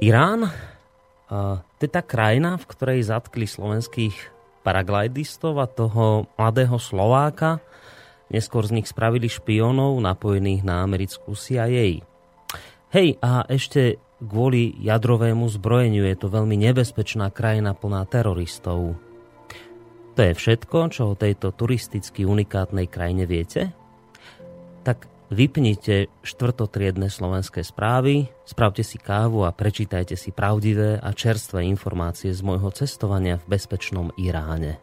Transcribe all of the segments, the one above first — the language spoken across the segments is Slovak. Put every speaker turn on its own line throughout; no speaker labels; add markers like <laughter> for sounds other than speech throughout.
Irán, to je tá krajina, v ktorej zatkli slovenských paraglidistov a toho mladého Slováka. Neskôr z nich spravili špionov napojených na americkú CIA. Hej, a ešte kvôli jadrovému zbrojeniu je to veľmi nebezpečná krajina plná teroristov. To je všetko, čo o tejto turisticky unikátnej krajine viete? Tak Vypnite štvrtotriedne slovenské správy, spravte si kávu a prečítajte si pravdivé a čerstvé informácie z môjho cestovania v bezpečnom Iráne.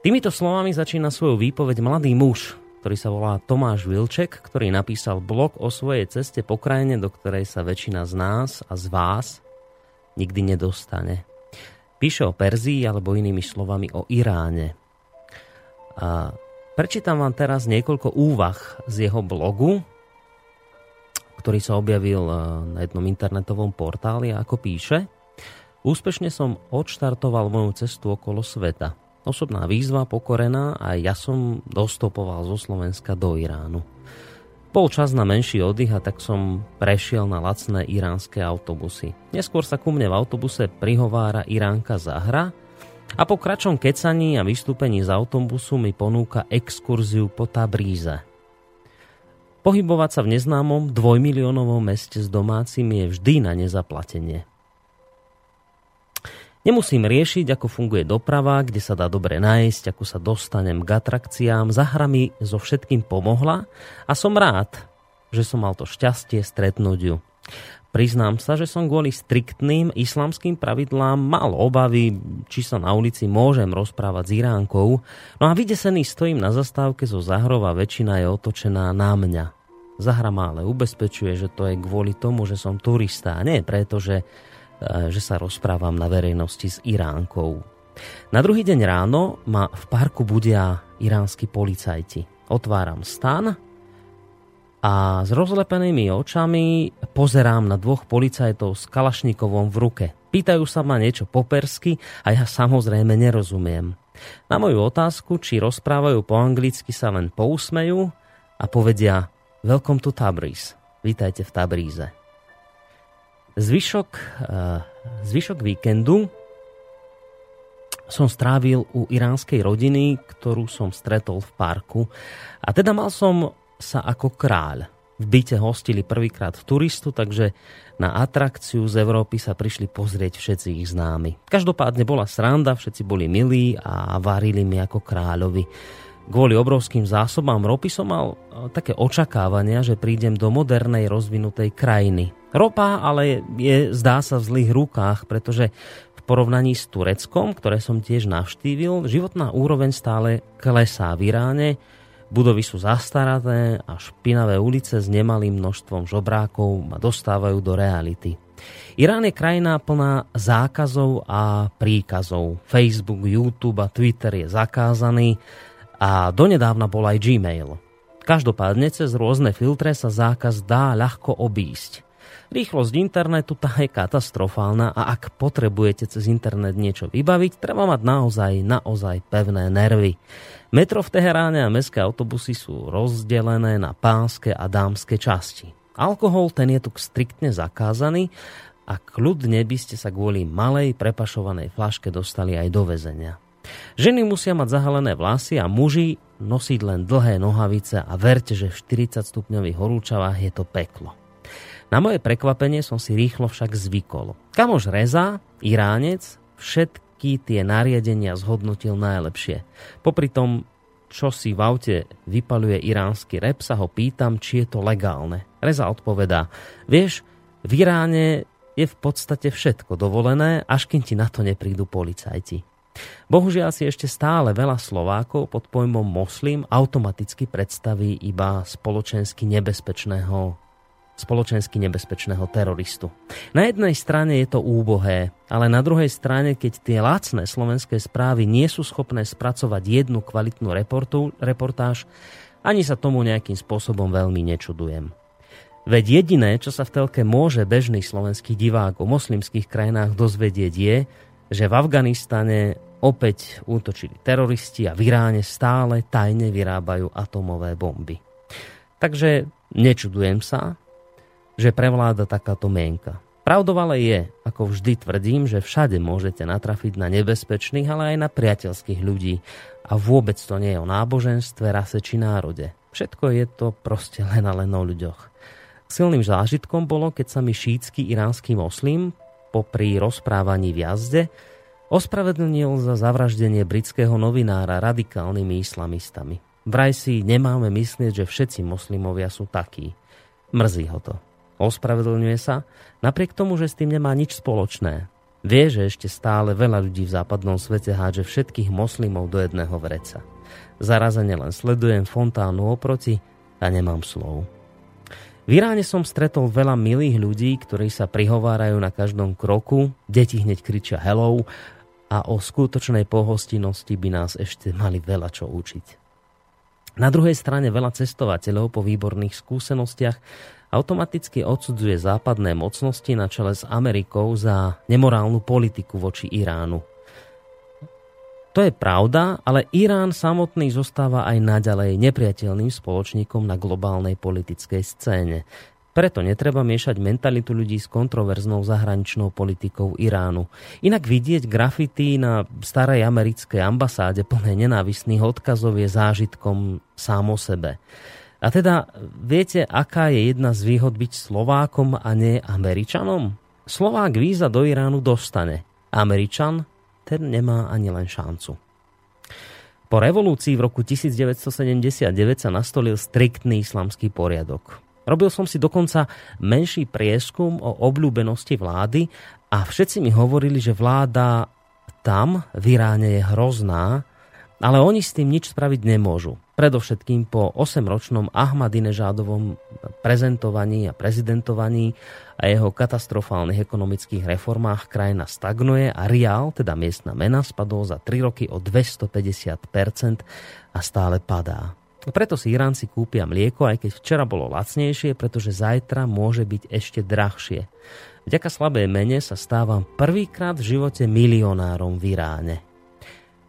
Týmito slovami začína svoju výpoveď mladý muž, ktorý sa volá Tomáš Vilček, ktorý napísal blog o svojej ceste po krajine, do ktorej sa väčšina z nás a z vás nikdy nedostane. Píše o Perzii alebo inými slovami o Iráne. A Prečítam vám teraz niekoľko úvah z jeho blogu, ktorý sa objavil eh, na jednom internetovom portáli a ako píše Úspešne som odštartoval moju cestu okolo sveta. Osobná výzva pokorená a ja som dostopoval zo Slovenska do Iránu. Bol čas na menší oddych a tak som prešiel na lacné iránske autobusy. Neskôr sa ku mne v autobuse prihovára Iránka Zahra, a po kračom kecaní a vystúpení z autobusu mi ponúka exkurziu po Tabríze. Pohybovať sa v neznámom dvojmiliónovom meste s domácimi je vždy na nezaplatenie. Nemusím riešiť, ako funguje doprava, kde sa dá dobre nájsť, ako sa dostanem k atrakciám. Zahra mi so všetkým pomohla a som rád, že som mal to šťastie stretnúť ju. Priznám sa, že som kvôli striktným islamským pravidlám mal obavy, či sa na ulici môžem rozprávať s Iránkou, no a vydesený stojím na zastávke zo Zahrova, väčšina je otočená na mňa. Zahra ma ale ubezpečuje, že to je kvôli tomu, že som turista, a nie preto, že, e, že sa rozprávam na verejnosti s Iránkou. Na druhý deň ráno ma v parku budia iránsky policajti. Otváram stan, a s rozlepenými očami pozerám na dvoch policajtov s kalašnikovom v ruke. Pýtajú sa ma niečo po persky a ja samozrejme nerozumiem. Na moju otázku, či rozprávajú po anglicky, sa len pousmejú a povedia Welcome to Tabriz. Vítajte v Tabríze. Zvyšok, uh, zvyšok víkendu som strávil u iránskej rodiny, ktorú som stretol v parku. A teda mal som sa ako kráľ. v byte hostili prvýkrát turistu, takže na atrakciu z Európy sa prišli pozrieť všetci ich známi. Každopádne bola sranda, všetci boli milí a varili mi ako kráľovi. Kvôli obrovským zásobám ropy som mal e, také očakávania, že prídem do modernej rozvinutej krajiny. Ropa ale je, zdá sa, v zlých rukách, pretože v porovnaní s Tureckom, ktoré som tiež navštívil, životná úroveň stále klesá v Iráne, Budovy sú zastarané a špinavé ulice s nemalým množstvom žobrákov ma dostávajú do reality. Irán je krajina plná zákazov a príkazov. Facebook, YouTube a Twitter je zakázaný a donedávna bol aj Gmail. Každopádne cez rôzne filtre sa zákaz dá ľahko obísť. Rýchlosť internetu tá je katastrofálna a ak potrebujete cez internet niečo vybaviť, treba mať naozaj, naozaj pevné nervy. Metro v Teheráne a mestské autobusy sú rozdelené na pánske a dámske časti. Alkohol ten je tu striktne zakázaný a kľudne by ste sa kvôli malej prepašovanej flaške dostali aj do väzenia. Ženy musia mať zahalené vlasy a muži nosiť len dlhé nohavice a verte, že v 40 stupňových horúčavách je to peklo. Na moje prekvapenie som si rýchlo však zvykol. Kamož Reza, Iránec, všetky tie nariadenia zhodnotil najlepšie. Popri tom, čo si v aute vypaluje iránsky rep, sa ho pýtam, či je to legálne. Reza odpovedá, vieš, v Iráne je v podstate všetko dovolené, až kým ti na to neprídu policajti. Bohužiaľ si ešte stále veľa Slovákov pod pojmom moslim automaticky predstaví iba spoločensky nebezpečného spoločensky nebezpečného teroristu. Na jednej strane je to úbohé, ale na druhej strane, keď tie lacné slovenské správy nie sú schopné spracovať jednu kvalitnú reportu, reportáž, ani sa tomu nejakým spôsobom veľmi nečudujem. Veď jediné, čo sa v telke môže bežný slovenský divák o moslimských krajinách dozvedieť je, že v Afganistane opäť útočili teroristi a v Iráne stále tajne vyrábajú atomové bomby. Takže nečudujem sa, že prevláda takáto mienka. Pravdou je, ako vždy tvrdím, že všade môžete natrafiť na nebezpečných, ale aj na priateľských ľudí. A vôbec to nie je o náboženstve, rase či národe. Všetko je to proste len a len o ľuďoch. Silným zážitkom bolo, keď sa mi šítsky iránsky moslim popri rozprávaní v jazde ospravedlnil za zavraždenie britského novinára radikálnymi islamistami. Vraj si nemáme myslieť, že všetci moslimovia sú takí. Mrzí ho to. Ospravedlňuje sa, napriek tomu, že s tým nemá nič spoločné. Vie, že ešte stále veľa ľudí v západnom svete hádže všetkých moslimov do jedného vreca. Zarazene len sledujem fontánu oproti a nemám slov. V Iráne som stretol veľa milých ľudí, ktorí sa prihovárajú na každom kroku, deti hneď kričia hello a o skutočnej pohostinnosti by nás ešte mali veľa čo učiť. Na druhej strane veľa cestovateľov po výborných skúsenostiach automaticky odsudzuje západné mocnosti na čele s Amerikou za nemorálnu politiku voči Iránu. To je pravda, ale Irán samotný zostáva aj naďalej nepriateľným spoločníkom na globálnej politickej scéne. Preto netreba miešať mentalitu ľudí s kontroverznou zahraničnou politikou Iránu. Inak vidieť grafity na starej americkej ambasáde plné nenávistných odkazov je zážitkom sám o sebe. A teda viete, aká je jedna z výhod byť Slovákom a nie Američanom? Slovák víza do Iránu dostane. Američan, ten nemá ani len šancu. Po revolúcii v roku 1979 sa nastolil striktný islamský poriadok. Robil som si dokonca menší prieskum o obľúbenosti vlády a všetci mi hovorili, že vláda tam v Iráne je hrozná, ale oni s tým nič spraviť nemôžu. Predovšetkým po 8-ročnom Ahmadinežádovom prezentovaní a prezidentovaní a jeho katastrofálnych ekonomických reformách krajina stagnuje a riál, teda miestna mena, spadol za 3 roky o 250% a stále padá. Preto si Iránci kúpia mlieko, aj keď včera bolo lacnejšie, pretože zajtra môže byť ešte drahšie. Vďaka slabej mene sa stávam prvýkrát v živote milionárom v Iráne.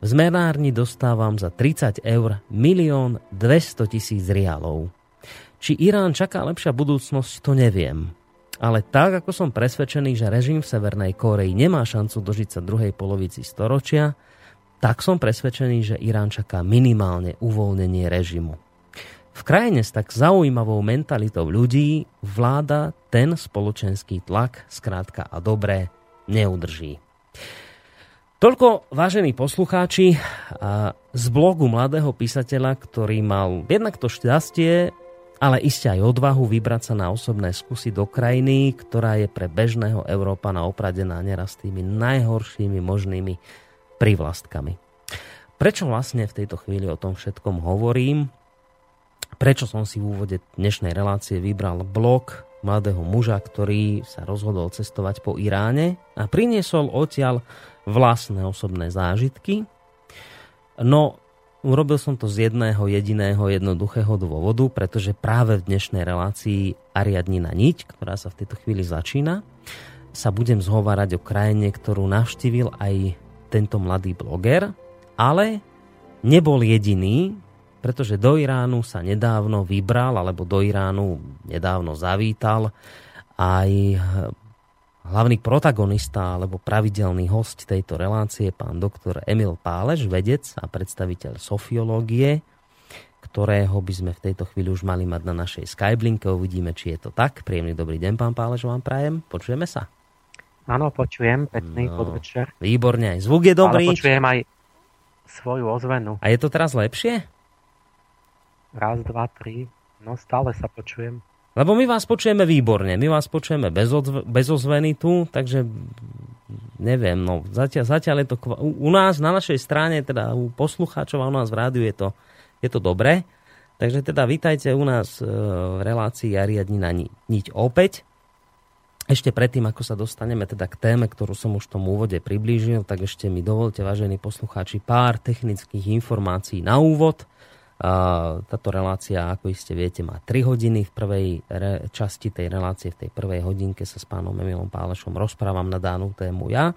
V zmenárni dostávam za 30 eur milión 200 tisíc rialov. Či Irán čaká lepšia budúcnosť, to neviem. Ale tak, ako som presvedčený, že režim v Severnej Koreji nemá šancu dožiť sa druhej polovici storočia, tak som presvedčený, že Irán čaká minimálne uvoľnenie režimu. V krajine s tak zaujímavou mentalitou ľudí vláda ten spoločenský tlak, skrátka a dobré, neudrží. Toľko, vážení poslucháči, z blogu mladého písateľa, ktorý mal jednak to šťastie, ale iste aj odvahu vybrať sa na osobné skúsy do krajiny, ktorá je pre bežného Európana opradená neraz tými najhoršími možnými privlastkami. Prečo vlastne v tejto chvíli o tom všetkom hovorím? Prečo som si v úvode dnešnej relácie vybral blog mladého muža, ktorý sa rozhodol cestovať po Iráne a priniesol odtiaľ vlastné osobné zážitky. No, urobil som to z jedného jediného jednoduchého dôvodu, pretože práve v dnešnej relácii Ariadnina niť, ktorá sa v tejto chvíli začína, sa budem zhovárať o krajine, ktorú navštívil aj tento mladý bloger, ale nebol jediný, pretože do Iránu sa nedávno vybral, alebo do Iránu nedávno zavítal aj hlavný protagonista alebo pravidelný host tejto relácie, pán doktor Emil Páleš, vedec a predstaviteľ sofiológie, ktorého by sme v tejto chvíli už mali mať na našej Skyblinke. Uvidíme, či je to tak. Príjemný dobrý deň, pán Páleš, vám prajem. Počujeme sa?
Áno, počujem. Pekný no, podvečer.
Výborne, aj zvuk je dobrý.
Ale počujem aj svoju ozvenu.
A je to teraz lepšie?
Raz, dva, tri. No stále sa počujem.
Lebo my vás počujeme výborne, my vás počujeme bez, odv- bez ozveny tu, takže neviem, no zatiaľ, zatiaľ je to kva- u, u nás na našej strane, teda u poslucháčov a u nás v rádiu je to, je to dobré. Takže teda vítajte u nás e, v relácii Ariadni na ni- niť opäť. Ešte predtým, ako sa dostaneme teda k téme, ktorú som už v tom úvode priblížil, tak ešte mi dovolte, vážení poslucháči, pár technických informácií na úvod. Táto relácia, ako iste viete, má 3 hodiny. V prvej re- časti tej relácie, v tej prvej hodinke sa s pánom Emilom Pálešom rozprávam na danú tému ja.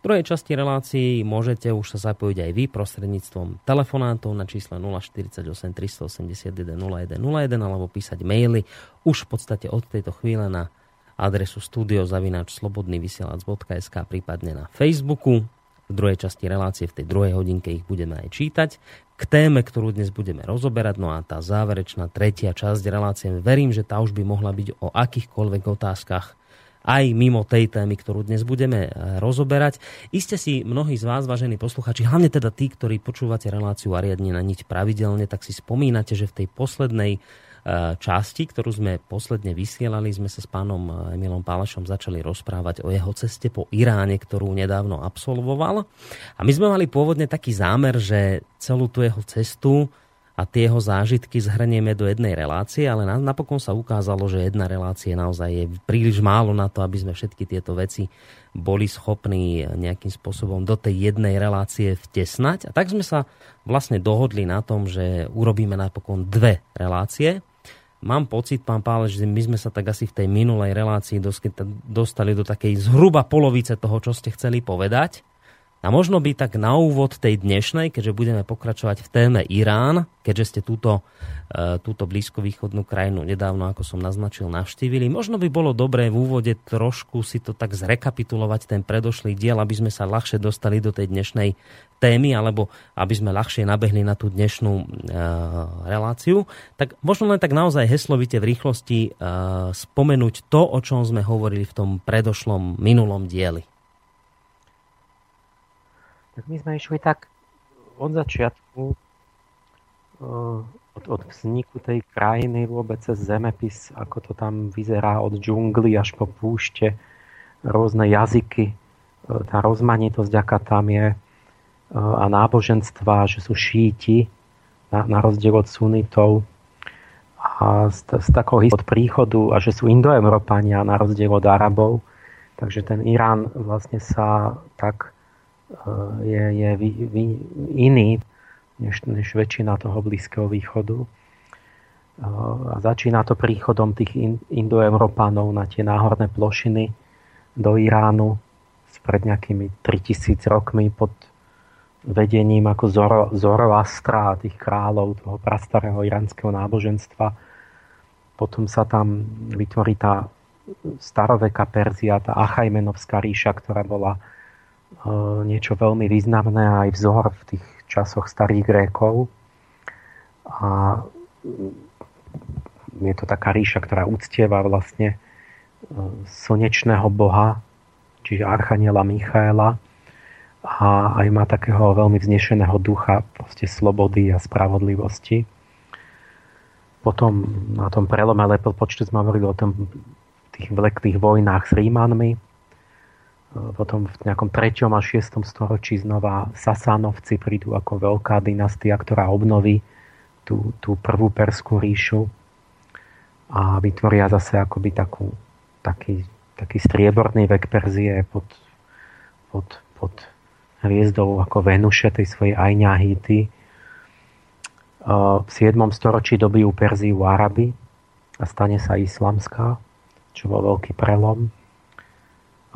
V druhej časti relácií môžete už sa zapojiť aj vy prostredníctvom telefonátov na čísle 048 381 0101 alebo písať maily už v podstate od tejto chvíle na adresu studiozavinačslobodnyvysielac.sk prípadne na Facebooku. V druhej časti relácie, v tej druhej hodinke ich budeme aj čítať k téme, ktorú dnes budeme rozoberať. No a tá záverečná tretia časť relácie, verím, že tá už by mohla byť o akýchkoľvek otázkach aj mimo tej témy, ktorú dnes budeme e, rozoberať. Iste si mnohí z vás, vážení posluchači, hlavne teda tí, ktorí počúvate reláciu Ariadne na niť pravidelne, tak si spomínate, že v tej poslednej časti, ktorú sme posledne vysielali, sme sa s pánom eh, Emilom Pálašom začali rozprávať o jeho ceste po Iráne, ktorú nedávno absolvoval. A my sme mali pôvodne taký zámer, že celú tú jeho cestu a tie jeho zážitky zhrnieme do jednej relácie, ale napokon sa ukázalo, že jedna relácia naozaj je príliš málo na to, aby sme všetky tieto veci boli schopní nejakým spôsobom do tej jednej relácie vtesnať. A tak sme sa vlastne dohodli na tom, že urobíme napokon dve relácie mám pocit, pán Pálež, že my sme sa tak asi v tej minulej relácii dostali do takej zhruba polovice toho, čo ste chceli povedať. A možno by tak na úvod tej dnešnej, keďže budeme pokračovať v téme Irán, keďže ste túto, e, túto blízkovýchodnú krajinu nedávno, ako som naznačil, navštívili, možno by bolo dobré v úvode trošku si to tak zrekapitulovať ten predošlý diel, aby sme sa ľahšie dostali do tej dnešnej témy, alebo aby sme ľahšie nabehli na tú dnešnú e, reláciu. Tak možno len tak naozaj heslovite v rýchlosti e, spomenúť to, o čom sme hovorili v tom predošlom minulom dieli
tak my sme išli tak od začiatku, eh, od, od vzniku tej krajiny vôbec cez zemepis, ako to tam vyzerá od džungly až po púšte, rôzne jazyky, eh, tá rozmanitosť, aká tam je, eh, a náboženstva, že sú šíti, na, na rozdiel od sunitov, a z, z takého od príchodu a že sú indoeurópania na rozdiel od Arabov. Takže ten Irán vlastne sa tak je, je vy, vy, iný než, než väčšina toho Blízkeho východu. Eh, a začína to príchodom tých indoeurópanov na tie náhorné plošiny do Iránu pred nejakými 3000 rokmi pod vedením ako Zoro, Zoroastra a tých kráľov toho prastarého iránskeho náboženstva. Potom sa tam vytvorí tá staroveká Perzia, tá Achajmenovská ríša, ktorá bola niečo veľmi významné aj vzor v tých časoch starých Grékov. A je to taká ríša, ktorá uctieva vlastne slnečného boha, čiže Archaniela Michaela a aj má takého veľmi vznešeného ducha proste slobody a spravodlivosti. Potom na tom prelome lepil počtu sme hovorili o tom tých vleklých vojnách s Rímanmi. Potom v nejakom 3. a 6. storočí znova Sasánovci prídu ako veľká dynastia, ktorá obnoví tú, tú prvú Perskú ríšu a vytvoria zase akoby takú, taký, taký strieborný vek Perzie pod, pod, pod hviezdou ako Venuše, tej svojej Ajňahity. V 7. storočí dobijú Perziu Araby a stane sa islamská, čo bol veľký prelom.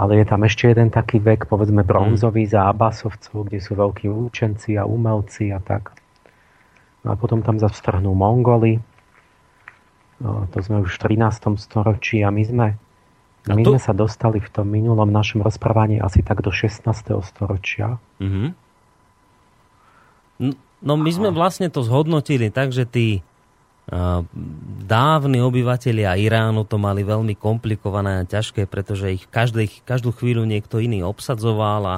Ale je tam ešte jeden taký vek, povedzme bronzový za Abbasovcov, kde sú veľkí účenci a umelci a tak. No a potom tam zastrhnú Mongoli. To sme už v 13. storočí a my sme a My to... sme sa dostali v tom minulom našom rozprávaní asi tak do 16. storočia. Mm-hmm.
No my sme vlastne to zhodnotili tak, že tí dávni obyvateľia Iránu to mali veľmi komplikované a ťažké, pretože ich každej, každú chvíľu niekto iný obsadzoval a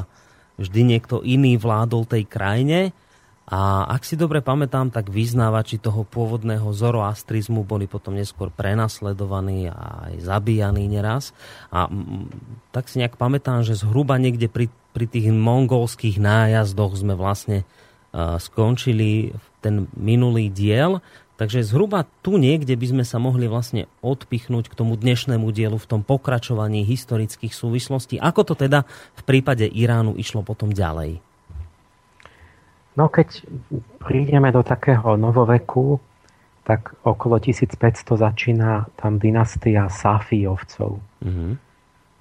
vždy niekto iný vládol tej krajine a ak si dobre pamätám, tak vyznávači toho pôvodného zoroastrizmu boli potom neskôr prenasledovaní a aj zabíjaní neraz. A tak si nejak pamätám, že zhruba niekde pri, pri tých mongolských nájazdoch sme vlastne uh, skončili ten minulý diel. Takže zhruba tu niekde by sme sa mohli vlastne odpichnúť k tomu dnešnému dielu v tom pokračovaní historických súvislostí. Ako to teda v prípade Iránu išlo potom ďalej?
No keď prídeme do takého novoveku, tak okolo 1500 začína tam dynastia Safijovcov. Mm-hmm.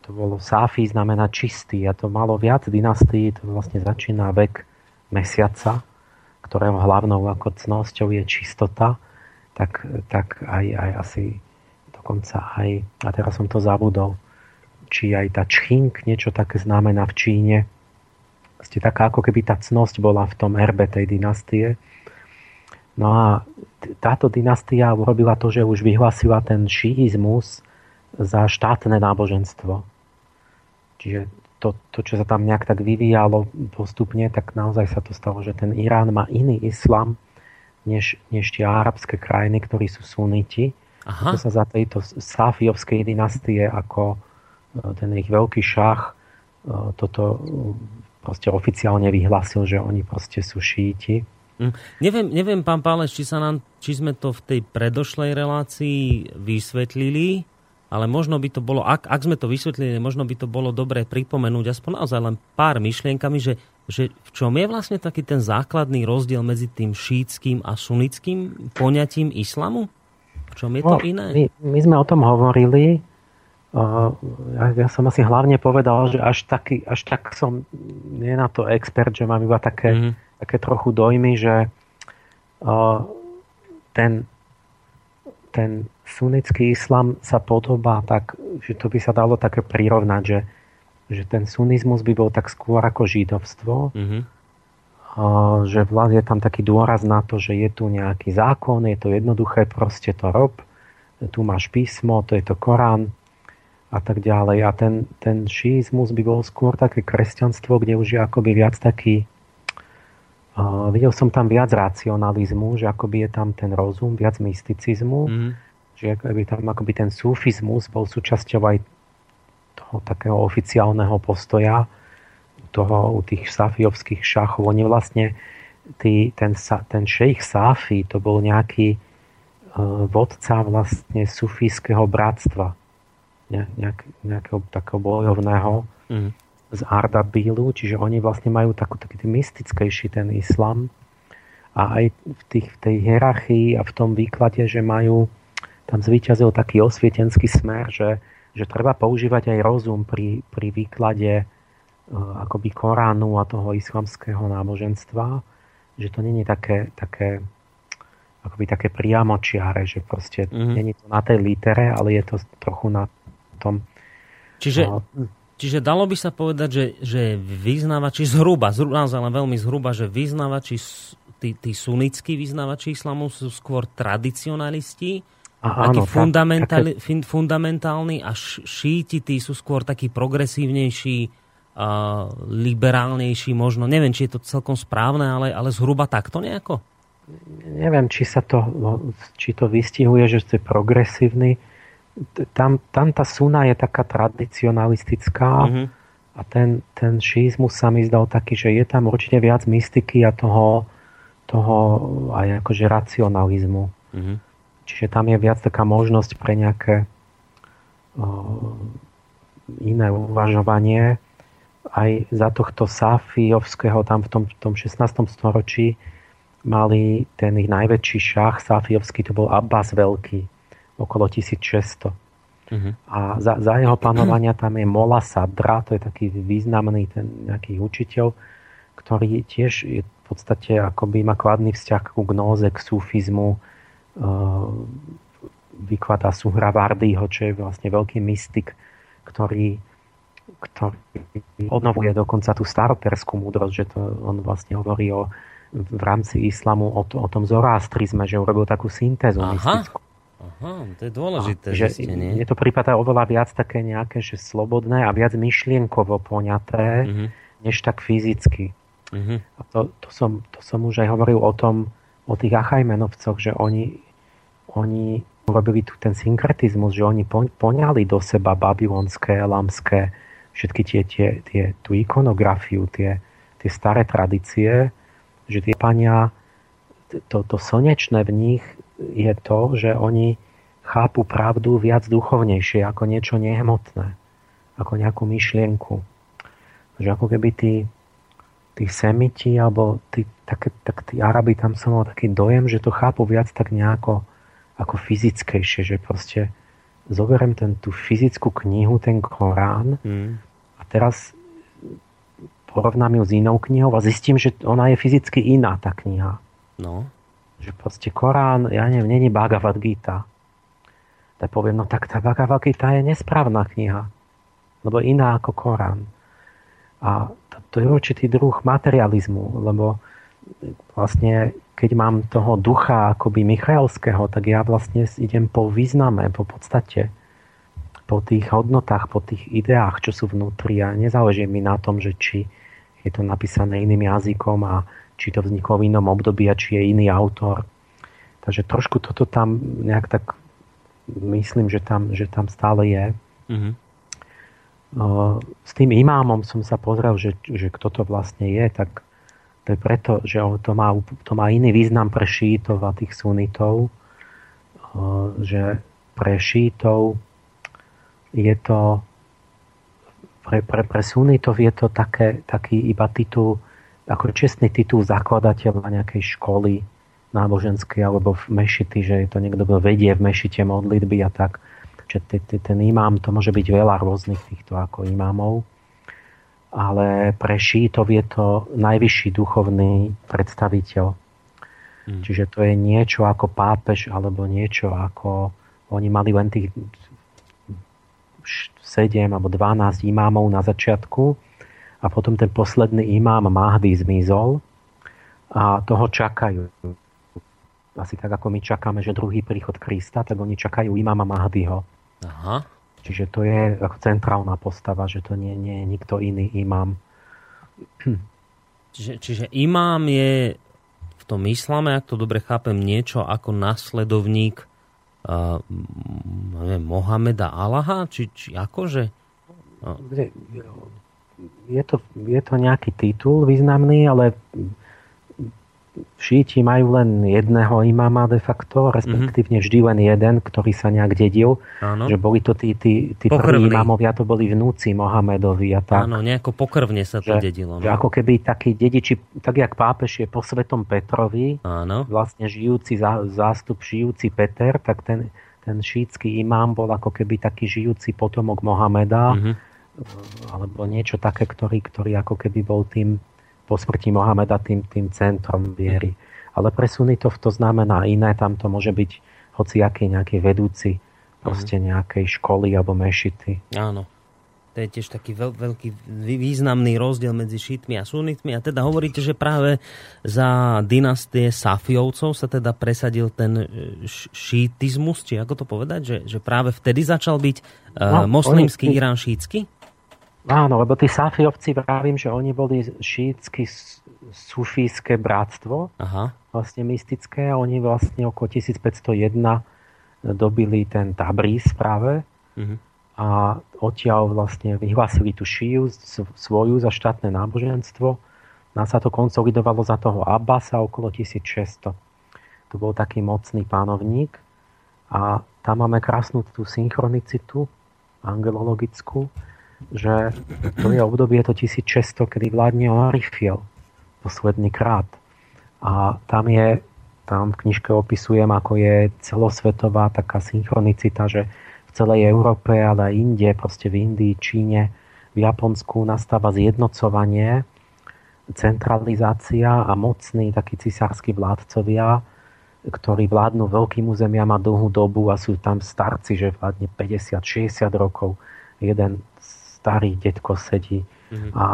To bolo Safi znamená čistý a to malo viac dynastií, to vlastne začína vek mesiaca, ktorého hlavnou ako cnosťou je čistota, tak, tak aj, aj asi dokonca aj, a teraz som to zabudol, či aj tá čchink, niečo také znamená v Číne, ste taká ako keby tá cnosť bola v tom erbe tej dynastie. No a táto dynastia urobila to, že už vyhlasila ten šiizmus za štátne náboženstvo. Čiže to, to, čo sa tam nejak tak vyvíjalo postupne, tak naozaj sa to stalo, že ten Irán má iný islam, než, než tie arabské krajiny, ktorí sú suniti. Aha. To sa za tejto Safijovskej dynastie ako e, ten ich veľký šach e, toto proste oficiálne vyhlásil, že oni proste sú šíti.
Mm. Neviem, neviem, pán Páleš, či, sa nám, či sme to v tej predošlej relácii vysvetlili, ale možno by to bolo, ak, ak sme to vysvetlili, možno by to bolo dobré pripomenúť aspoň naozaj len pár myšlienkami, že, že v čom je vlastne taký ten základný rozdiel medzi tým šítským a sunickým poňatím islamu? V čom je to no, iné?
My, my sme o tom hovorili ja, ja som asi hlavne povedal, že až, taký, až tak som nie na to expert, že mám iba také, mm. také trochu dojmy, že uh, ten, ten sunnický islam sa podobá tak, že to by sa dalo také prirovnať, že, že ten sunizmus by bol tak skôr ako židovstvo, mm-hmm. uh, že vlad je tam taký dôraz na to, že je tu nejaký zákon, je to jednoduché, proste to rob, tu máš písmo, to je to Korán, a tak ďalej. A ten, ten šíizmus by bol skôr také kresťanstvo, kde už je akoby viac taký uh, videl som tam viac racionalizmu, že akoby je tam ten rozum, viac mysticizmu, mm. že akoby tam akoby ten sufizmus bol súčasťou aj toho takého oficiálneho postoja toho u tých safiovských šachov. Oni vlastne tý, ten, ten šejch Safi to bol nejaký uh, vodca vlastne sufijského bratstva nejak, nejakého takého bojovného mm. z Ardabílu, čiže oni vlastne majú takú, taký mystickejší ten islam a aj v, tých, v tej hierarchii a v tom výklade, že majú tam zvíťazil taký osvietenský smer, že, že treba používať aj rozum pri, pri výklade uh, akoby Koránu a toho islamského náboženstva, že to není také, také akoby také priamočiare, že proste mm-hmm. není to na tej litere, ale je to trochu na tom.
Čiže, no. čiže dalo by sa povedať, že, že vyznávači zhruba, zhruba, naozaj len veľmi zhruba, že vyznávači, tí, tí sunnickí vyznávači islamu sú skôr tradicionalisti a, áno, fundamentál, také... fundamentálny a šíti tí sú skôr taký progresívnejší, a liberálnejší možno. Neviem, či je to celkom správne, ale, ale zhruba takto nejako?
Neviem, či sa to, no, či to vystihuje, že ste progresívny. Tam, tam tá suna je taká tradicionalistická mm-hmm. a ten, ten šízmus sa mi zdal taký, že je tam určite viac mystiky a toho, toho aj akože racionalizmu. Mm-hmm. Čiže tam je viac taká možnosť pre nejaké o, iné uvažovanie. Aj za tohto Safijovského tam v tom, v tom 16. storočí mali ten ich najväčší šach Safijovský, to bol Abbas Veľký, okolo 1600. Uh-huh. Mhm. A za, za jeho panovania tam je Mola Sadra, to je taký významný ten nejaký učiteľ, ktorý tiež je v podstate akoby má kladný vzťah k gnóze, k sufizmu, vykladá Suhravardyho, čo je vlastne veľký mystik, ktorý, ktorý obnovuje dokonca tú staroperskú múdrosť, že to on vlastne hovorí o, v rámci islamu o, o tom zoroastrizme, že urobil takú syntézu Aha. mystickú.
Aha, to je dôležité
a, že zistenie. Je to prípada oveľa viac také nejaké, že slobodné a viac myšlienkovo poňaté, uh-huh. než tak fyzicky. Uh-huh. A to, to, som, to som už aj hovoril o tom, o tých Achajmenovcoch, že oni, oni robili tu ten synkretizmus, že oni poňali do seba babylonské, lamské, všetky tie, tie, tie tú ikonografiu, tie, tie staré tradície, že tie pania, to, to slnečné v nich je to, že oni chápu pravdu viac duchovnejšie ako niečo nehmotné, ako nejakú myšlienku. Že ako keby tí, tí semiti alebo tí, tak, tak tí Arabi tam som mal taký dojem, že to chápu viac tak nejako ako fyzickejšie, že proste zoberiem ten, tú fyzickú knihu, ten Korán mm. a teraz porovnám ju s inou knihou a zistím, že ona je fyzicky iná, tá kniha.
No.
Že proste Korán, ja neviem, není Bhagavad Gita. Tak poviem, no tak tá Bhagavad Gita je nesprávna kniha. Lebo iná ako Korán. A to, to je určitý druh materializmu, lebo vlastne keď mám toho ducha akoby Michaelského, tak ja vlastne idem po význame, po podstate, po tých hodnotách, po tých ideách, čo sú vnútri a nezáleží mi na tom, že či je to napísané iným jazykom a či to vzniklo v inom období a či je iný autor. Takže trošku toto tam nejak tak myslím, že tam, že tam stále je. Mm-hmm. S tým imámom som sa pozrel, že, že kto to vlastne je, tak to je preto, že to má, to má iný význam pre šítov a tých sunitov, že pre šítov je to pre, pre, pre sunitov je to také, taký iba titul, ako čestný titul zakladateľa nejakej školy náboženskej alebo v mešity, že je to niekto, kto vedie v mešite modlitby a tak. Čiže ten imám, to môže byť veľa rôznych týchto ako imámov ale pre šítov je to najvyšší duchovný predstaviteľ. Hmm. Čiže to je niečo ako pápež alebo niečo ako oni mali len tých 7 alebo 12 imámov na začiatku a potom ten posledný imám Mahdy zmizol a toho čakajú. Asi tak ako my čakáme, že druhý príchod Krista, tak oni čakajú imáma Mahdyho. Aha. Čiže to je ako centrálna postava, že to nie, nie je nikto iný imám. <clears throat>
Čiže, čiže imám je v tom islame, ak to dobre chápem, niečo ako nasledovník uh, neviem, Mohameda Allaha? Či, či akože?
No. Je, to, je to nejaký titul významný, ale šíti majú len jedného imama de facto, respektívne vždy len jeden, ktorý sa nejak dedil. Áno. Že boli to tí, tí, tí prví imamovia, to boli vnúci Mohamedovi a tak.
Áno, nejako pokrvne sa to že, dedilo.
No. Že ako keby takí dediči, tak jak pápež je po svetom Petrovi, Áno. vlastne žijúci zá, zástup žijúci Peter, tak ten, ten šítsky imám bol ako keby taký žijúci potomok Mohameda, mm-hmm. alebo niečo také, ktorý, ktorý ako keby bol tým po smrti Mohameda tým, tým centrom viery. Ale pre sunitov to znamená iné, tam to môže byť hociaký nejaký vedúci proste mhm. nejakej školy alebo mešity.
Áno. To je tiež taký veľ, veľký významný rozdiel medzi šítmi a sunitmi. A teda hovoríte, že práve za dynastie Safiovcov sa teda presadil ten e, šítizmus, či ako to povedať, že, že práve vtedy začal byť uh, no, moslimský oni, Irán šítsky?
Áno, lebo tí Safiovci, vravím, že oni boli šítsky sufijské bratstvo, Aha. vlastne mystické a oni vlastne okolo 1501 dobili ten Tabriz práve. Uh-huh a odtiaľ vlastne vyhlásili tú šíju svoju za štátne náboženstvo. Nás sa to konsolidovalo za toho Abbasa okolo 1600. To bol taký mocný pánovník a tam máme krásnu tú synchronicitu angelologickú, že to je obdobie to 1600, kedy vládne Arifiel posledný krát. A tam je, tam v knižke opisujem, ako je celosvetová taká synchronicita, že v celej Európe, ale aj inde, proste v Indii, Číne, v Japonsku nastáva zjednocovanie, centralizácia a mocní takí cisársky vládcovia, ktorí vládnu veľkým územiam a dlhú dobu a sú tam starci, že vládne 50-60 rokov. Jeden starý detko sedí mm-hmm. a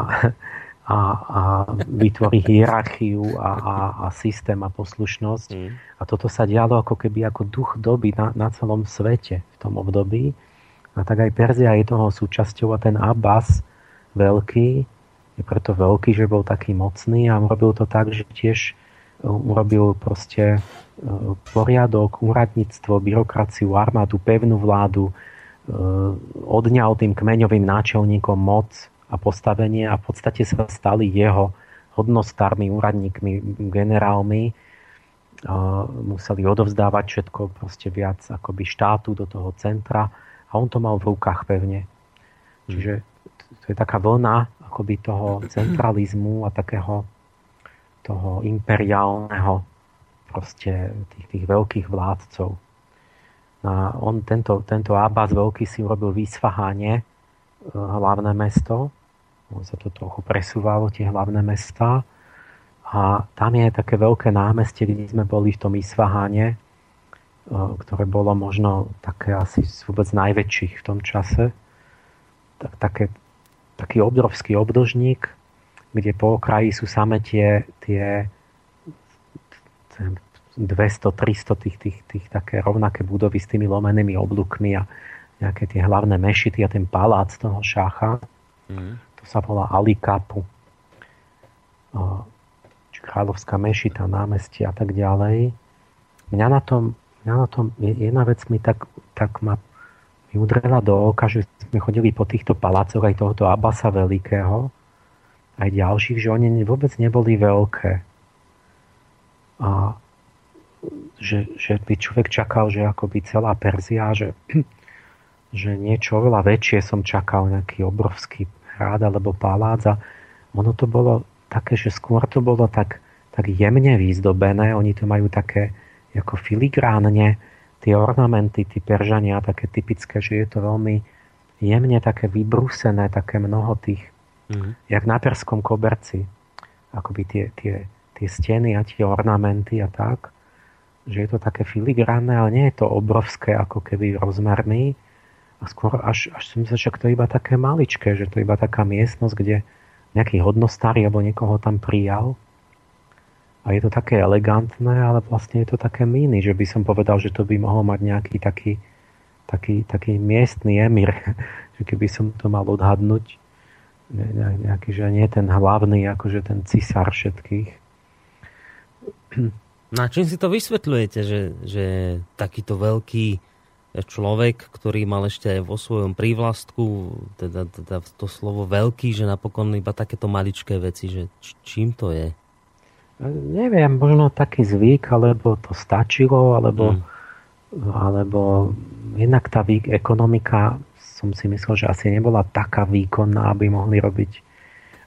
a, a vytvorí hierarchiu a, a, a systém a poslušnosť. Mm. A toto sa dialo ako keby ako duch doby na, na celom svete v tom období. A tak aj Perzia je toho súčasťou a ten Abbas veľký je preto veľký, že bol taký mocný a urobil to tak, že tiež uh, urobil proste uh, poriadok, úradníctvo, byrokraciu, armádu, pevnú vládu, odňal tým kmeňovým náčelníkom moc, a postavenie a v podstate sa stali jeho hodnostármi, úradníkmi, generálmi. Museli odovzdávať všetko proste viac akoby štátu do toho centra a on to mal v rukách pevne. Čiže to je taká vlna akoby toho centralizmu a takého toho imperiálneho proste tých, tých veľkých vládcov. On, tento, tento Abbas veľký si urobil vysfahanie, hlavné mesto. Sa to trochu presúvalo, tie hlavné mesta. A tam je také veľké námestie, kde sme boli v tom Isfahane, e, ktoré bolo možno také asi vôbec najväčších v tom čase. Tak, také, taký obrovský obdlžník, kde po okraji sú same tie, tie 200-300 tých, tých, tých také rovnaké budovy s tými lomenými oblúkmi a nejaké tie hlavné mešity a ten palác toho šácha. Mm. To sa volá Alikapu. Kráľovská mešita, námestie a tak ďalej. Mňa na tom, mňa na tom jedna vec mi tak, tak ma mi udrela do oka, že sme chodili po týchto palácoch aj tohoto Abasa Veľkého, aj ďalších, že oni vôbec neboli veľké. A že, že by človek čakal, že akoby celá Perzia, že <clears throat> že niečo oveľa väčšie som čakal, nejaký obrovský hrad alebo palác a ono to bolo také, že skôr to bolo tak, tak jemne vyzdobené, oni to majú také ako filigránne, tie ornamenty, tí peržania, také typické, že je to veľmi jemne také vybrúsené, také mnoho tých, mm. jak na perskom koberci, akoby tie, tie, tie steny a tie ornamenty a tak, že je to také filigránne, ale nie je to obrovské, ako keby rozmerný, a skôr až, až som myslel, že to je iba také maličké, že to je iba taká miestnosť, kde nejaký hodnostári alebo niekoho tam prijal. A je to také elegantné, ale vlastne je to také mini, že by som povedal, že to by mohol mať nejaký taký, taký, taký miestný emir, <laughs> že keby som to mal odhadnúť, nejaký, že nie ten hlavný, akože ten cisár všetkých. <clears throat>
Na čím si to vysvetľujete, že, že takýto veľký človek, ktorý mal ešte aj vo svojom prívlastku, teda, teda to slovo veľký, že napokon iba takéto maličké veci, že čím to je?
Neviem, možno taký zvyk, alebo to stačilo, alebo, mm. alebo jednak tá výk, ekonomika som si myslel, že asi nebola taká výkonná, aby mohli robiť.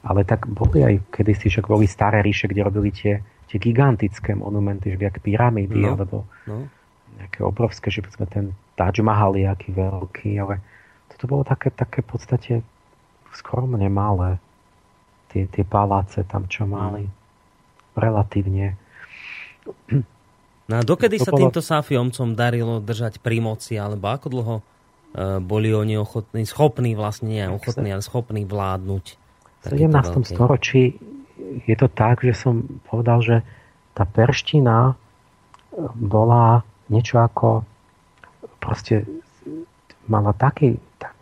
Ale tak boli aj kedysi, že boli staré ríše, kde robili tie, tie gigantické monumenty, že jak pyramídy, no, alebo no. nejaké obrovské, že sme ten Taj Mahal je aký veľký, ale toto bolo také, také v podstate skromne malé. Tie, tie paláce tam, čo mali. Relatívne.
No a dokedy to sa bolo... týmto Safiomcom darilo držať pri moci, alebo ako dlho boli oni ochotní, schopní vlastne, nie ochotní, ale schopní vládnuť.
V 17. storočí je to tak, že som povedal, že tá perština bola niečo ako proste mala taký tak,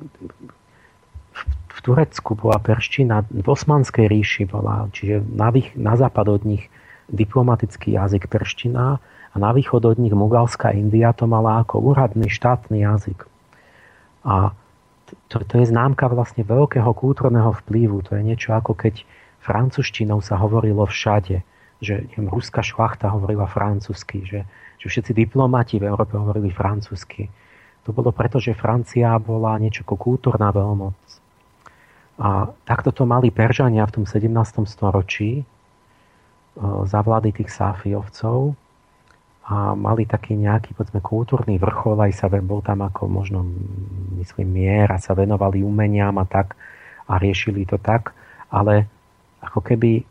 v Turecku bola perština, v Osmanskej ríši bola, čiže na, vých, na západ od nich diplomatický jazyk perština a na východ od nich Mugalská India to mala ako úradný štátny jazyk. A to, to je známka vlastne veľkého kultúrneho vplyvu. To je niečo ako keď francúzštinou sa hovorilo všade. Že neviem, ruská šlachta hovorila francúzsky, že, že všetci diplomati v Európe hovorili francúzsky. To bolo preto, že Francia bola niečo ako kultúrna veľmoc. A takto to mali Peržania v tom 17. storočí za vlády tých Sáfiovcov a mali taký nejaký, povedzme, kultúrny vrchol, aj sa bol tam ako možno, myslím, mier a sa venovali umeniam a tak a riešili to tak, ale ako keby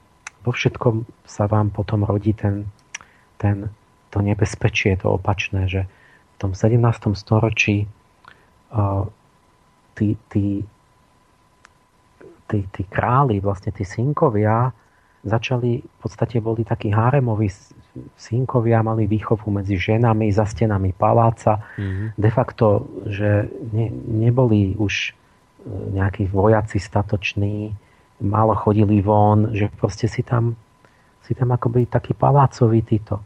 vo všetkom sa vám potom rodí ten, ten, to nebezpečie, to opačné, že v tom 17. storočí uh, tí, tí, tí, tí králi, vlastne tí synkovia začali, v podstate boli takí háremoví synkovia, mali výchovu medzi ženami za stenami paláca. Mm-hmm. De facto, že ne, neboli už e, nejakí vojaci statoční, málo chodili von, že proste si tam, si tam akoby taký palácový títo.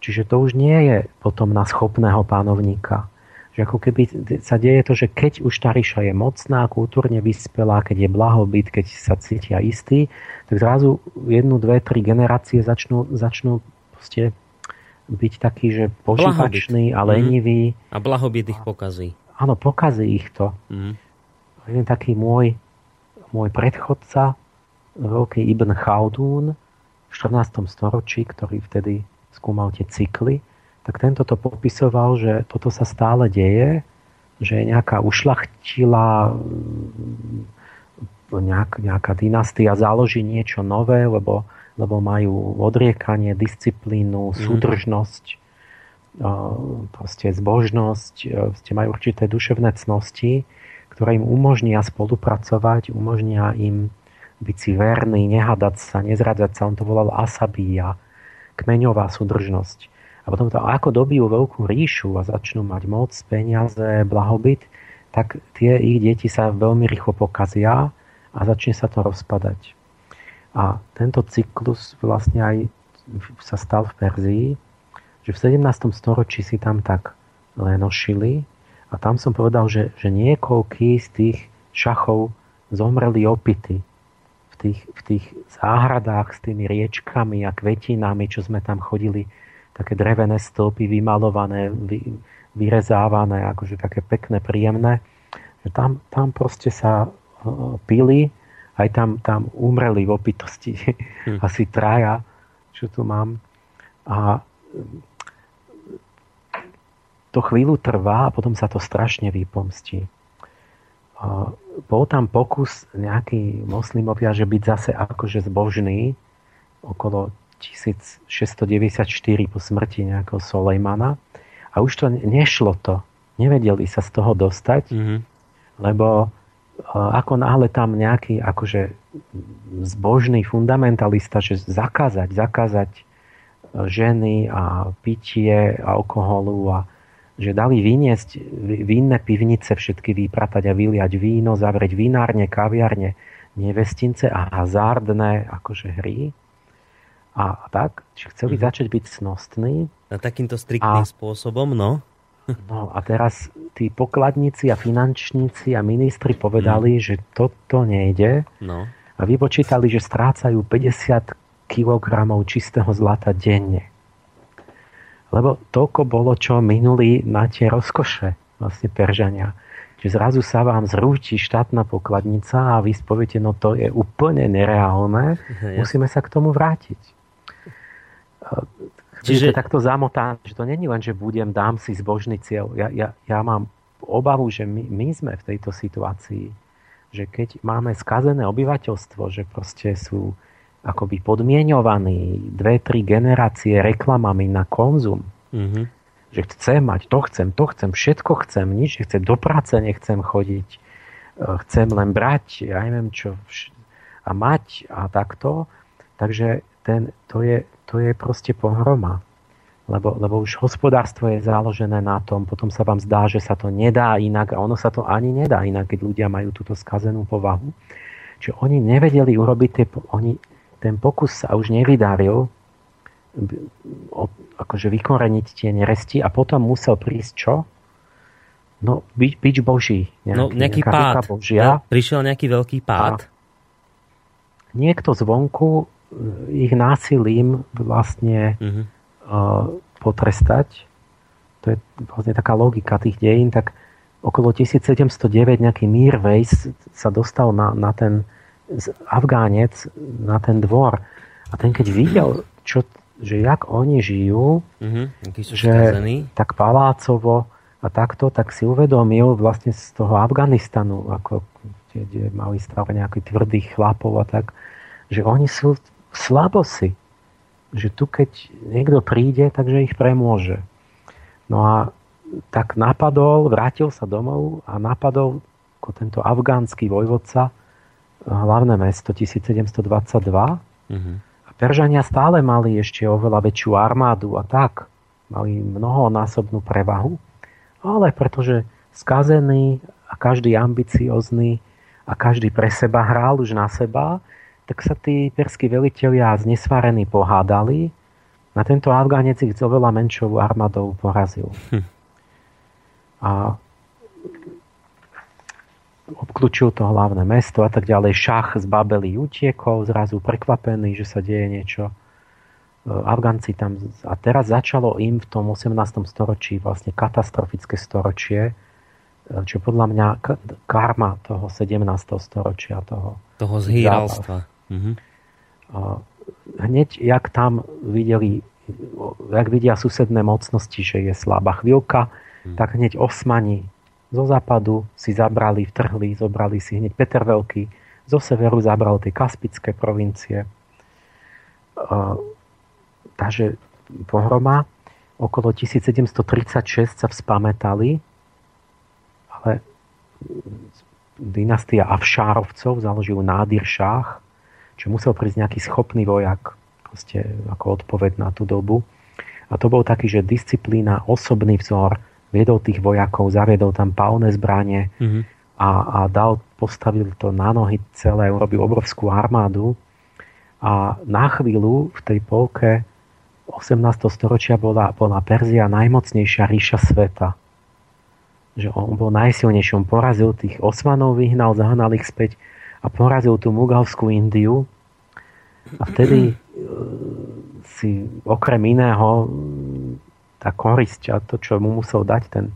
Čiže to už nie je potom na schopného pánovníka že ako keby sa deje to, že keď už tá ríša je mocná, kultúrne vyspelá, keď je blahobyt, keď sa cítia istý, tak zrazu jednu, dve, tri generácie začnú, začnú proste byť taký, že požívačný a mhm. lenivý.
Mm. A blahobyt ich pokazí.
Áno, pokazí ich to. Mm. Jeden taký môj, môj predchodca, veľký Ibn Chaldún v 14. storočí, ktorý vtedy skúmal tie cykly, tak tento to popisoval, že toto sa stále deje, že je nejaká ušlachtila nejak, nejaká dynastia založí niečo nové, lebo, lebo majú odriekanie, disciplínu, mm. súdržnosť, proste zbožnosť, ste majú určité duševné cnosti, ktoré im umožnia spolupracovať, umožnia im byť si verný, nehadať sa, nezradzať sa. On to volal asabíja, kmeňová súdržnosť. A potom to, ako dobijú veľkú ríšu a začnú mať moc, peniaze, blahobyt, tak tie ich deti sa veľmi rýchlo pokazia a začne sa to rozpadať. A tento cyklus vlastne aj sa stal v Perzii, že v 17. storočí si tam tak lenošili a tam som povedal, že, že niekoľký z tých šachov zomreli opity v tých, v tých záhradách s tými riečkami a kvetinami, čo sme tam chodili také drevené stĺpy vymalované, vy, vyrezávané, akože také pekné, príjemné. Že tam, tam proste sa uh, pili, aj tam, tam umreli v opitosti. <laughs> Hm. Asi traja, čo tu mám. A to chvíľu trvá a potom sa to strašne vypomstí. Bol tam pokus nejaký moslimovia, že byť zase akože zbožný okolo 1694 po smrti nejakého Solejmana a už to nešlo to. Nevedeli sa z toho dostať, mm-hmm. lebo ako náhle tam nejaký akože zbožný fundamentalista, že zakázať, zakázať e, ženy a pitie alkoholu a že dali vyniesť vinné pivnice všetky vypratať a vyliať víno, zavrieť vinárne, kaviarne, nevestince a hazardné akože hry, a tak, že chceli mm. začať byť snostní.
Na takýmto striktným a, spôsobom, no. <laughs>
No a teraz tí pokladníci a finančníci a ministri povedali, mm. že toto nejde. No. A vypočítali, že strácajú 50 kg čistého zlata denne. Lebo toľko bolo, čo minuli na tie rozkoše vlastne Peržania. Čiže zrazu sa vám zrúti štátna pokladnica a vy spoviete, no to je úplne nereálne, ja. musíme sa k tomu vrátiť. Čiže to takto zamotané, že to není len, že budem, dám si zbožný cieľ. Ja, ja, ja mám obavu, že my, my sme v tejto situácii, že keď máme skazené obyvateľstvo, že proste sú akoby podmienovaní dve, tri generácie reklamami na konzum, mm-hmm. že chce mať, to chcem, to chcem, všetko chcem, nič nechcem, do práce nechcem chodiť, e, chcem len brať, ja neviem čo, a mať a takto. Takže ten, to, je, to je proste pohroma. Lebo, lebo už hospodárstvo je založené na tom, potom sa vám zdá, že sa to nedá inak a ono sa to ani nedá inak, keď ľudia majú túto skazenú povahu. Čiže oni nevedeli urobiť tie, oni, ten pokus sa už nevydaril, akože vykoreniť tie neresti a potom musel prísť čo? No, byť, byť boží.
Nejaký, no, nejaký pád. Božia. No, prišiel nejaký veľký pád. A
niekto zvonku eh, ich násilím vlastne uh-huh. uh, potrestať. To je vlastne taká logika tých dejín. Tak okolo 1709 nejaký Mirvejs sa dostal na, na ten Afgánec, na ten dvor. A ten keď videl, čo, že jak oni žijú, uh-huh, že skazení. tak palácovo a takto, tak si uvedomil vlastne z toho Afganistanu, ako kde mali stále nejakých tvrdých chlapov a tak, že oni sú slabosi. Že tu keď niekto príde, takže ich premôže. No a tak napadol, vrátil sa domov a napadol ako tento afgánsky vojvodca hlavné mesto 1722 uh-huh. Peržania stále mali ešte oveľa väčšiu armádu a tak. Mali mnohonásobnú prevahu. Ale pretože skazený a každý ambiciozný a každý pre seba hral už na seba, tak sa tí perskí veliteľia znesvarení pohádali. Na tento Afgánec ich oveľa menšou armádou porazil. Hm. A obklúčil to hlavné mesto a tak ďalej. Šach z Babeli utiekol, zrazu prekvapený, že sa deje niečo. E, Afgánci tam... A teraz začalo im v tom 18. storočí vlastne katastrofické storočie, e, čo podľa mňa karma toho 17. storočia, toho...
Toho zhýralstva. Mhm.
Hneď, jak tam videli, jak vidia susedné mocnosti, že je slabá chvíľka, mhm. tak hneď Osmani zo západu si zabrali, vtrhli, zobrali si hneď Peter Veľký, zo severu zabral tie kaspické provincie. Takže pohroma okolo 1736 sa vzpamätali, ale dynastia Avšárovcov založil Nádir Šách, čo musel prísť nejaký schopný vojak ako odpoveď na tú dobu. A to bol taký, že disciplína, osobný vzor, viedol tých vojakov, zaviedol tam palné zbranie mm-hmm. a, a dal, postavil to na nohy celé, urobil obrovskú armádu a na chvíľu v tej polke 18. storočia bola, bola Perzia najmocnejšia ríša sveta. Že on bol najsilnejší, on porazil tých Osmanov, vyhnal, zahnal ich späť a porazil tú Mugalskú Indiu a vtedy <clears throat> si okrem iného tá korisť a to, čo mu musel dať ten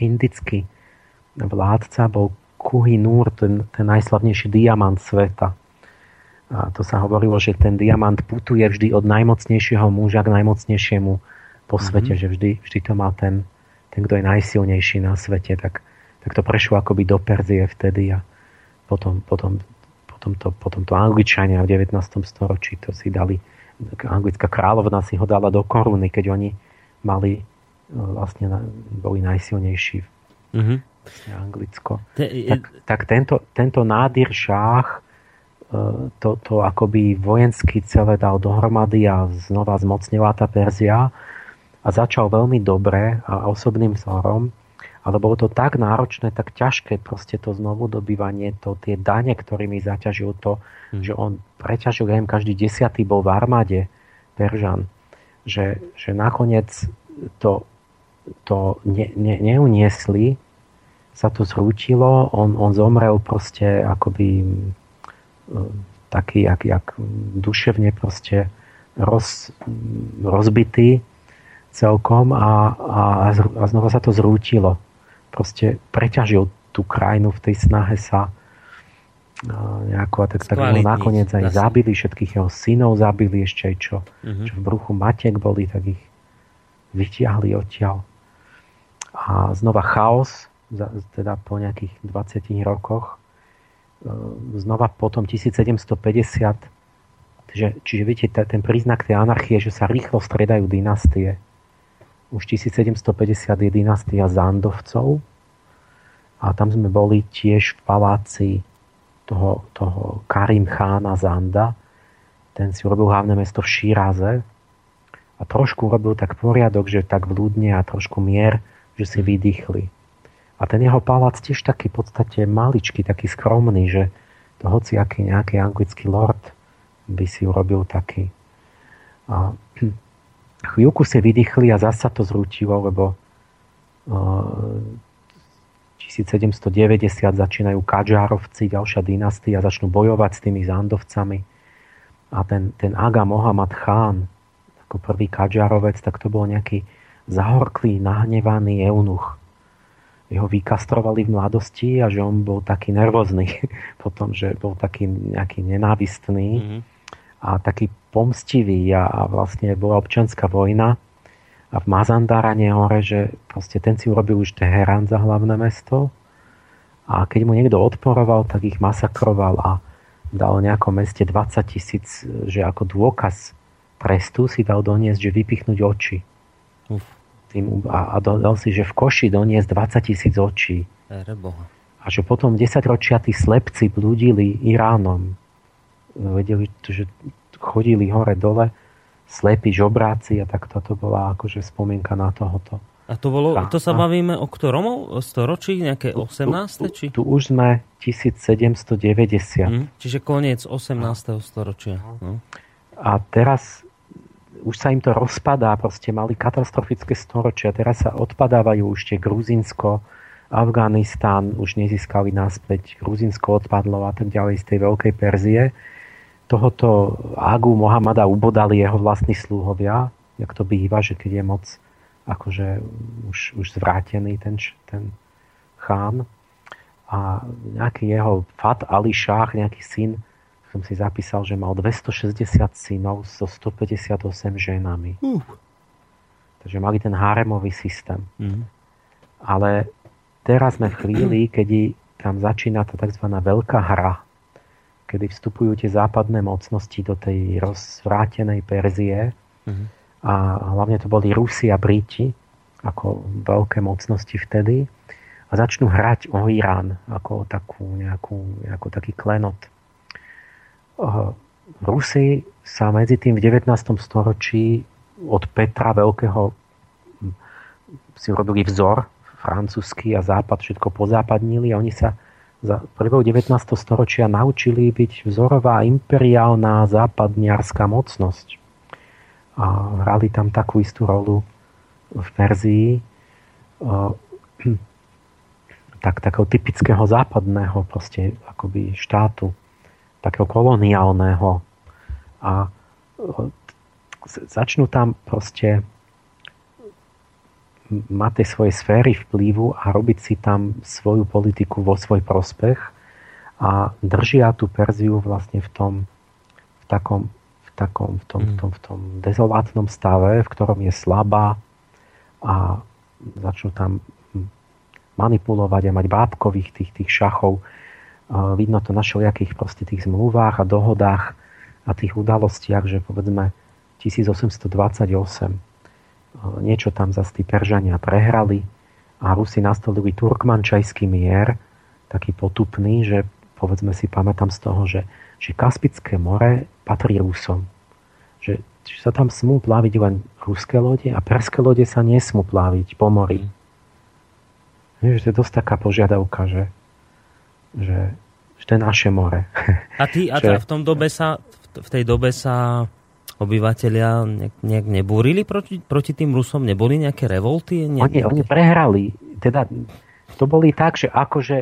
indický vládca, bol Kuhi Nur, ten, ten najslavnejší diamant sveta. A to sa hovorilo, že ten diamant putuje vždy od najmocnejšieho muža k najmocnejšiemu po svete, mm-hmm. že vždy, vždy to mal ten, ten, kto je najsilnejší na svete, tak, tak to prešlo akoby do Perzie vtedy a potom, potom, potom, to, potom to Angličania v 19. storočí to si dali, anglická kráľovna si ho dala do koruny, keď oni mali e, vlastne boli najsilnejší mm-hmm. vlastne Anglicko. Te, tak, tak tento, tento nádір šách e, to, to akoby vojensky celé dal dohromady a znova zmocnila tá Perzia a začal veľmi dobre a osobným vzorom, ale bolo to tak náročné, tak ťažké proste to znovu dobývanie, to tie dane, ktorými zaťažil to, mm. že on preťažil, ja každý desiatý bol v armáde Peržan že, že nakoniec to, to ne, ne, neuniesli, sa to zrútilo, on, on zomrel proste akoby e, taký, jak, jak duševne proste roz, rozbitý celkom a, a, a znova sa to zrútilo. Proste preťažil tú krajinu v tej snahe sa nejako, a tak ho nakoniec aj zase. zabili, všetkých jeho synov zabili ešte aj čo, uh-huh. čo v bruchu matiek boli, tak ich vytiahli odtiaľ. A znova chaos, teda po nejakých 20 rokoch, e, znova potom 1750, že, čiže viete, ten príznak tej anarchie, že sa rýchlo stredajú dynastie. už 1750 dynastia Zandovcov a tam sme boli tiež v paláci toho, toho Karim Chána Zanda. Ten si urobil hlavné mesto v Šíraze a trošku urobil tak poriadok, že tak vľúdne a trošku mier, že si vydýchli. A ten jeho palác tiež taký v podstate maličký, taký skromný, že to hoci aký nejaký anglický lord by si urobil taký. A <clears throat> chvíľku si vydýchli a zasa to zrútilo, lebo 1790 začínajú Kadžárovci, ďalšia dynastia, začnú bojovať s tými Zandovcami. A ten, ten Aga Mohamed Khan, ako prvý Kadžárovec, tak to bol nejaký zahorklý, nahnevaný eunuch. Jeho vykastrovali v mladosti a že on bol taký nervózny <laughs> potom, že bol taký nejaký nenávistný mm-hmm. a taký pomstivý a, a vlastne bola občanská vojna a v Mazandarane hore, že proste ten si urobil už Teherán za hlavné mesto a keď mu niekto odporoval, tak ich masakroval a dal nejakom meste 20 tisíc, že ako dôkaz trestu si dal doniesť, že vypichnúť oči. Uf. Tým, a, a dal si, že v koši doniesť 20 tisíc očí. A že potom 10 ročia tí slepci blúdili Iránom. Vedeli, že chodili hore-dole, slepí žobráci a tak toto bola akože spomienka na tohoto.
A to, bolo, to sa bavíme o ktorom storočí? Nejaké 18.
Tu, tu, tu už sme 1790. Mm,
čiže koniec 18. storočia. No.
A teraz už sa im to rozpadá, proste mali katastrofické storočia, teraz sa odpadávajú už tie Gruzinsko, Afganistán už nezískali naspäť, Gruzinsko odpadlo a tak ďalej z tej Veľkej Perzie tohoto Agu Mohamada ubodali jeho vlastní sluhovia, jak to býva, že keď je moc akože už, už zvrátený ten, ten chán a nejaký jeho Fat Ali Shah, nejaký syn, som si zapísal, že mal 260 synov so 158 ženami. Uh. Takže mali ten háremový systém. Mm. Ale teraz sme v chvíli, keď tam začína tá tzv. veľká hra kedy vstupujú tie západné mocnosti do tej rozvrátenej Perzie. Mm-hmm. A hlavne to boli Rusi a Briti ako veľké mocnosti vtedy. A začnú hrať o Irán ako, takú, nejakú, ako taký klenot. Rusi sa medzi tým v 19. storočí od Petra Veľkého si urobili vzor francúzsky a západ všetko pozápadnili a oni sa za prvého 19. storočia naučili byť vzorová imperiálna západniarská mocnosť. A hrali tam takú istú rolu v Perzii <clears throat> tak, takého typického západného proste akoby štátu, takého koloniálneho. A začnú tam proste mať tej svojej sféry vplyvu a robiť si tam svoju politiku vo svoj prospech a držia tú Perziu vlastne v tom, v takom, v takom, v tom, v tom, v tom dezolátnom stave, v ktorom je slabá a začnú tam manipulovať a mať bábkových tých, tých šachov. Vidno to na všelijakých proste tých zmluvách a dohodách a tých udalostiach, že povedzme 1828 niečo tam zase tí Peržania prehrali a Rusi nastolili turkmančajský mier, taký potupný, že povedzme si, pamätám z toho, že, že Kaspické more patrí Rusom. Že, že sa tam smú pláviť len ruské lode a perské lode sa nesmú pláviť po mori. Že to je dosť taká požiadavka, že, že, že to je naše more.
A, ty, a <laughs> že, v tom dobe sa, v tej dobe sa obyvateľia nejak, nejak nebúrili proti, proti tým Rusom? Neboli nejaké revolty?
Ne, oni, oni prehrali. Teda to boli tak, že akože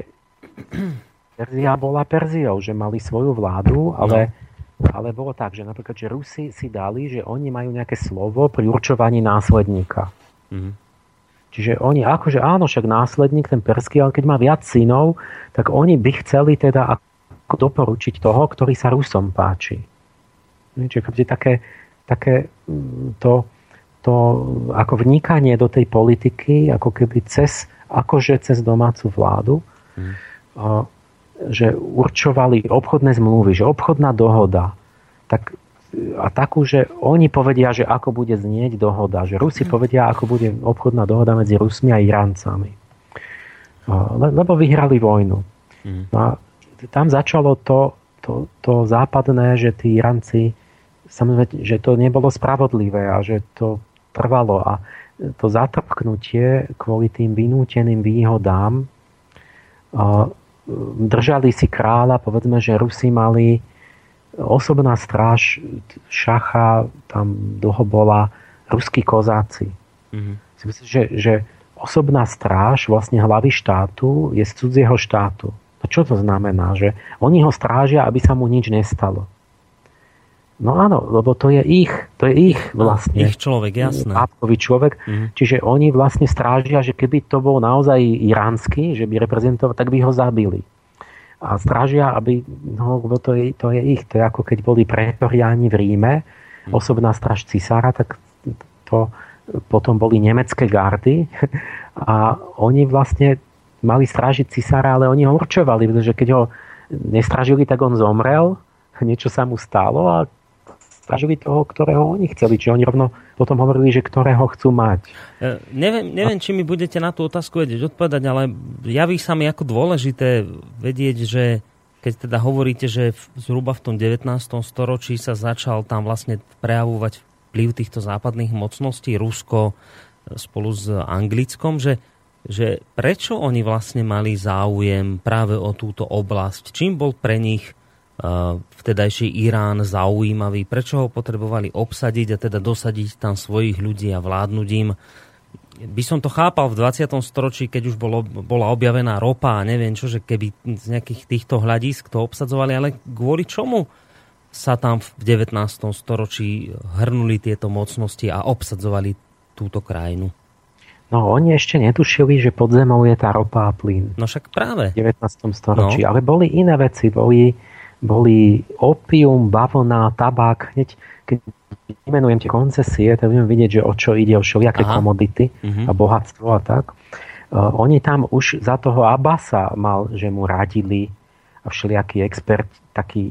<clears throat> Perzia bola Perziou, že mali svoju vládu, ale, no. ale bolo tak, že napríklad, že Rusi si dali, že oni majú nejaké slovo pri určovaní následníka. Mm. Čiže oni akože áno, však následník, ten perský, ale keď má viac synov, tak oni by chceli teda ako doporučiť toho, ktorý sa Rusom páči. Čiže také, také mm, to, to ako vnikanie do tej politiky, ako keby cez, akože cez domácu vládu, hmm. že určovali obchodné zmluvy, že obchodná dohoda, tak a takú, že oni povedia, že ako bude znieť dohoda, že Rusi povedia, ako bude obchodná dohoda medzi Rusmi a Iráncami. Le, lebo vyhrali vojnu. Mm. No a tam začalo to, to, to západné, že tí Iránci, samozrejme, že to nebolo spravodlivé a že to trvalo a to zatrpknutie kvôli tým vynúteným výhodám držali si kráľa, povedzme, že Rusi mali osobná stráž šacha, tam dlho bola ruskí kozáci. Mm-hmm. Si myslím, že, že osobná stráž vlastne hlavy štátu je z cudzieho štátu. No čo to znamená? Že oni ho strážia, aby sa mu nič nestalo. No áno, lebo to je ich, to je ich vlastne.
Ich človek, jasné.
Pápkový človek. Mm-hmm. Čiže oni vlastne strážia, že keby to bol naozaj iránsky, že by reprezentoval, tak by ho zabili. A strážia, aby, no lebo to je, to je ich, to je ako keď boli pretoriáni v Ríme, mm. osobná stráž cisára, tak to potom boli nemecké gardy <laughs> a oni vlastne mali strážiť cisára, ale oni ho určovali, pretože keď ho nestražili, tak on zomrel, <laughs> niečo sa mu stalo a strážili toho, ktorého oni chceli. Čiže oni rovno potom hovorili, že ktorého chcú mať.
E, neviem, neviem, či mi budete na tú otázku vedieť odpovedať, ale javí sa mi ako dôležité vedieť, že keď teda hovoríte, že zhruba v tom 19. storočí sa začal tam vlastne prejavovať vplyv týchto západných mocností, Rusko e, spolu s Anglickom, že že prečo oni vlastne mali záujem práve o túto oblasť? Čím bol pre nich vtedajší Irán zaujímavý? Prečo ho potrebovali obsadiť a teda dosadiť tam svojich ľudí a vládnuť im? By som to chápal v 20. storočí, keď už bolo, bola objavená ropa a neviem čo, že keby z nejakých týchto hľadisk to obsadzovali, ale kvôli čomu sa tam v 19. storočí hrnuli tieto mocnosti a obsadzovali túto krajinu?
No oni ešte netušili, že pod zemou je tá ropa a plyn.
No však práve.
V 19. storočí. No. Ale boli iné veci. Boli, boli opium, bavlna, tabák. Hneď, keď vymenujem tie koncesie, tak budeme vidieť, že o čo ide, o všelijaké komodity uh-huh. a bohatstvo a tak. Uh, oni tam už za toho Abasa mal, že mu radili a všelijakí experti, takí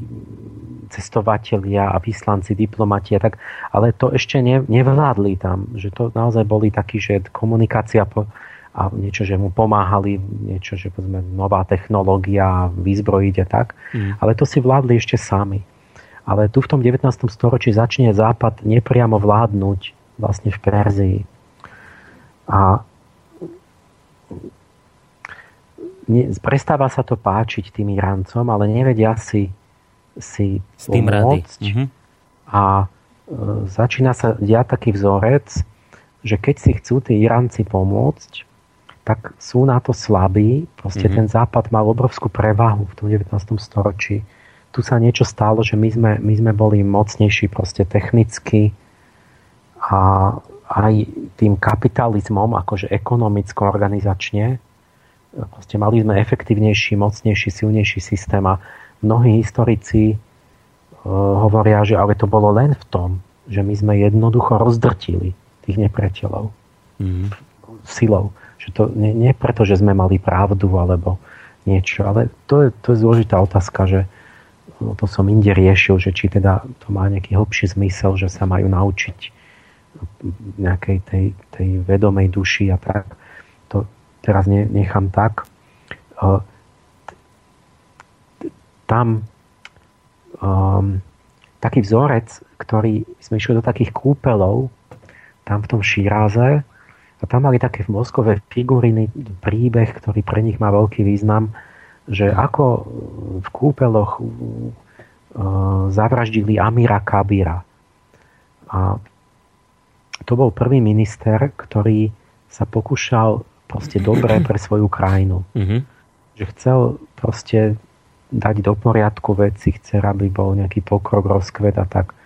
cestovatelia a vyslanci, diplomati a tak, ale to ešte ne, nevládli tam, že to naozaj boli takí, že komunikácia po, a niečo, že mu pomáhali, niečo, že povedzme, nová technológia, vyzbrojiť a tak, mm. ale to si vládli ešte sami. Ale tu v tom 19. storočí začne Západ nepriamo vládnuť vlastne v Perzii. A ne, prestáva sa to páčiť tým Iráncom, ale nevedia si, si
S tým pomôcť. Mm-hmm.
A e, začína sa diať taký vzorec, že keď si chcú tí Iránci pomôcť, tak sú na to slabí. Proste mm-hmm. ten západ mal obrovskú prevahu v tom 19. storočí. Tu sa niečo stalo, že my sme, my sme boli mocnejší proste technicky a aj tým kapitalizmom, akože ekonomicko, organizačne, Proste mali sme efektívnejší, mocnejší, silnejší systém a mnohí historici uh, hovoria, že ale to bolo len v tom, že my sme jednoducho rozdrtili tých nepriateľov mm. silou. Že to nie, nie preto, že sme mali pravdu alebo niečo, ale to je, to je zložitá otázka, že no, to som inde riešil, že či teda to má nejaký hlbší zmysel, že sa majú naučiť nejakej tej, tej vedomej duši a tak teraz nechám tak. Tam um, taký vzorec, ktorý sme išli do takých kúpelov, tam v tom Šíráze, a tam mali také v Moskove figuriny, príbeh, ktorý pre nich má veľký význam, že ako v kúpeloch uh, zavraždili Amira Kabira. A to bol prvý minister, ktorý sa pokúšal proste dobré pre svoju krajinu. Mm-hmm. Že chcel proste dať do poriadku veci, chce, aby bol nejaký pokrok, rozkvet a tak.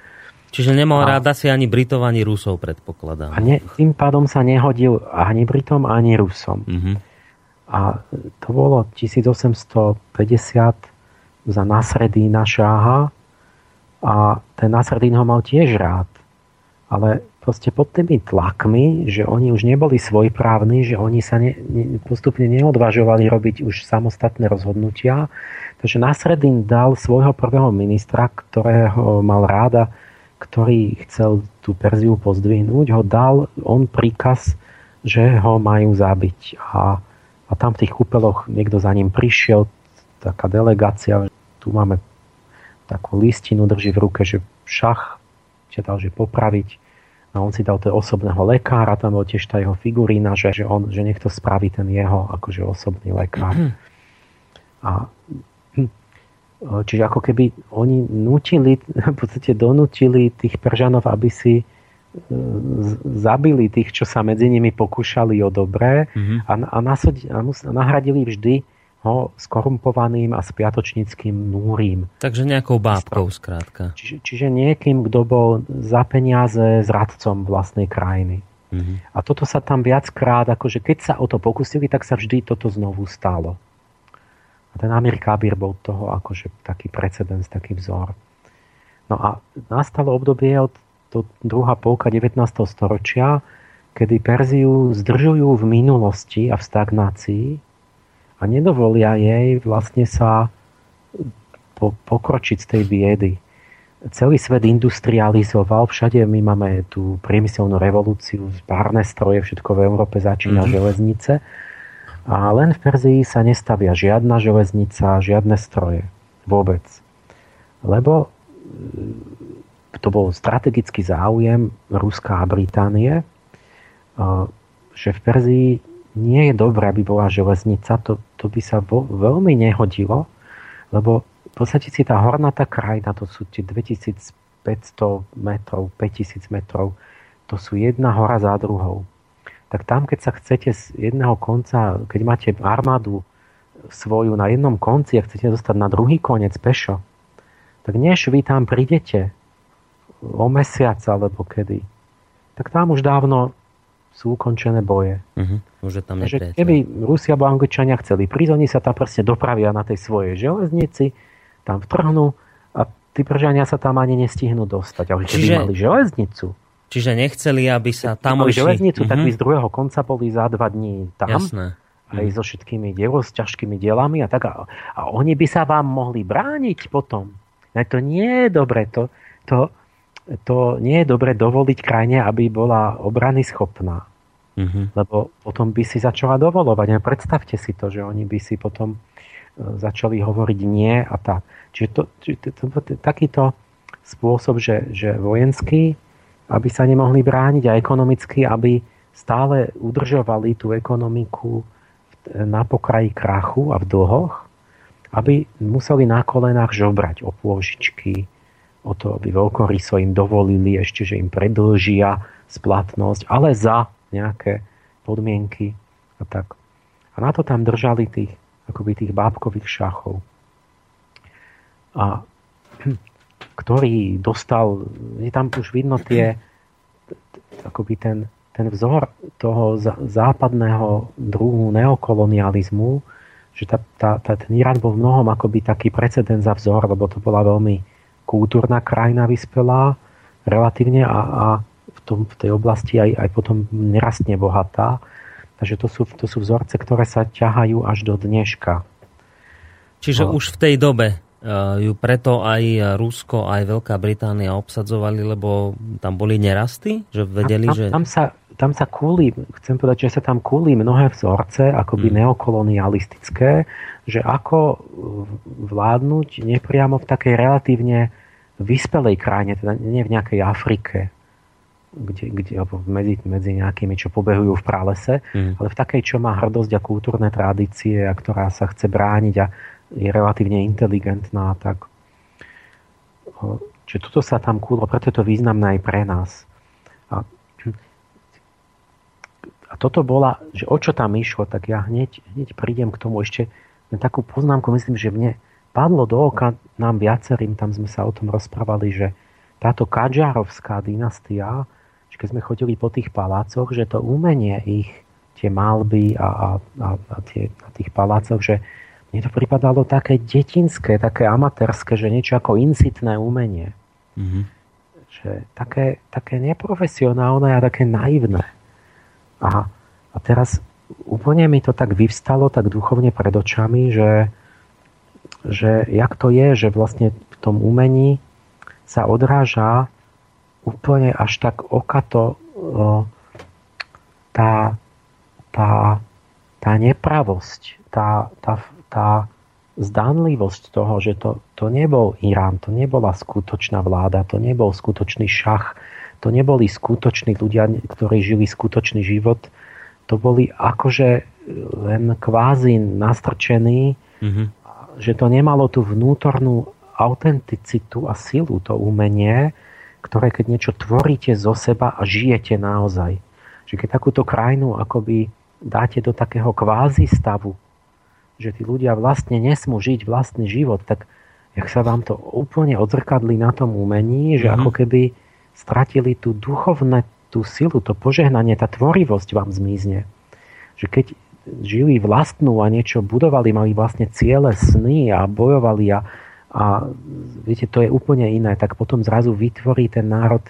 Čiže nemal a, rád asi ani Britov, ani Rusov, predpokladám.
A ne, tým pádom sa nehodil ani Britom, ani Rusom. Mm-hmm. A to bolo 1850 za Nasredína šáha a ten Nasredín ho mal tiež rád. Ale proste pod tými tlakmi, že oni už neboli svojprávni, že oni sa ne, ne, postupne neodvažovali robiť už samostatné rozhodnutia. Takže Nasreddin dal svojho prvého ministra, ktorého mal ráda, ktorý chcel tú Perziu pozdvihnúť, ho dal on príkaz, že ho majú zabiť. A, a tam v tých kúpeloch niekto za ním prišiel, taká delegácia, tu máme takú listinu, drží v ruke, že šach, dal, že popraviť. A on si dal toho osobného lekára, tam bol tiež tá jeho figurína, že, že, on, že nech to spraví ten jeho akože osobný lekár. A Čiže ako keby oni nutili, v podstate donutili tých Peržanov, aby si e, zabili tých, čo sa medzi nimi pokúšali o dobré mm-hmm. a, a, nasod, a nahradili vždy ho skorumpovaným a spiatočníckým núrím.
Takže nejakou bábkou skrátka.
Čiže, čiže niekým, kto bol za peniaze zradcom vlastnej krajiny. Mm-hmm. A toto sa tam viackrát, akože keď sa o to pokusili, tak sa vždy toto znovu stalo. A ten Amir Kabir bol toho akože taký precedens, taký vzor. No a nastalo obdobie od to druhá polka 19. storočia, kedy Perziu zdržujú v minulosti a v stagnácii a nedovolia jej vlastne sa po, pokročiť z tej biedy. Celý svet industrializoval, všade my máme tú priemyselnú revolúciu, párne stroje, všetko v Európe začína mm-hmm. železnice a len v Perzii sa nestavia žiadna železnica, žiadne stroje. Vôbec. Lebo e, to bol strategický záujem Ruska a Británie, e, že v Perzii nie je dobré, aby bola železnica. To, to by sa vo, veľmi nehodilo, lebo v podstate si tá hornatá krajina, to sú tie 2500 metrov, 5000 metrov, to sú jedna hora za druhou tak tam, keď sa chcete z jedného konca, keď máte armádu svoju na jednom konci a chcete dostať na druhý koniec pešo, tak než vy tam prídete o mesiac alebo kedy, tak tam už dávno sú ukončené boje.
Uh-huh. Už tam
Takže keby Rusia alebo Angličania chceli prísť, oni sa tam presne dopravia na tej svojej železnici, tam vtrhnú a tí Pržania sa tam ani nestihnú dostať. Ale keby Čiže... mali železnicu,
Čiže nechceli, aby sa tam...
Mali železnicu, mm-hmm. tak by z druhého konca boli za dva dní tam. Jasné. Aj mm. so všetkými dielo, s ťažkými dielami a tak. A, a oni by sa vám mohli brániť potom. A to nie je dobre. To, to, to nie je dobre dovoliť krajine, aby bola obrany schopná. Mm-hmm. Lebo potom by si začala dovolovať. A predstavte si to, že oni by si potom e, začali hovoriť nie a tak. Čiže to, to, to, to, takýto spôsob, že, že vojenský aby sa nemohli brániť a ekonomicky, aby stále udržovali tú ekonomiku na pokraji krachu a v dlhoch, aby museli na kolenách žobrať o pôžičky, o to, aby veľkoryso im dovolili ešte, že im predlžia splatnosť, ale za nejaké podmienky a tak. A na to tam držali tých, akoby tých bábkových šachov. A ktorý dostal, je tam už vidno tie, akoby ten, ten vzor toho západného druhu neokolonializmu, že tá, tá, tá, ten Irán bol v mnohom akoby taký precedens za vzor, lebo to bola veľmi kultúrna krajina vyspelá relatívne a, a v, tom, v tej oblasti aj, aj potom nerastne bohatá. Takže to sú, to sú vzorce, ktoré sa ťahajú až do dneška.
Čiže no. už v tej dobe ju preto aj Rusko, aj Veľká Británia obsadzovali, lebo tam boli nerasty? Že vedeli,
tam,
že...
Tam sa, tam sa kúli, chcem povedať, že sa tam kúli mnohé vzorce, akoby hmm. neokolonialistické, že ako vládnuť nepriamo v takej relatívne vyspelej krajine, teda nie v nejakej Afrike, kde, kde, alebo medzi, medzi nejakými, čo pobehujú v pralese, hmm. ale v takej, čo má hrdosť a kultúrne tradície a ktorá sa chce brániť a je relatívne inteligentná, tak Čiže toto sa tam kúlo, preto je to významné aj pre nás. A, a toto bola, že o čo tam išlo, tak ja hneď, hneď prídem k tomu ešte na takú poznámku, myslím, že mne padlo do oka nám viacerým, tam sme sa o tom rozprávali, že táto Kadžárovská dynastia, že keď sme chodili po tých palácoch, že to umenie ich, tie malby a, a, a, a tie, a tých palácoch, že mne to pripadalo také detinské, také amatérske, že niečo ako incitné umenie. Mm-hmm. Že také, také neprofesionálne a také naivné. A, a teraz úplne mi to tak vyvstalo, tak duchovne pred očami, že, že jak to je, že vlastne v tom umení sa odráža úplne až tak okato tá, tá, tá nepravosť, tá, tá, tá zdánlivosť toho, že to, to nebol Irán, to nebola skutočná vláda, to nebol skutočný šach, to neboli skutoční ľudia, ktorí žili skutočný život, to boli akože len kvázi nastrčení, mm-hmm. že to nemalo tú vnútornú autenticitu a silu, to umenie, ktoré keď niečo tvoríte zo seba a žijete naozaj. Že keď takúto krajinu akoby dáte do takého kvázi stavu, že tí ľudia vlastne nesmú žiť vlastný život, tak jak sa vám to úplne odzrkadli na tom umení, že mm-hmm. ako keby stratili tú duchovné, tú silu, to požehnanie, tá tvorivosť vám zmizne. Že keď žili vlastnú a niečo budovali, mali vlastne ciele, sny a bojovali a a viete, to je úplne iné, tak potom zrazu vytvorí ten národ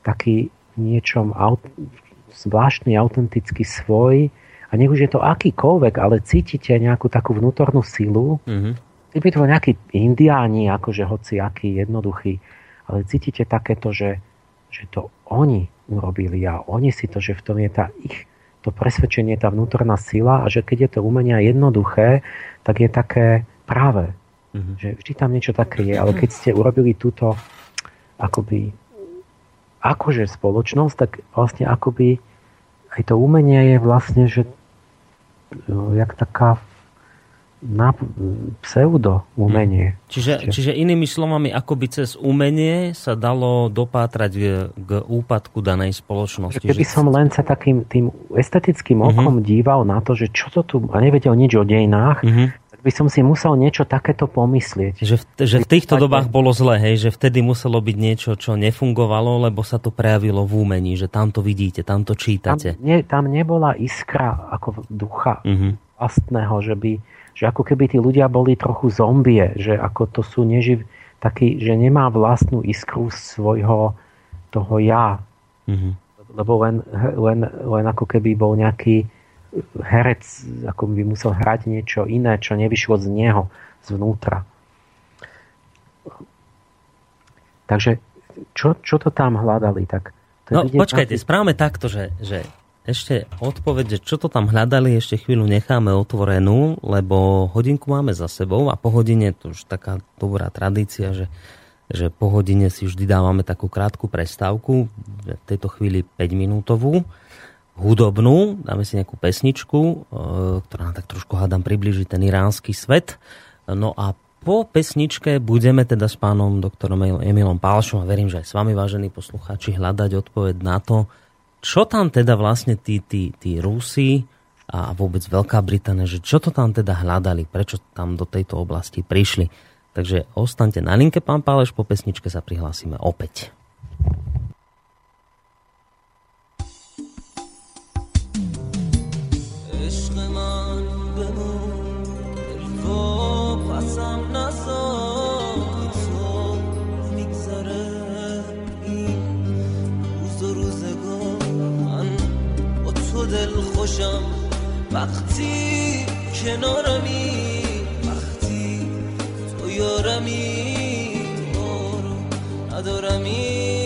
taký niečom aut- zvláštny, autentický svoj a nech už je to akýkoľvek, ale cítite nejakú takú vnútornú silu. Mm-hmm. Kdyby to nejakí indiáni, akože hoci aký jednoduchý, ale cítite takéto, že, že to oni urobili a oni si to, že v tom je tá ich to presvedčenie, tá vnútorná sila a že keď je to umenia jednoduché, tak je také práve. Mm-hmm. Že vždy tam niečo také je, ale keď ste urobili túto akoby akože spoločnosť, tak vlastne akoby aj to umenie je vlastne, že jak taká na pseudo umenie.
Mhm. Čiže, čiže inými slovami, akoby cez umenie sa dalo dopátrať k, k úpadku danej spoločnosti.
Keby že... som len sa takým tým estetickým okom uh-huh. díval na to, že čo to tu, a nevedel nič o dejinách, uh-huh by som si musel niečo takéto pomyslieť.
Že v, že v týchto dobách bolo zle, hej? že vtedy muselo byť niečo, čo nefungovalo, lebo sa to prejavilo v úmení, že tam to vidíte, tam to čítate.
Tam, ne, tam nebola iskra ako ducha uh-huh. vlastného, že, by, že ako keby tí ľudia boli trochu zombie, že ako to sú neživ, taký, že nemá vlastnú iskru svojho toho ja. Uh-huh. Lebo len, len, len ako keby bol nejaký herec ako by musel hrať niečo iné, čo nevyšlo z neho, zvnútra. Takže čo, čo to tam hľadali? Tak
to no počkajte, na... správame takto, že, že ešte odpoveď, že čo to tam hľadali, ešte chvíľu necháme otvorenú, lebo hodinku máme za sebou a po hodine, to už taká dobrá tradícia, že, že po hodine si vždy dávame takú krátku prestávku, v tejto chvíli 5 minútovú hudobnú, dáme si nejakú pesničku, e, ktorá nám tak trošku hádam približí ten iránsky svet. No a po pesničke budeme teda s pánom doktorom Emilom Pálšom a verím, že aj s vami, vážení poslucháči, hľadať odpoveď na to, čo tam teda vlastne tí, tí, tí Rusi a vôbec Veľká Británia, že čo to tam teda hľadali, prečo tam do tejto oblasti prišli. Takže ostaňte na linke, pán Páleš, po pesničke sa prihlásime opäť.
خوشم وقتی کنارمی وقتی تو یارمی ندارمی.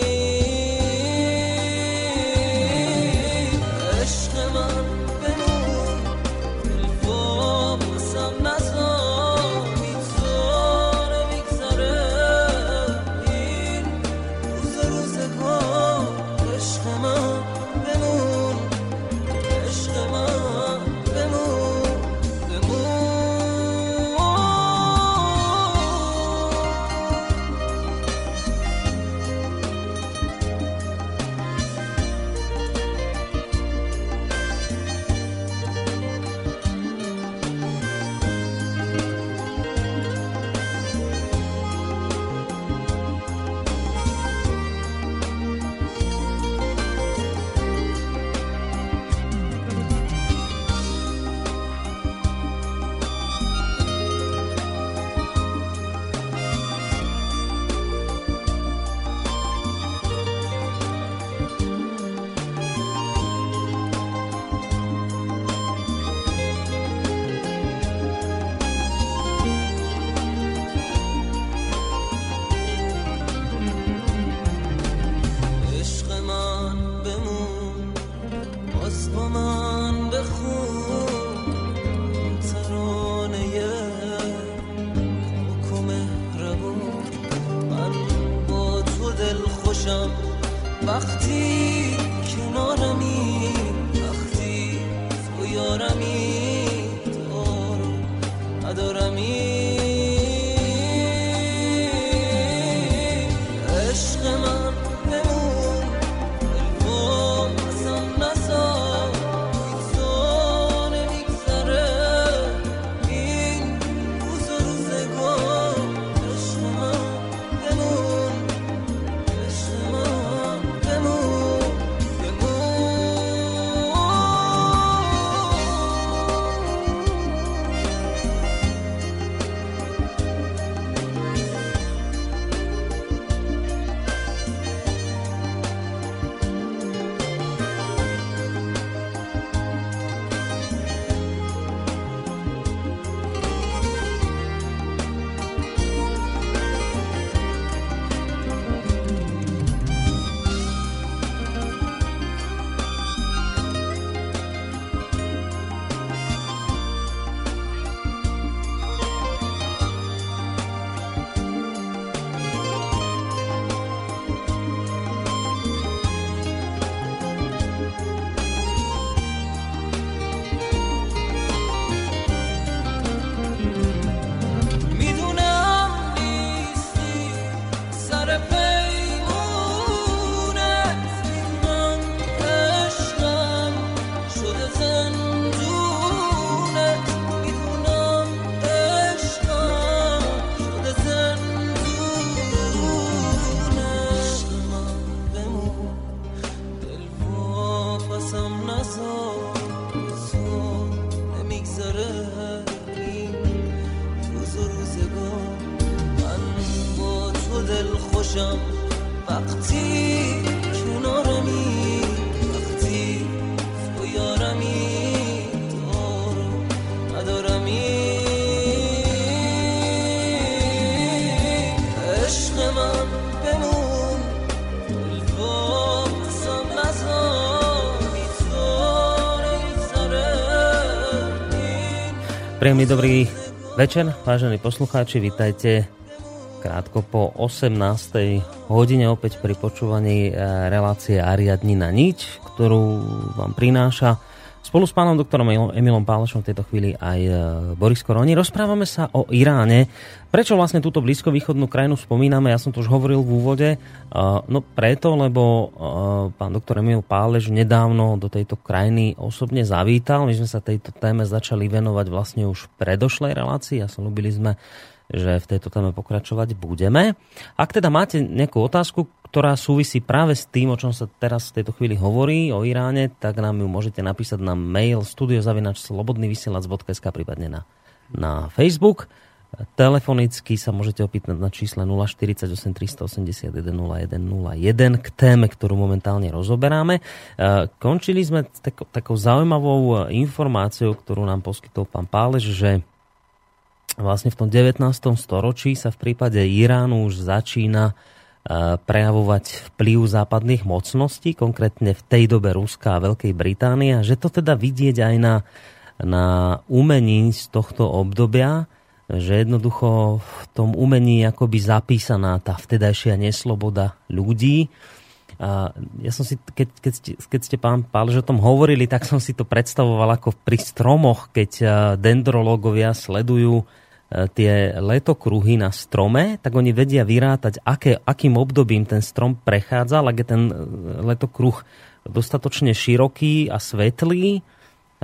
Príjemný dobrý večer, vážení poslucháči, vítajte krátko po 18. hodine opäť pri počúvaní e, relácie Ariadni na nič, ktorú vám prináša spolu s pánom doktorom Emilom Pálešom v tejto chvíli aj e, Boris Koroni. Rozprávame sa o Iráne. Prečo vlastne túto blízkovýchodnú krajinu spomíname? Ja som to už hovoril v úvode. E, no preto, lebo pán doktor Emil Páleš nedávno do tejto krajiny osobne zavítal. My sme sa tejto téme začali venovať vlastne už v predošlej relácii. Ja som ľúbili sme že v tejto téme pokračovať budeme. Ak teda máte nejakú otázku, ktorá súvisí práve s tým, o čom sa teraz v tejto chvíli hovorí, o Iráne, tak nám ju môžete napísať na mail studiozavinačslobodnyvysielac.sk prípadne na, na Facebook. Telefonicky sa môžete opýtať na čísle 048 381 0101 k téme, ktorú momentálne rozoberáme. E, končili sme takou zaujímavou informáciou, ktorú nám poskytol pán Páleš, že vlastne v tom 19. storočí sa v prípade Iránu už začína e, prejavovať vplyv západných mocností, konkrétne v tej dobe Ruska a Veľkej Británie, a že to teda vidieť aj na, na umení z tohto obdobia, že jednoducho v tom umení akoby zapísaná tá vtedajšia nesloboda ľudí. A ja som si, keď, keď, ste, keď ste pán Pálež o tom hovorili, tak som si to predstavoval ako pri stromoch, keď e, dendrológovia sledujú E, tie letokruhy na strome, tak oni vedia vyrátať, aké, akým obdobím ten strom prechádza, ak je ten e, letokruh dostatočne široký a svetlý,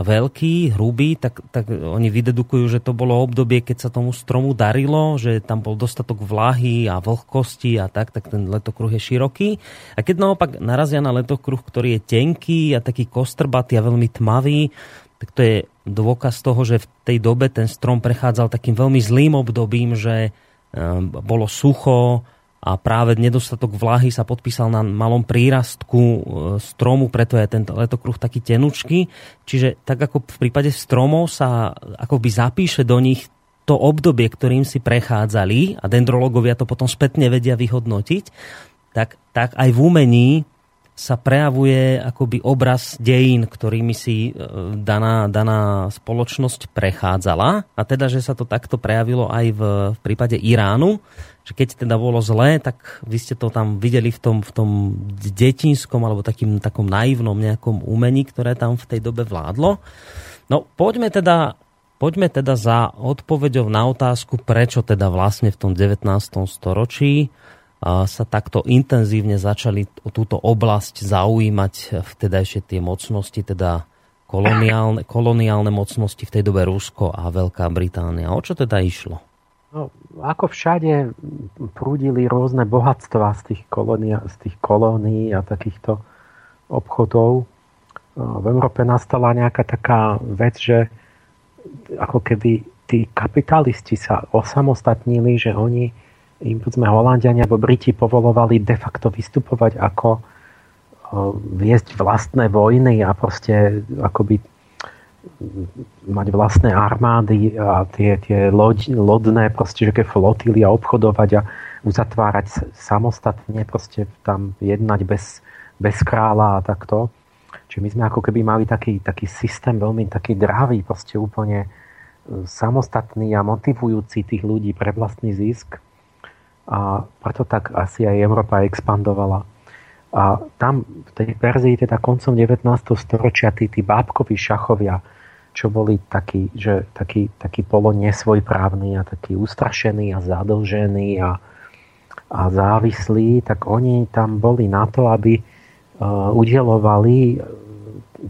veľký, hrubý, tak, tak oni vydedukujú, že to bolo obdobie, keď sa tomu stromu darilo, že tam bol dostatok vlahy a vlhkosti a tak, tak ten letokruh je široký. A keď naopak narazia na letokruh, ktorý je tenký a taký kostrbatý a veľmi tmavý, tak to je dôkaz toho, že v tej dobe ten strom prechádzal takým veľmi zlým obdobím, že ehm, bolo sucho a práve nedostatok vlahy sa podpísal na malom prírastku e, stromu, preto je ten letokruh taký tenučký. Čiže tak ako v prípade stromov sa akoby zapíše do nich to obdobie, ktorým si prechádzali a dendrologovia to potom spätne vedia vyhodnotiť, tak, tak aj v umení sa prejavuje akoby obraz dejín, ktorými si e, daná, daná spoločnosť prechádzala. A teda, že sa to takto prejavilo aj v, v prípade Iránu, že keď teda bolo zlé, tak vy ste to tam videli v tom, v tom detinskom alebo takým, takom naivnom nejakom umení, ktoré tam v tej dobe vládlo. No poďme teda, poďme teda za odpoveďou na otázku, prečo teda vlastne v tom 19. storočí sa takto intenzívne začali túto oblasť zaujímať vtedajšie tie mocnosti, teda koloniálne, koloniálne mocnosti v tej dobe Rusko a Veľká Británia. O čo teda išlo?
No, ako všade prúdili rôzne bohatstva z tých, kolónia, z tých kolónií a takýchto obchodov. V Európe nastala nejaká taká vec, že ako keby tí kapitalisti sa osamostatnili, že oni im sme Holandiania alebo Briti povolovali de facto vystupovať ako viesť vlastné vojny a proste akoby mať vlastné armády a tie, tie loď, lodné proste, že flotily a obchodovať a uzatvárať samostatne, proste tam jednať bez, bez kráľa a takto. Čiže my sme ako keby mali taký, taký systém veľmi taký dravý, proste úplne e, samostatný a motivujúci tých ľudí pre vlastný zisk a preto tak asi aj Európa expandovala. A tam v tej verzii teda koncom 19. storočia tí, tí bábkoví šachovia, čo boli takí, že takí, takí polo a takí ustrašení a zadlžení a, a závislí, tak oni tam boli na to, aby uh, udelovali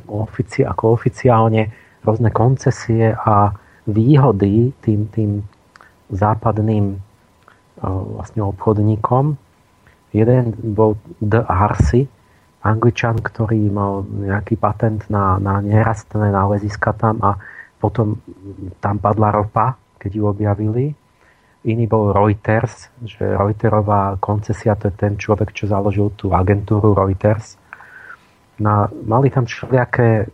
ofici, ako oficiálne rôzne koncesie a výhody tým, tým západným vlastne obchodníkom. Jeden bol D. Arsi, angličan, ktorý mal nejaký patent na, na nerastné náleziska tam a potom tam padla ropa, keď ju objavili. iný bol Reuters, že Reuterová koncesia, to je ten človek, čo založil tú agentúru Reuters. Na, mali tam všelijaké,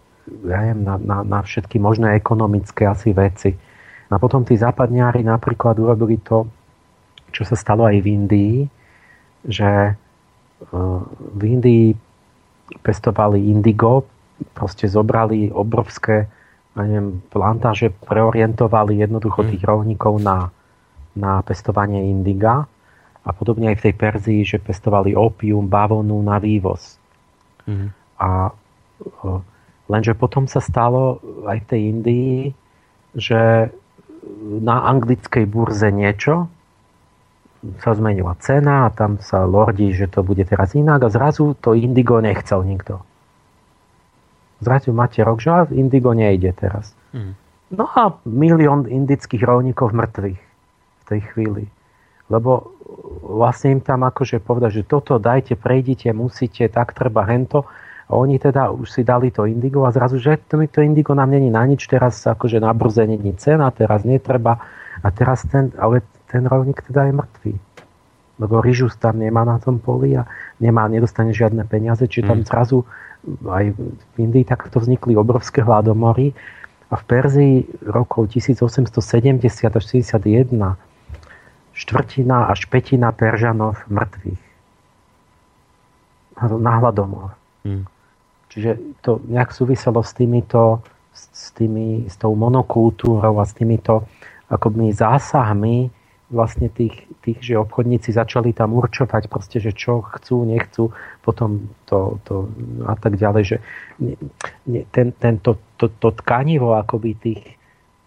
ja neviem, na, na, na všetky možné ekonomické asi veci. A potom tí západňári napríklad urobili to, čo sa stalo aj v Indii, že e, v Indii pestovali indigo, proste zobrali obrovské neviem, plantáže, preorientovali jednoducho tých mm. rovníkov na na pestovanie indiga a podobne aj v tej Perzii, že pestovali opium, bavonu na vývoz. Mm. A lenže potom sa stalo aj v tej Indii, že na anglickej burze niečo sa zmenila cena a tam sa lordí, že to bude teraz inak a zrazu to indigo nechcel nikto. Zrazu máte rok, že indigo nejde teraz. Mm. No a milión indických rovníkov mŕtvych tej chvíli. Lebo vlastne im tam akože povedať, že toto dajte, prejdite, musíte, tak treba hento. A oni teda už si dali to indigo a zrazu, že to, to indigo nám není na nič, teraz akože na brze není cena, teraz netreba. A teraz ten, ale ten rovník teda je mŕtvý. Lebo ryžus tam nemá na tom poli a nemá, nedostane žiadne peniaze, čiže tam mm. zrazu aj v Indii takto vznikli obrovské hladomory a v Perzii rokov 1870 až 61 štvrtina až petina Peržanov mŕtvych. Na hladomor. Hmm. Čiže to nejak súviselo s týmito, s, tými, s tou monokultúrou a s týmito akoby zásahmi vlastne tých, tých, že obchodníci začali tam určovať proste, že čo chcú, nechcú, potom to, to a tak ďalej, že ten, ten, to, to, to tkanivo akoby tých,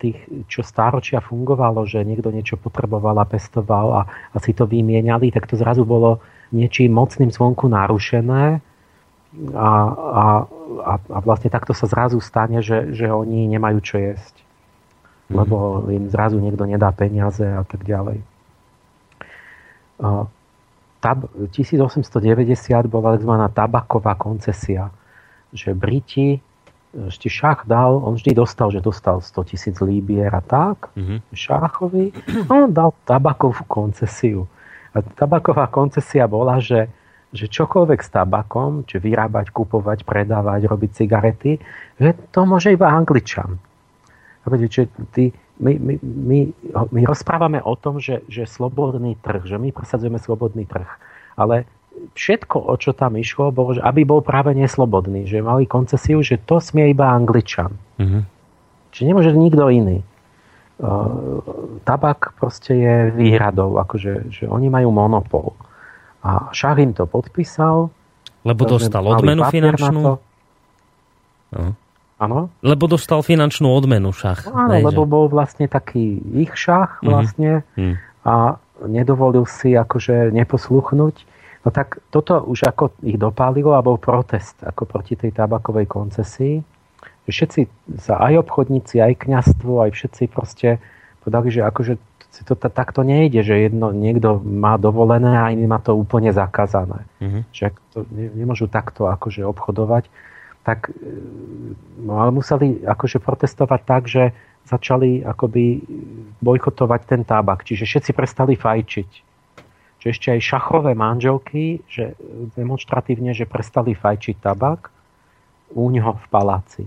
tých, čo stáročia fungovalo, že niekto niečo potreboval a pestoval a, a si to vymieniali, tak to zrazu bolo niečím mocným zvonku narušené a, a, a, a vlastne takto sa zrazu stane, že, že oni nemajú čo jesť. Lebo im zrazu niekto nedá peniaze a tak ďalej. Tab, 1890 bola tzv. tabaková koncesia, že Briti ešte šach dal, on vždy dostal, že dostal 100 tisíc líbier a tak, mm-hmm. šáchovi, on dal tabakovú koncesiu. A tabaková koncesia bola, že, že čokoľvek s tabakom, či vyrábať, kupovať, predávať, robiť cigarety, že to môže iba Angličan. A že ty, my, my, my, my rozprávame o tom, že, že slobodný trh, že my presadzujeme slobodný trh. Ale všetko, o čo tam išlo, bolo, že aby bol práve neslobodný, že mali koncesiu, že to smie iba Angličan. Mm-hmm. Čiže nemôže nikto iný. Uh, tabak proste je výhradou, akože že oni majú monopol. A Šach im to podpísal.
Lebo dostal odmenu finančnú.
No. Áno.
Lebo dostal finančnú odmenu šach.
Áno, Nejde. lebo bol vlastne taký ich šach mhm. vlastne mm-hmm. a nedovolil si akože neposluchnúť No tak toto už ako ich dopálilo a bol protest ako proti tej tabakovej koncesii. Všetci sa aj obchodníci, aj kňastvo, aj všetci proste povedali, že akože to takto nejde, že jedno, niekto má dovolené a iný má to úplne zakázané. Mm-hmm. Že to ne, nemôžu takto akože obchodovať. Tak, e, no ale museli akože protestovať tak, že začali akoby bojkotovať ten tabak. Čiže všetci prestali fajčiť že ešte aj šachové manželky, že demonstratívne, že prestali fajčiť tabak u neho v paláci.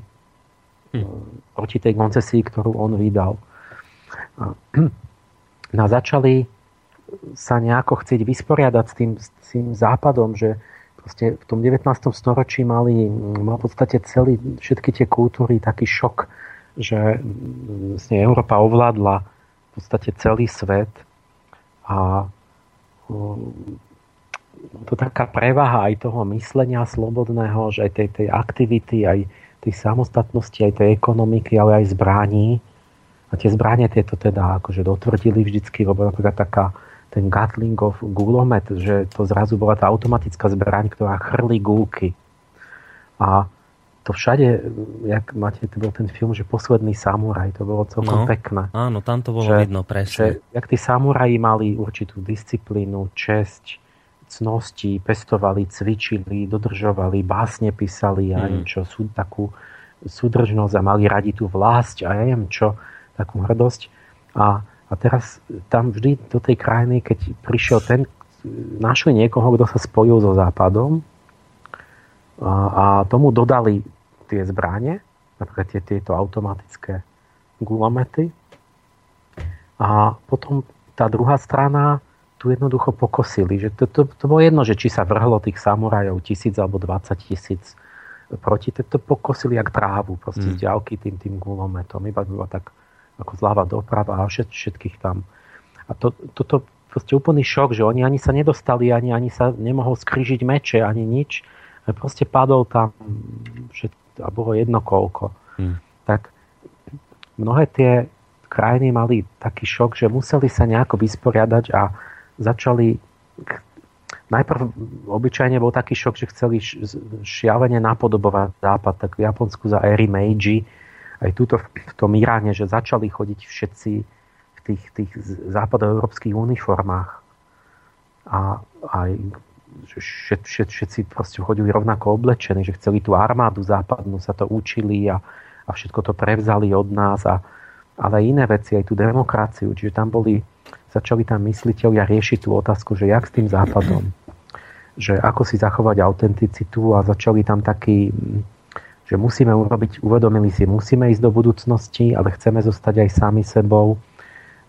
Hm. Proti tej koncesii, ktorú on vydal. <clears throat> No začali sa nejako chcieť vysporiadať s tým, s tým západom, že proste v tom 19. storočí mali, mal v podstate celý, všetky tie kultúry taký šok, že vlastne Európa ovládla v podstate celý svet a to taká prevaha aj toho myslenia slobodného, že aj tej, tej aktivity, aj tej samostatnosti, aj tej ekonomiky, ale aj zbraní. A tie zbranie tieto teda akože dotvrdili vždycky, lebo napríklad taká ten Gatlingov gulomet, že to zrazu bola tá automatická zbraň, ktorá chrli gulky. A to všade, jak máte, to bol ten film, že Posledný samuraj, to bolo celkom no, pekné.
Áno, tam to bolo že, vidno presne.
Že, jak tí samuraji mali určitú disciplínu, česť, cnosti, pestovali, cvičili, dodržovali, básne písali, a mm. čo, sú takú súdržnosť a mali radi tú vlast a ja neviem čo, takú hrdosť. A, a teraz tam vždy do tej krajiny, keď prišiel ten, našli niekoho, kto sa spojil so Západom a, a tomu dodali tie zbranie, napríklad tie, tieto automatické gulomety. A potom tá druhá strana tu jednoducho pokosili. Že to, to, to bolo jedno, že či sa vrhlo tých samurajov tisíc alebo 20 tisíc proti, to, to pokosili jak trávu, proste mm. z ďalky tým, tým gulometom. Iba bylo tak ako zľava doprava a všet, všetkých tam. A to, toto proste úplný šok, že oni ani sa nedostali, ani, ani sa nemohol skrížiť meče, ani nič. Proste padol tam všet, a bolo jedno koľko. Mm. Tak mnohé tie krajiny mali taký šok, že museli sa nejako vysporiadať a začali najprv obyčajne bol taký šok, že chceli šialene napodobovať západ, tak v Japonsku za éry Meiji, aj túto v tom Iráne, že začali chodiť všetci v tých, tých západoeurópskych uniformách. A aj všet, všet, všetci proste chodili rovnako oblečení, že chceli tú armádu západnú, sa to učili a, a všetko to prevzali od nás. A, ale iné veci, aj tú demokraciu. Čiže tam boli začali tam mysliteľia riešiť tú otázku, že jak s tým západom, že ako si zachovať autenticitu a začali tam taký, že musíme urobiť, uvedomili si, musíme ísť do budúcnosti, ale chceme zostať aj sami sebou.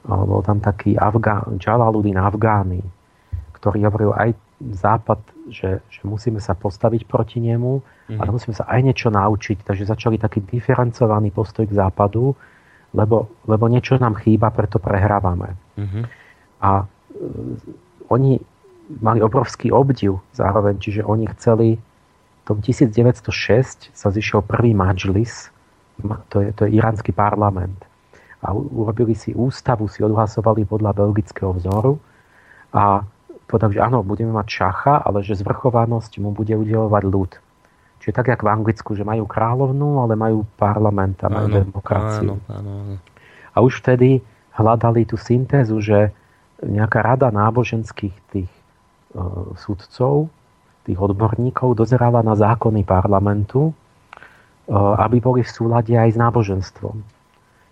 Bol tam taký Afgá, Jalaluddin Afgány, ktorý hovoril aj západ, že, že musíme sa postaviť proti nemu, mm. ale musíme sa aj niečo naučiť. Takže začali taký diferencovaný postoj k západu, lebo, lebo niečo nám chýba, preto prehrávame. Mm-hmm. A e, oni mali obrovský obdiv zároveň, čiže oni chceli tom 1906 sa zišiel prvý majlis, to je, to je iránsky parlament. A urobili si ústavu, si odhlasovali podľa belgického vzoru a povedali, že áno, budeme mať šacha, ale že zvrchovanosť mu bude udelovať ľud. Čiže tak, jak v Anglicku, že majú kráľovnú, ale majú parlament a majú áno, demokraciu. Áno, áno, áno. A už vtedy hľadali tú syntézu, že nejaká rada náboženských tých e, sudcov, tých odborníkov dozerala na zákony parlamentu, e, aby boli v súlade aj s náboženstvom.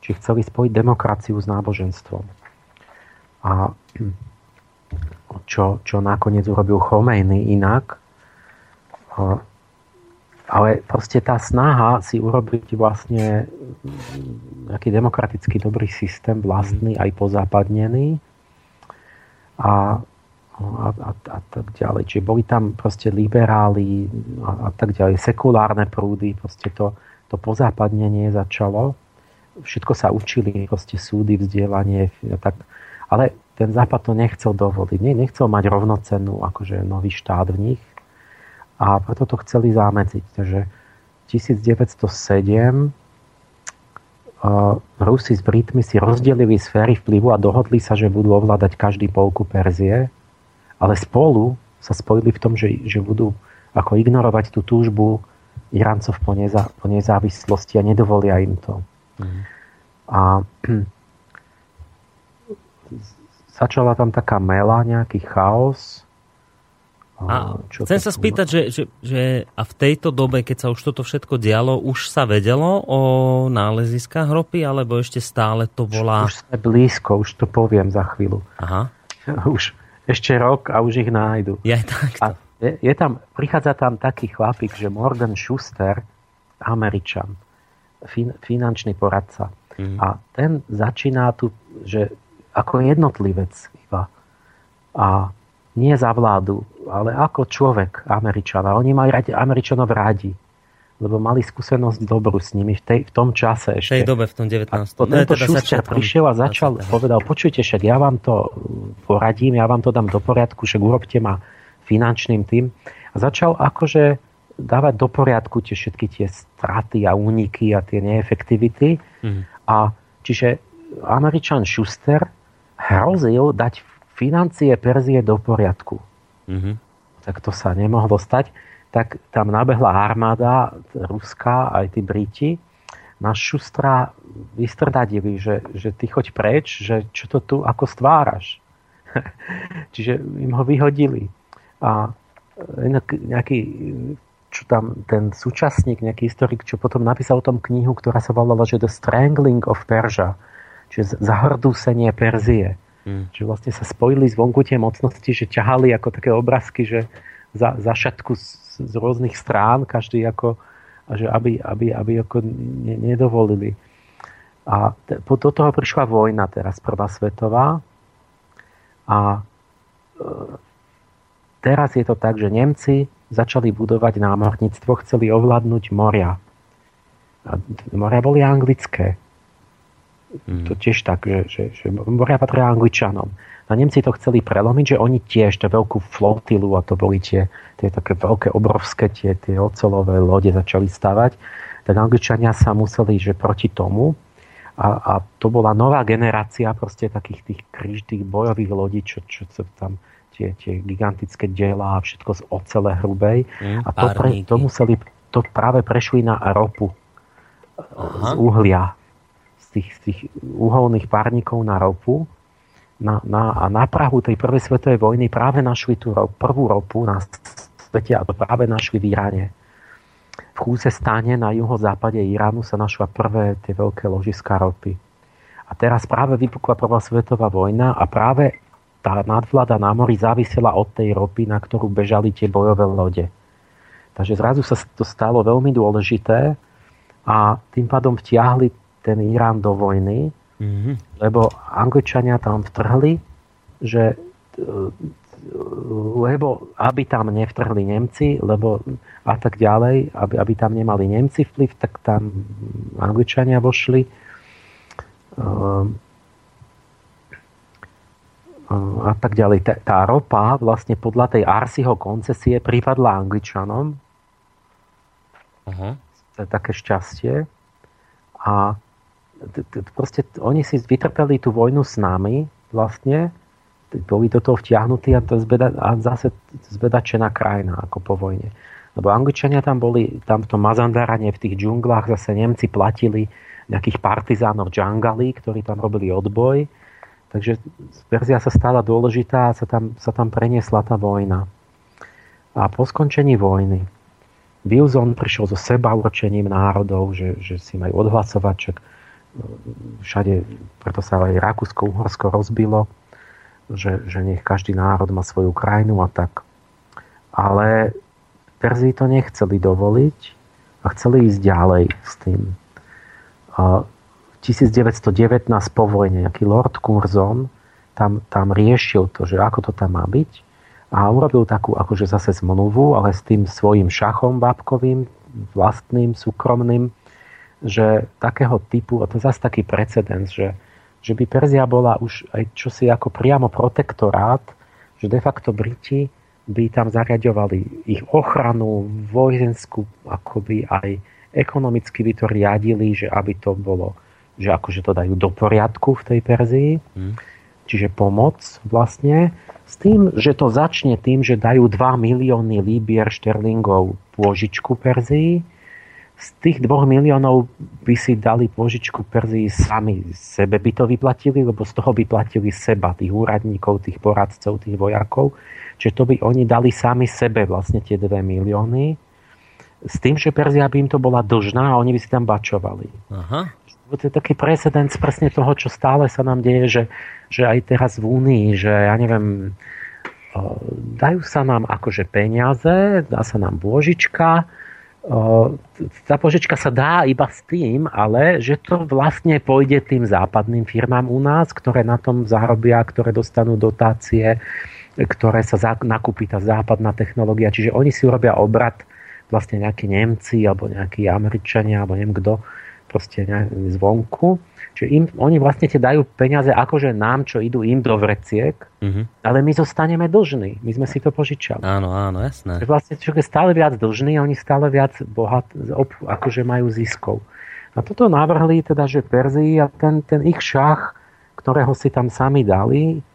Či chceli spojiť demokraciu s náboženstvom. A čo, čo nakoniec urobil Chomejny inak, e, ale proste tá snaha si urobiť vlastne nejaký demokratický dobrý systém, vlastný, aj pozápadnený a, a, a, a tak ďalej. Čiže boli tam proste liberáli a, a tak ďalej, sekulárne prúdy, proste to, to pozápadnenie začalo. Všetko sa učili, proste súdy, vzdielanie, tak, ale ten západ to nechcel dovoliť. Nie, nechcel mať rovnocennú akože nový štát v nich, a preto to chceli zamedziť. Takže 1907 uh, Rusi s Britmi si rozdelili sféry vplyvu a dohodli sa, že budú ovládať každý polku Perzie, ale spolu sa spojili v tom, že, že budú ako ignorovať tú túžbu Iráncov po, neza, po nezávislosti a nedovolia im to. Mm. A <clears throat> začala tam taká mela, nejaký chaos,
a čo chcem sa spýtať, že, že, že a v tejto dobe, keď sa už toto všetko dialo, už sa vedelo o náleziskách ropy, alebo ešte stále to volá...
Už, už sme blízko, už to poviem za chvíľu.
Aha. <laughs>
Už ešte rok a už ich nájdu.
Ja tak.
A je, je tam, prichádza tam taký chlapík, že Morgan Schuster, Američan, fin, finančný poradca. Mm. A ten začína tu, že ako jednotlivec iba. A nie za vládu, ale ako človek Američana. Oni mali radi, Američanov rádi, lebo mali skúsenosť dobrú s nimi v, tej, v tom čase ešte.
V tej dobe, v tom 19. A
to, no, tento teda Schuster prišiel a začal, 20. povedal, počujte, však ja vám to poradím, ja vám to dám do poriadku, však urobte ma finančným tým. A začal akože dávať do poriadku tie všetky tie straty a úniky a tie neefektivity. Mm. A čiže Američan Schuster hrozil dať financie Perzie do poriadku. Mm-hmm. Tak to sa nemohlo stať. Tak tam nabehla armáda ruská, aj tí Briti. Náš šustra vystrdadili, že, že ty choď preč, že čo to tu ako stváraš. <laughs> Čiže im ho vyhodili. A nejaký čo tam ten súčasník, nejaký historik, čo potom napísal o tom knihu, ktorá sa volala, že The Strangling of Persia, čiže zahrdúsenie Perzie.
Mm.
Že vlastne sa spojili zvonku tie mocnosti, že ťahali ako také obrázky, že za, za šatku z, z rôznych strán, každý ako, že aby, aby, aby ako ne, nedovolili. A te, po, do toho prišla vojna teraz, prvá svetová. A e, teraz je to tak, že Nemci začali budovať námorníctvo, chceli ovládnuť moria. A moria boli anglické.
Mm.
To tiež tak, že, že, že moria patria Angličanom. A Nemci to chceli prelomiť, že oni tiež tú veľkú flotilu, a to boli tie, tie také veľké, obrovské tie, tie ocelové lode začali stavať, tak Angličania sa museli, že proti tomu, a, a to bola nová generácia proste takých tých kríždých bojových lodí, čo, čo, čo tam tie, tie gigantické diela a všetko z ocele hrubej.
Mm,
A to, pre, to museli, to práve prešli na ropu
Aha.
z uhlia, z tých, z tých uholných párnikov na ropu. Na, na, a na Prahu tej prvej svetovej vojny práve našli tú ro, prvú ropu na svete a to práve našli v Iráne. V Chúzestáne na juhozápade Iránu sa našla prvé tie veľké ložiska ropy. A teraz práve vypukla prvá svetová vojna a práve tá nadvláda na mori závisela od tej ropy, na ktorú bežali tie bojové lode. Takže zrazu sa to stalo veľmi dôležité a tým pádom vtiahli ten Irán do vojny,
Mhm.
lebo Angličania tam vtrhli, že e, lebo aby tam nevtrhli Nemci, lebo a tak ďalej, aby, aby tam nemali Nemci vplyv, tak tam Angličania vošli. Ehm, a tak ďalej. Tá, tá ropa vlastne podľa tej Arsiho koncesie pripadla Angličanom,
Aha.
to je také šťastie. A proste oni si vytrpeli tú vojnu s nami vlastne, boli do toho vtiahnutí a, to zbeda, a zase zbedačená krajina ako po vojne. Lebo Angličania tam boli, tam v tom Mazandarane, v tých džunglách zase Nemci platili nejakých partizánov džangalí, ktorí tam robili odboj. Takže Perzia sa stala dôležitá a sa tam, sa tam preniesla tá vojna. A po skončení vojny Wilson prišiel so seba určením národov, že, že si majú odhlasovať, čak všade, preto sa aj Rakúsko-Uhorsko rozbilo, že, že nech každý národ má svoju krajinu a tak. Ale Perzii to nechceli dovoliť a chceli ísť ďalej s tým. A v 1919 po vojne nejaký Lord Curzon tam, tam riešil to, že ako to tam má byť a urobil takú akože zase zmluvu, ale s tým svojim šachom bábkovým, vlastným, súkromným, že takého typu, a to je zase taký precedens, že, že by Perzia bola už aj čosi ako priamo protektorát, že de facto Briti by tam zariadovali ich ochranu, vojenskú, akoby aj ekonomicky by to riadili, že aby to bolo, že akože to dajú do poriadku v tej Perzii.
Hm.
Čiže pomoc vlastne s tým, že to začne tým, že dajú 2 milióny líbier šterlingov pôžičku Perzii. Z tých 2 miliónov by si dali pôžičku Perzii sami. Sebe by to vyplatili, lebo z toho by platili seba, tých úradníkov, tých poradcov, tých vojakov. Čiže to by oni dali sami sebe vlastne tie 2 milióny. S tým, že Perzia by im to bola dlžná a oni by si tam bačovali.
Aha.
To je taký precedens presne toho, čo stále sa nám deje, že, že aj teraz v Únii, že ja neviem, o, dajú sa nám akože peniaze, dá sa nám pôžička, tá požička sa dá iba s tým, ale že to vlastne pôjde tým západným firmám u nás, ktoré na tom zarobia, ktoré dostanú dotácie, ktoré sa nakúpi tá západná technológia. Čiže oni si urobia obrad vlastne nejakí Nemci alebo nejakí Američania alebo neviem kto proste zvonku. Čiže im, oni vlastne tie dajú peniaze akože nám, čo idú im do vreciek,
Mhm.
ale my zostaneme dlžní. My sme si to požičali.
Áno, áno, jasné.
Vlastne človek je stále viac dlžný a oni stále viac bohat, ob, akože majú ziskov. A toto navrhli teda, že Perzii a ten, ten ich šach, ktorého si tam sami dali,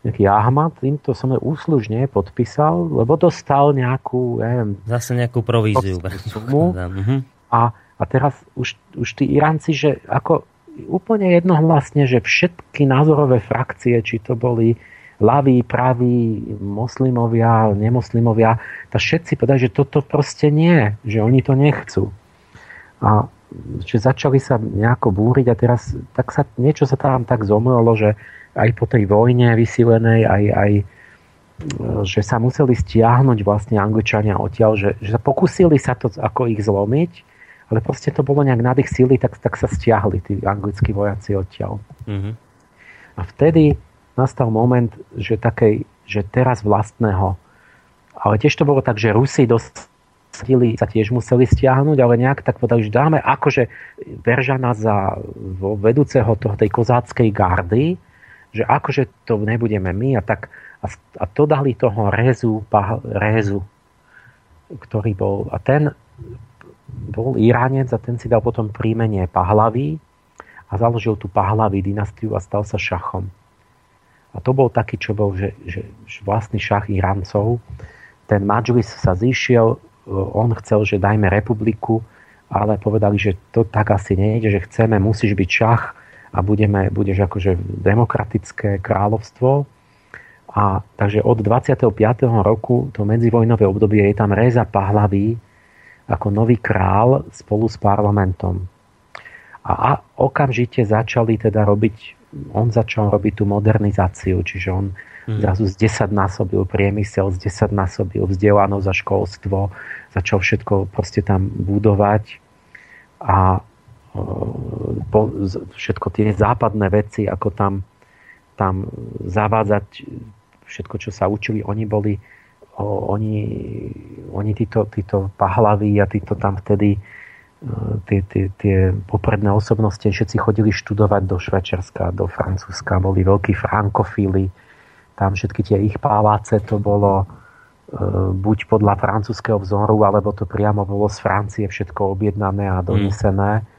nejaký Ahmad, im to som úslužne podpísal, lebo dostal nejakú, ja neviem,
Zase nejakú províziu.
sumu. <laughs>
Mhm.
a, a teraz už, už tí Iránci, že ako úplne jednohlasne, že všetky názorové frakcie, či to boli ľaví, praví, moslimovia, nemoslimovia, tak všetci povedali, že toto proste nie, že oni to nechcú. A že začali sa nejako búriť a teraz tak sa, niečo sa tam tak zomrelo, že aj po tej vojne vysilenej, aj, aj že sa museli stiahnuť vlastne Angličania odtiaľ, že, že pokusili sa to ako ich zlomiť, ale proste to bolo nejak nad ich síly, tak, tak sa stiahli tí anglickí vojaci odtiaľ. Mm-hmm. A vtedy nastal moment, že, takej, že teraz vlastného, ale tiež to bolo tak, že Rusi dostali, sa tiež museli stiahnuť, ale nejak tak povedali, že dáme akože Veržana za vedúceho toho, tej kozáckej gardy, že akože to nebudeme my a tak a, a to dali toho Rezu, Rezu, ktorý bol, a ten bol Iránec a ten si dal potom príjmenie Pahlaví a založil tú Pahlaví dynastiu a stal sa šachom. A to bol taký, čo bol že, že, že vlastný šach Iráncov. Ten Majlis sa zišiel, on chcel, že dajme republiku, ale povedali, že to tak asi nejde, že chceme, musíš byť šach a budeme, budeš akože demokratické kráľovstvo a takže od 25. roku, to medzivojnové obdobie, je tam Reza Pahlaví ako nový král spolu s parlamentom. A, a okamžite začali teda robiť, on začal robiť tú modernizáciu, čiže on hmm. zrazu z 10 násobil priemysel, z 10 násobil vzdelanosť a školstvo, začal všetko proste tam budovať a po, všetko tie západné veci, ako tam, tam zavádzať všetko, čo sa učili, oni boli, o, oni, oni títo, títo pahlaví a títo tam vtedy e, tie, tie, tie popredné osobnosti, všetci chodili študovať do Švečerska, do Francúzska, boli veľkí frankofíli, tam všetky tie ich paláce to bolo e, buď podľa francúzského vzoru, alebo to priamo bolo z Francie všetko objednané a donesené. Mm.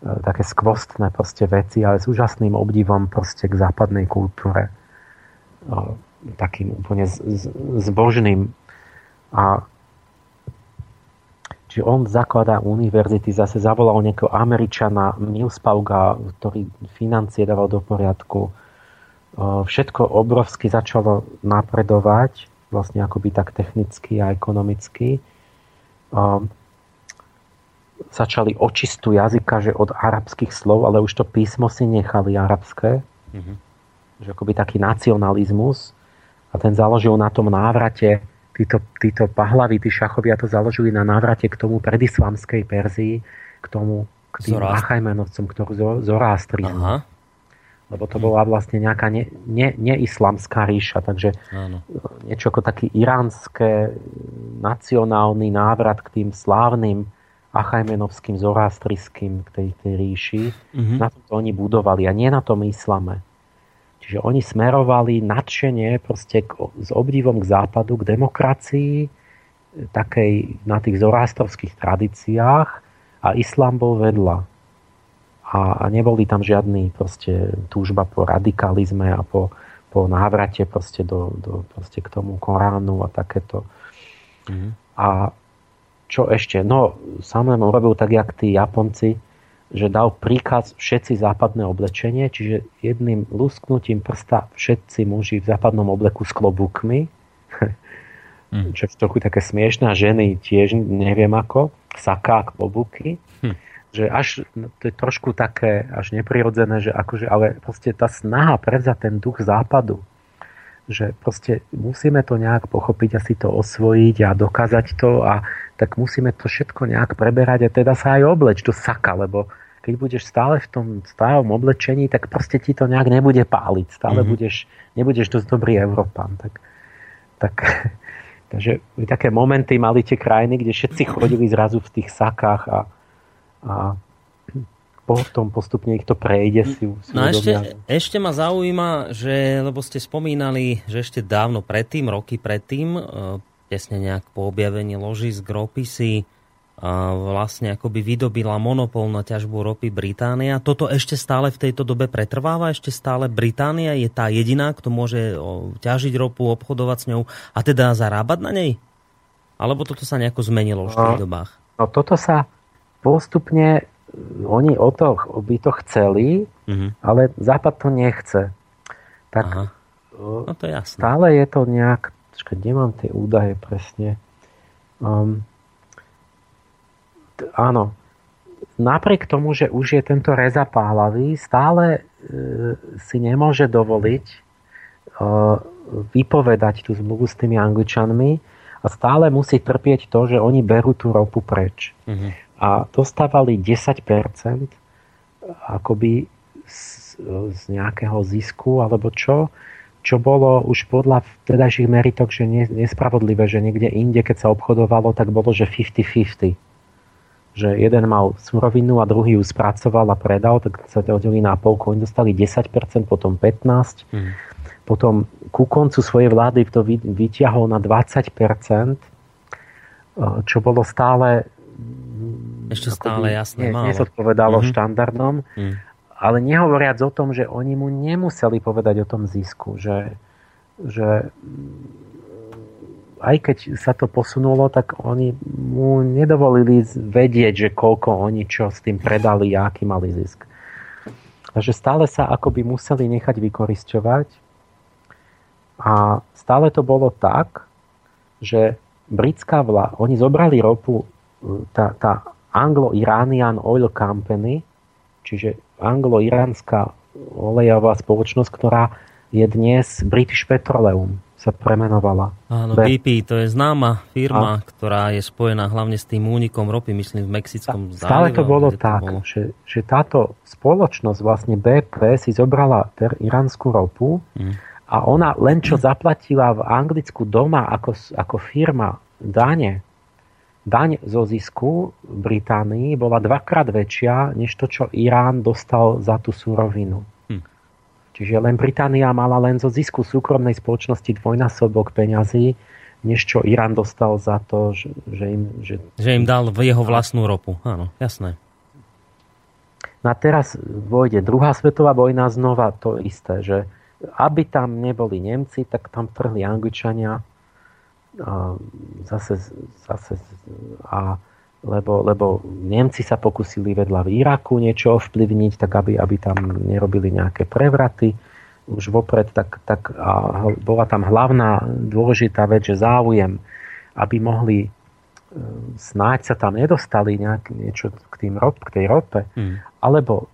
Také skvostné proste veci, ale s úžasným obdivom proste k západnej kultúre takým úplne zbožným. A čiže on zakladá univerzity, zase zavolal nejakého Američana Milspauga, ktorý financie dával do poriadku. Všetko obrovsky začalo napredovať, vlastne akoby tak technicky a ekonomicky. Začali očistu jazyka, že od arabských slov, ale už to písmo si nechali arabské. Mm-hmm. Že akoby taký nacionalizmus a ten založil na tom návrate, títo, títo pahlaví, tí šachovia to založili na návrate k tomu predislamskej Perzii, k tomu, k tým Achajmenovcom, ktorú Zorástri. Aha. Lebo to bola vlastne nejaká ne, ne, neislamská ríša, takže Áno. niečo ako taký iránske nacionálny návrat k tým slávnym achajmenovským, zorástriským k tej, tej ríši. Mm-hmm. Na to oni budovali a nie na tom islame. Čiže oni smerovali nadšenie proste k, s obdivom k západu, k demokracii, takej na tých zorástrovských tradíciách a islám bol vedľa. A, a neboli tam žiadny proste túžba po radikalizme a po, po návrate proste, do, do, proste k tomu Koránu a takéto. Mm. A čo ešte? No, samozrejme urobil tak, jak tí Japonci, že dal príkaz všetci západné oblečenie, čiže jedným lusknutím prsta všetci muži v západnom obleku s klobúkmi, mm. čo je trochu také smiešné, a ženy tiež neviem ako, saká klobúky, mm. že až no, to je trošku také až neprirodzené, že akože, ale proste tá snaha prevzať ten duch západu, že proste musíme to nejak pochopiť a si to osvojiť a dokázať to a tak musíme to všetko nejak preberať a teda sa aj obleč do saka, lebo keď budeš stále v tom starom oblečení, tak proste ti to nejak nebude páliť. Stále mm-hmm. budeš, nebudeš dosť dobrý Európan. Tak, tak, <laughs> takže také momenty mali tie krajiny, kde všetci chodili zrazu v tých sakách a, a <clears throat> potom postupne ich to prejde si, si
No ešte, ešte ma zaujíma, že, lebo ste spomínali, že ešte dávno predtým, roky predtým, e, tesne nejak po objavení ložisk ropy si vlastne akoby vydobila monopol na ťažbu ropy Británia. Toto ešte stále v tejto dobe pretrváva? Ešte stále Británia je tá jediná, kto môže ťažiť ropu, obchodovať s ňou a teda zarábať na nej? Alebo toto sa nejako zmenilo už v tých no, dobách?
No toto sa postupne, oni o to by to chceli, uh-huh. ale Západ to nechce. Tak Aha.
No to je jasné.
Stále je to nejak, počkaj, kde mám tie údaje presne? Um, áno, napriek tomu, že už je tento Reza Páhlavy, stále e, si nemôže dovoliť e, vypovedať tú zmluvu s tými Angličanmi a stále musí trpieť to, že oni berú tú ropu preč.
Mhm.
A dostávali 10% akoby z, z nejakého zisku alebo čo, čo bolo už podľa vtedajších meritok, že nespravodlivé, že niekde inde, keď sa obchodovalo, tak bolo, že 50-50 že jeden mal surovinu a druhý ju spracoval a predal, tak sa to oddelí na polku. Oni dostali 10%, potom 15%.
Mhm.
Potom ku koncu svojej vlády to vy- vyťahol na 20%, eh, čo bolo stále
Ešte
akoby
stále jasné, málo.
nezodpovedalo
Mhm.
štandardom.
Mhm.
Ale nehovoriac o tom, že oni mu nemuseli povedať o tom zisku, že, že mm, aj keď sa to posunulo, tak oni mu nedovolili vedieť, že koľko oni čo s tým predali a aký mali zisk. Takže stále sa akoby museli nechať vykorisťovať a stále to bolo tak, že britská vláda, oni zobrali ropu, tá, tá Anglo-Iranian Oil Company, čiže anglo-iránska olejová spoločnosť, ktorá je dnes British Petroleum, sa premenovala.
Áno,
Be-
BP, to je známa firma, ktorá je spojená hlavne s tým únikom ropy, myslím, v Mexickom zálive.
Stále to bolo tak,
bolo.
Že, že táto spoločnosť, vlastne BP, si zobrala ter iránsku ropu
Mm.
a ona len čo zaplatila v Anglicku doma ako, ako firma dane, daň zo zisku v Británii bola dvakrát väčšia, než to, čo Irán dostal za tú surovinu. Čiže len Británia mala len zo zisku súkromnej spoločnosti dvojnásobok peňazí, než čo Irán dostal za to, že, že im... Že...
Že im dal jeho vlastnú ropu. Áno, jasné.
No a teraz vojde druhá svetová vojna znova to isté, že aby tam neboli Nemci, tak tam trhli Angličania a zase, zase a lebo, lebo Nemci sa pokusili vedľa v Iraku niečo ovplyvniť, tak aby, aby tam nerobili nejaké prevraty už vopred, tak, tak a bola tam hlavná dôležitá vec, že záujem, aby mohli e, snáď sa tam nedostali nejak, niečo k, tým rop, k tej rope,
Mm.
alebo,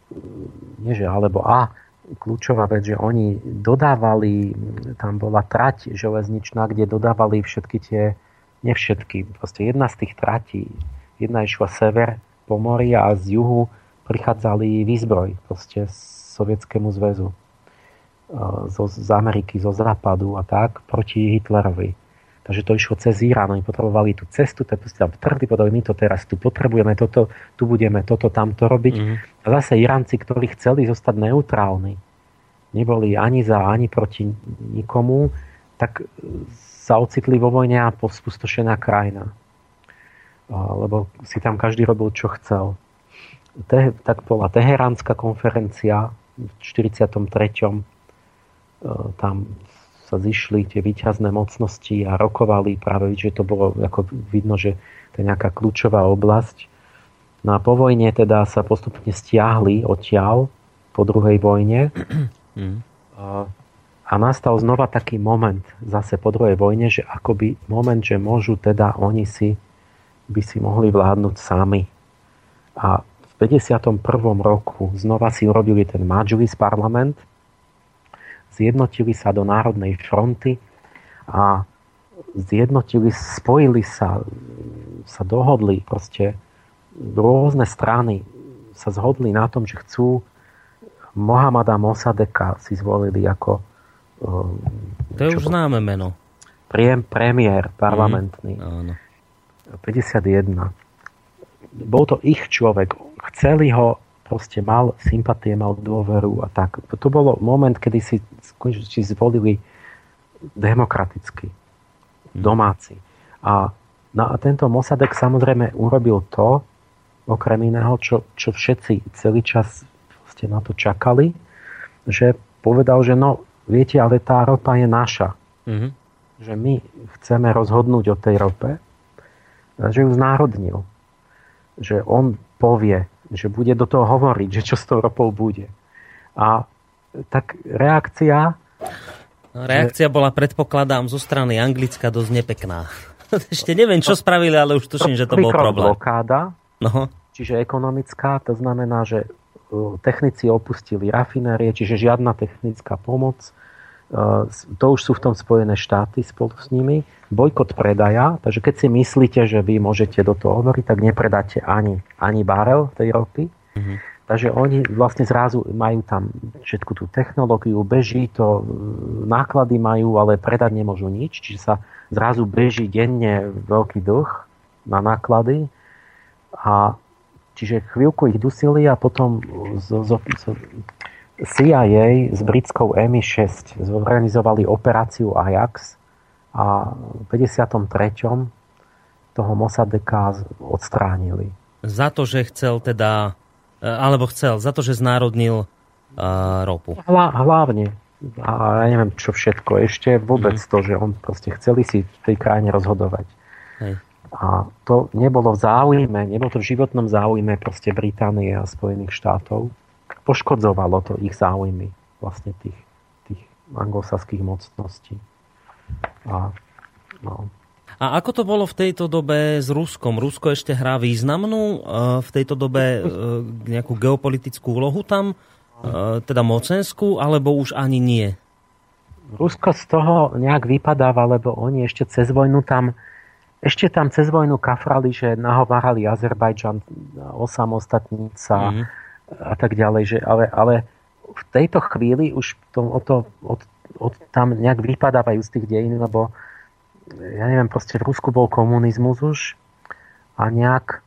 nie že, alebo a kľúčová vec, že oni dodávali, tam bola trať železničná, kde dodávali všetky tie, nie všetky, proste jedna z tých tratí, jedna išla sever po mori a z juhu prichádzali výzbroj proste z Sovietskému zväzu zo, z Ameriky, zo západu a tak proti Hitlerovi. Takže to išlo cez Irán, oni potrebovali tú cestu, tak proste tam vtrhli, povedali, my to teraz tu potrebujeme, toto, tu budeme toto, tamto robiť.
Mhm.
A zase Iránci, ktorí chceli zostať neutrálni, neboli ani za, ani proti nikomu, tak sa ocitli vo vojne a spustošená krajina. Lebo si tam každý robil, čo chcel. Te, tak bola Teheránska konferencia v 43. Tam sa zišli tie výťazné mocnosti a rokovali práve, že to bolo ako vidno, že to je nejaká kľúčová oblasť. No a po vojne teda sa postupne stiahli odtiaľ po druhej vojne. <clears throat>
Mm.
A, a nastal znova taký moment zase po druhej vojne, že akoby moment, že môžu teda oni si by si mohli vládnuť sami. A v 51. roku znova si urobili ten Majlis parlament, zjednotili sa do Národnej fronty a zjednotili, spojili sa, sa dohodli, proste rôzne strany sa zhodli na tom, že chcú Mohamada Mossadeka si zvolili ako
To je už známe meno.
priem, premiér parlamentný.
Áno.
51. Bol to ich človek. Chceli ho, proste mal sympatie, mal dôveru a tak. To bolo moment, kedy si, si zvolili demokraticky. Domáci. A, no a tento Mosadek samozrejme urobil to, okrem iného, čo, čo všetci celý čas proste na to čakali, že povedal, že no, viete, ale tá ropa je naša.
Mhm.
Že my chceme rozhodnúť o tej rope že ju znárodnil. Že on povie, že bude do toho hovoriť, že čo s tou ropou bude. A tak reakcia...
No, Reakcia bola, predpokladám, zo strany Anglicka dosť nepekná. <laughs> Ešte neviem, čo spravili, ale už tuším, že to bol problém.
blokáda,
No,
čiže ekonomická, to znamená, že uh, technici opustili rafinérie, čiže žiadna technická pomoc. To už sú v tom Spojené štáty spolu s nimi. Bojkot predaja, takže keď si myslíte, že vy môžete do toho hovoriť, tak nepredáte ani, ani barel tej ropy. Mm-hmm. Takže oni vlastne zrazu majú tam všetku tú technológiu, beží to, náklady majú, ale predať nemôžu nič, čiže sa zrazu beží denne veľký dlh na náklady a čiže chvíľku ich dusili a potom z, z, z CIA s britskou MI6 zorganizovali operáciu Ajax a v 53. toho Mossadeka odstránili.
Za to, že chcel teda E, alebo chcel, za to, že znárodnil uh, ropu.
Hla, hlavne. A ja neviem, čo všetko. Ešte vôbec mm. to, že on proste chceli si v tej krajine rozhodovať. Hej. A to nebolo v záujme, nebolo to v životnom záujme proste Británie a Spojených štátov. Poškodzovalo to ich záujmy vlastne tých, tých anglosaských mocností. A, no,
a ako to bolo v tejto dobe s Ruskom? Rusko ešte hrá významnú e, v tejto dobe e, nejakú geopolitickú úlohu tam, e, teda mocenskú, alebo už ani nie?
Rusko z toho nejak vypadáva, lebo oni ešte cez vojnu tam ešte tam cez vojnu kafrali, že nahovárali Azerbajdžan osamostatnica mm-hmm. A tak ďalej, že ale, ale v tejto chvíli už to, o to, od, od, tam nejak vypadávajú z tých dejín, lebo ja neviem, proste v Rusku bol komunizmus už a nejak,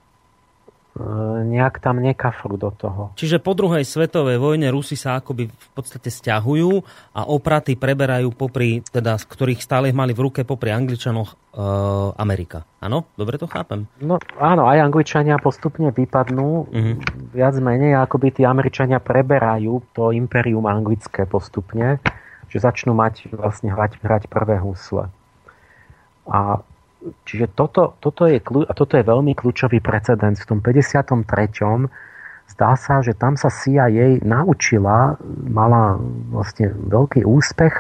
nejak tam nekafru do toho.
Čiže po druhej svetovej vojne Rusi sa akoby v podstate stiahujú a opraty preberajú popri, teda z ktorých stále mali v ruke popri Angličanoch e, Amerika. Áno? Dobre to chápem?
No áno, aj Angličania postupne vypadnú, uh-huh. viac menej, akoby tí Američania preberajú to imperium anglické postupne, že začnú mať vlastne hrať, hrať prvé husle. A čiže toto, toto, je, a toto je veľmi kľúčový precedens. V tom 53. zdá sa, že tam sa CIA naučila, mala vlastne veľký úspech,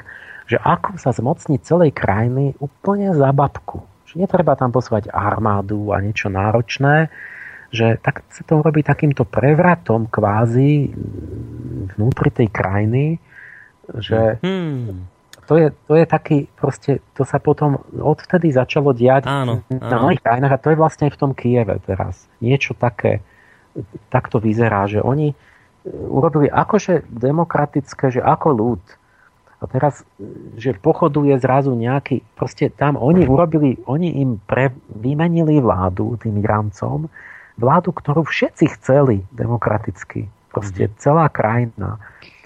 že ako sa zmocniť celej krajiny úplne za babku. Že netreba tam poslať armádu a niečo náročné, že tak sa to robí takýmto prevratom kvázi vnútri tej krajiny, že hmm to je, to je taký, proste, to sa potom odvtedy začalo diať áno, na áno. mnohých krajinách a to je vlastne aj v tom Kieve teraz. Niečo také, takto vyzerá, že oni urobili akože demokratické, že ako ľud. A teraz, že pochoduje zrazu nejaký, proste tam oni urobili, oni im pre, vymenili vládu tým Irancom, vládu, ktorú všetci chceli demokraticky. Proste mhm. celá krajina.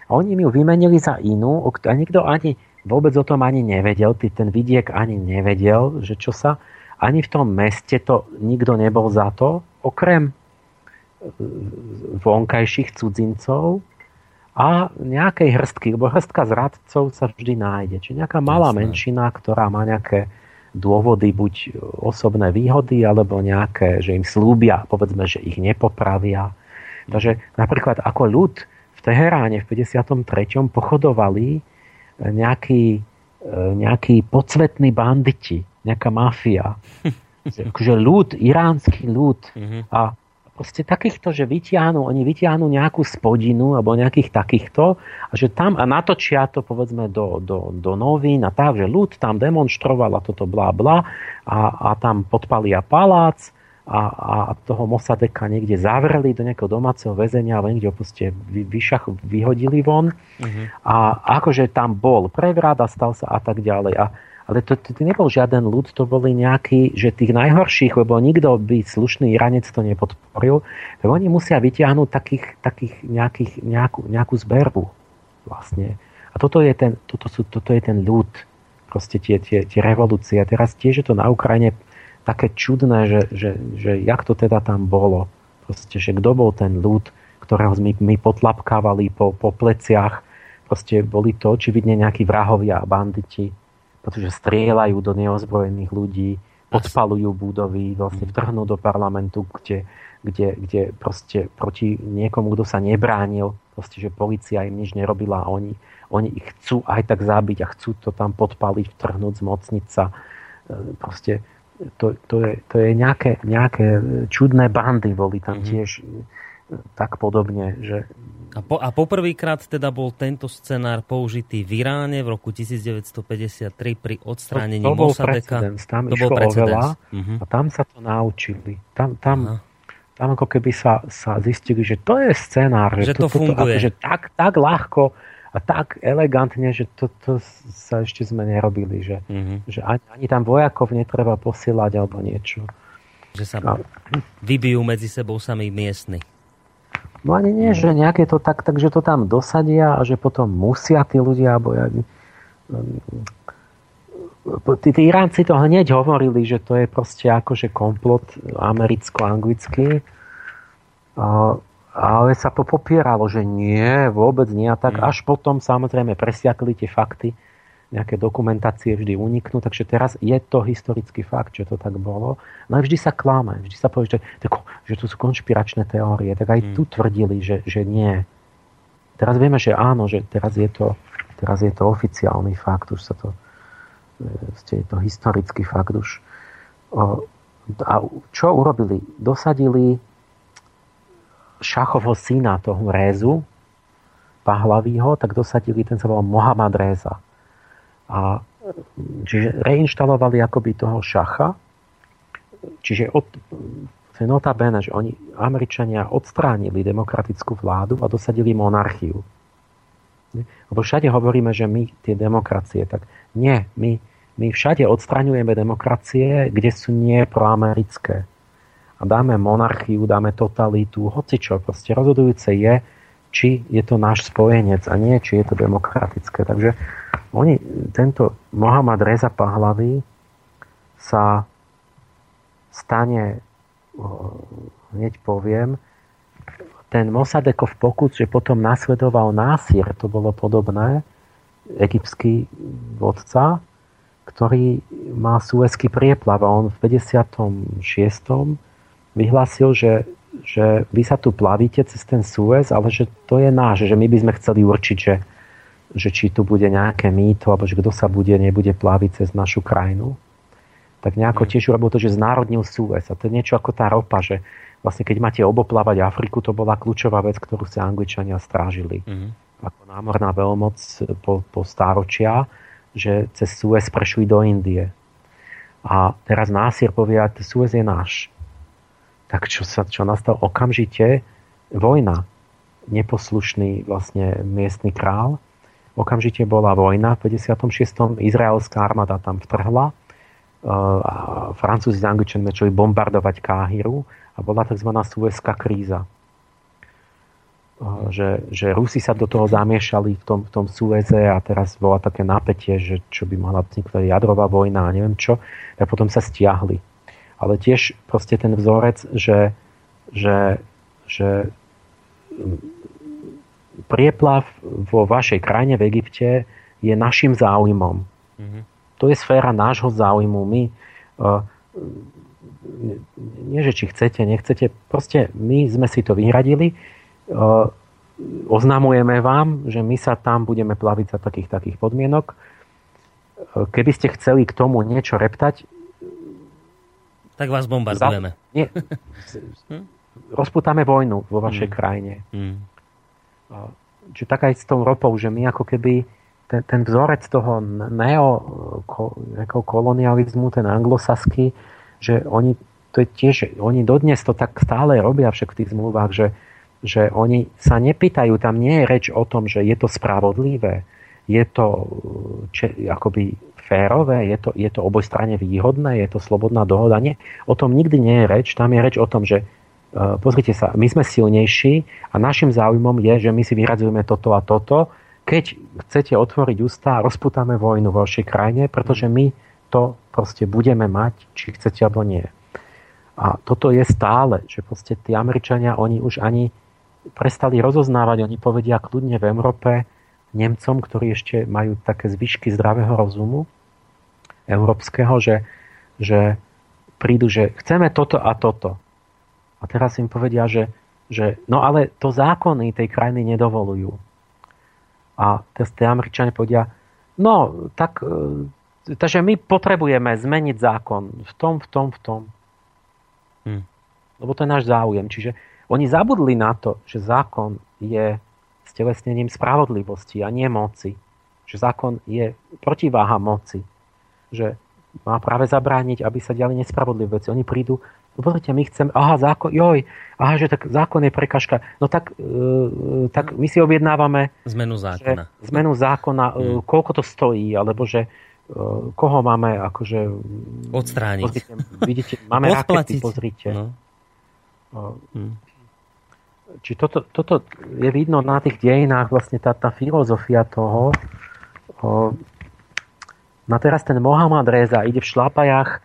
A oni mi ju vymenili za inú, a nikto ani vôbec o tom ani nevedel, ten vidiek ani nevedel, že čo sa, ani v tom meste to nikto nebol za to, okrem e, vonkajších cudzincov a nejakej hrstky, lebo hrstka zradcov sa vždy nájde. Čiže nejaká malá Jasné. menšina, ktorá má nejaké dôvody, buď osobné výhody, alebo nejaké, že im slúbia, povedzme, že ich nepopravia. Takže napríklad ako ľud v Teheráne v 53. pochodovali nejakí, e, nejakí podsvetní banditi, nejaká mafia. <laughs> akože ľud, iránsky ľud. Mhm. A proste takýchto, že vytiahnu, oni vytiahnu nejakú spodinu alebo nejakých takýchto a že tam a natočia to povedzme do, do, do novín a tak, že ľud tam demonstroval a toto bla bla a, a tam podpalia palác a, a toho Mosadeka niekde zavreli do nejakého domáceho väzenia alebo niekde ho proste vy, vyšach, vyhodili von uh-huh. a akože tam bol prevrat a stal sa a tak ďalej. A, ale to, to, to nebol žiaden ľud, to boli nejakí, že tých najhorších, lebo nikto by slušný Iranec to nepodporil, tak oni musia vytiahnuť takých, takých nejakých, nejakú, nejakú zberbu vlastne. A toto je ten, toto sú, toto je ten ľud, proste tie, tie, tie revolúcie. A teraz tiež je to na Ukrajine také čudné, že, že, že jak to teda tam bolo. Proste, že kto bol ten ľud, ktorého my, my potlapkávali po, po pleciach. Proste boli to očividne nejakí vrahovia a banditi, pretože strieľajú do neozbrojených ľudí, podpalujú budovy, vlastne vtrhnú do parlamentu, kde, kde, kde proste proti niekomu, kto sa nebránil, proste, že policia im nič nerobila a oni, oni ich chcú aj tak zabiť a chcú to tam podpaliť, vtrhnúť, zmocniť sa. E, proste to, to, je, to je nejaké, nejaké čudné bandy boli tam
Mhm.
tiež e, tak podobne, že
A, po, a poprvýkrát teda bol tento scenár použitý v Iráne v roku 1953 pri odstránení
to, to
Mossadeka.
precedens, tam
To bol precedens.
veľa
Mhm.
a tam sa to naučili. Tam, tam,
Aha.
tam ako keby sa, sa zistili, že to je scenár,
Že to funguje.
že tak, tak ľahko a tak elegantne, že to, to sa ešte sme nerobili, že,
Mhm.
že ani, ani tam vojakov netreba posielať alebo niečo.
Že sa
A,
vybijú medzi sebou sami miestni.
no ani nie, že nejaké to tak, takže to tam dosadia a že potom musia tí ľudia, alebo ja, tí, tí Iránci to hneď hovorili, že to je proste akože komplot americko-anglický. A, ale sa to popieralo, že nie, vôbec nie. A tak
Mm.
až potom samozrejme presiakli tie fakty, nejaké dokumentácie vždy uniknú, takže teraz je to historický fakt, že to tak bolo. No vždy sa klame, vždy sa povie, že, tako, že tu sú konšpiračné teórie, tak aj
Mm.
tu tvrdili, že, že nie. Teraz vieme, že áno, že teraz je to, teraz je to oficiálny fakt, už sa to, e, je to historický fakt už. O, A čo urobili? Dosadili Šachovho syna, toho Rézu, Pahlavího, tak dosadili, ten sa volal Mohamed Réza. A čiže reinštalovali akoby toho šacha, čiže od, to je notabene, že oni, Američania odstránili demokratickú vládu a dosadili monarchiu. Lebo všade hovoríme, že my tie demokracie, tak nie, my, my všade odstraňujeme demokracie, kde sú nie proamerické. A dáme monarchiu, dáme totalitu, hoci čo. Proste rozhodujúce je, či je to náš spojenec a nie, či je to demokratické. Takže oni, tento Mohamed Reza Pahlavi sa stane, hneď poviem, ten Mossadekov pokus, že potom nasledoval Násir, to bolo podobné, egyptský vodca, ktorý má suezký prieplav on v 56. vyhlásil, že, že vy sa tu plavíte cez ten Suez, ale že to je náš, že my by sme chceli určiť, že, že či tu bude nejaké mýto, alebo že kto sa bude, nebude plaviť cez našu krajinu. Tak nejako tiež urobil to, že znárodnil Suez. A to je niečo ako tá ropa, že vlastne keď máte oboplávať Afriku, to bola kľúčová vec, ktorú sa Angličania strážili
Mhm.
ako námorná veľmoc po, po stáročia, že cez Suez prešli do Indie. A teraz Násir povie, že Suez je náš. Tak čo, sa, čo nastal okamžite? Vojna. Neposlušný vlastne miestny král. Okamžite bola vojna. V 56. izraelská armáda tam vtrhla. Uh, a Francúzi s Angličanmi začali bombardovať Káhiru a bola tzv. Suezká kríza že, že Rusi sa do toho zamiešali v tom, v tom Sueze a teraz bola také napätie, že čo by mohla vzniknúť jadrová vojna a neviem čo, tak potom sa stiahli. Ale tiež proste ten vzorec, že, že, že prieplav vo vašej krajine v Egypte je našim záujmom.
Mhm.
To je sféra nášho záujmu. My, uh, nie, že či chcete, nechcete, proste my sme si to vyhradili, uh, oznamujeme vám, že my sa tam budeme plaviť za takých takých podmienok. Uh, Keby ste chceli k tomu niečo reptať,
Tak vás bombardujeme.
nie, <laughs> rozputáme vojnu vo vašej
Mm.
krajine.
Mhm.
Čiže tak aj s tou ropou, že my ako keby ten, ten vzorec toho neokolonializmu, ten anglosaský, že oni to je tiež, oni dodnes to tak stále robia však v tých zmluvách, že, že oni sa nepýtajú, tam nie je reč o tom, že je to spravodlivé, je to če, akoby férové, je to, je to obojstranne výhodné, je to slobodná dohoda. Nie, o tom nikdy nie je reč, tam je reč o tom, že uh, pozrite sa, my sme silnejší a našim záujmom je, že my si vyhradzujeme toto a toto. Keď chcete otvoriť ústa, rozputáme vojnu vo vašej krajine, pretože my to proste budeme mať, či chcete alebo nie. A toto je stále, že proste tí Američania, oni už ani prestali rozoznávať, oni povedia kľudne v Európe Nemcom, ktorí ešte majú také zvyšky zdravého rozumu európskeho, že, že prídu, že chceme toto a toto. A teraz im povedia, že, že no ale to zákony tej krajiny nedovolujú. A teraz tie Američania povedia, no tak e, takže my potrebujeme zmeniť zákon v tom, v tom, v tom.
Hm.
Lebo to je náš záujem. Čiže oni zabudli na to, že zákon je stelesnením spravodlivosti a nie moci. Že zákon je protiváha moci. Že má práve zabrániť, aby sa diali nespravodlivé veci. Oni prídu, pozrite, my chceme, aha, zákon, joj, aha, že tak zákon je prekažka. No tak, e, tak my si objednávame
Zmenu zákona.
Že, zmenu zákona, e,
Hmm.
koľko to stojí, alebo že e, koho máme akože...
Odstrániť.
Pozrite, vidíte, máme <laughs> rakety,
Odplatiť.
pozrite.
No.
No. Či toto, toto je vidno na tých dejinách, vlastne tá, tá filozofia toho. O, no a teraz ten Mohamed Reza ide v šlápajach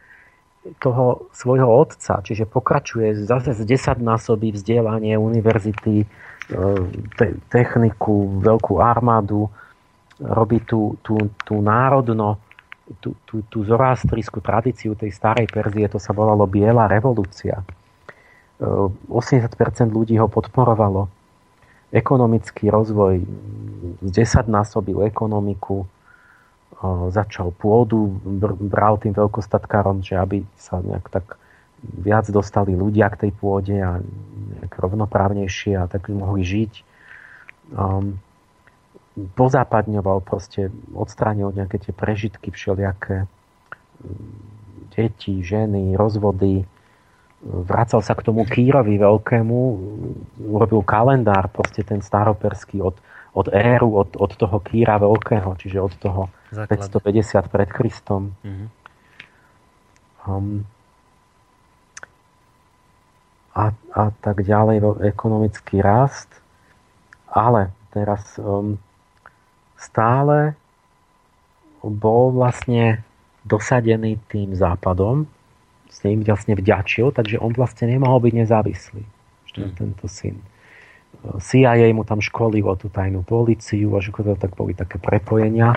toho svojho otca, čiže pokračuje zase z 10 násobí vzdelanie univerzity, te, techniku, veľkú armádu, robí tú, tú, tú národno, tú, tú, tú zoroastrickú tradíciu tej starej Perzie, to sa volalo Biela revolúcia. 80% ľudí ho podporovalo. Ekonomický rozvoj z 10 násobil ekonomiku, začal pôdu, br- bral tým veľkostatkárom, že aby sa nejak tak viac dostali ľudia k tej pôde a nejak rovnoprávnejšie a tak mohli žiť. Um, pozápadňoval proste, odstránil nejaké tie prežitky všelijaké, deti, ženy, rozvody, vracal sa k tomu Kýrovi veľkému, urobil kalendár, proste ten staroperský od, od éru, od, od toho Kýra veľkého, čiže od toho
Základ.
550 pred Kristom.
Mhm.
Um, a, a tak ďalej, ekonomický rast. Ale teraz um, stále bol vlastne dosadený tým západom, s ním vlastne vďačil, takže on vlastne nemohol byť nezávislý.
Mm.
tento syn. CIA mu tam školilo tú tajnú policiu a to tak boli také prepojenia.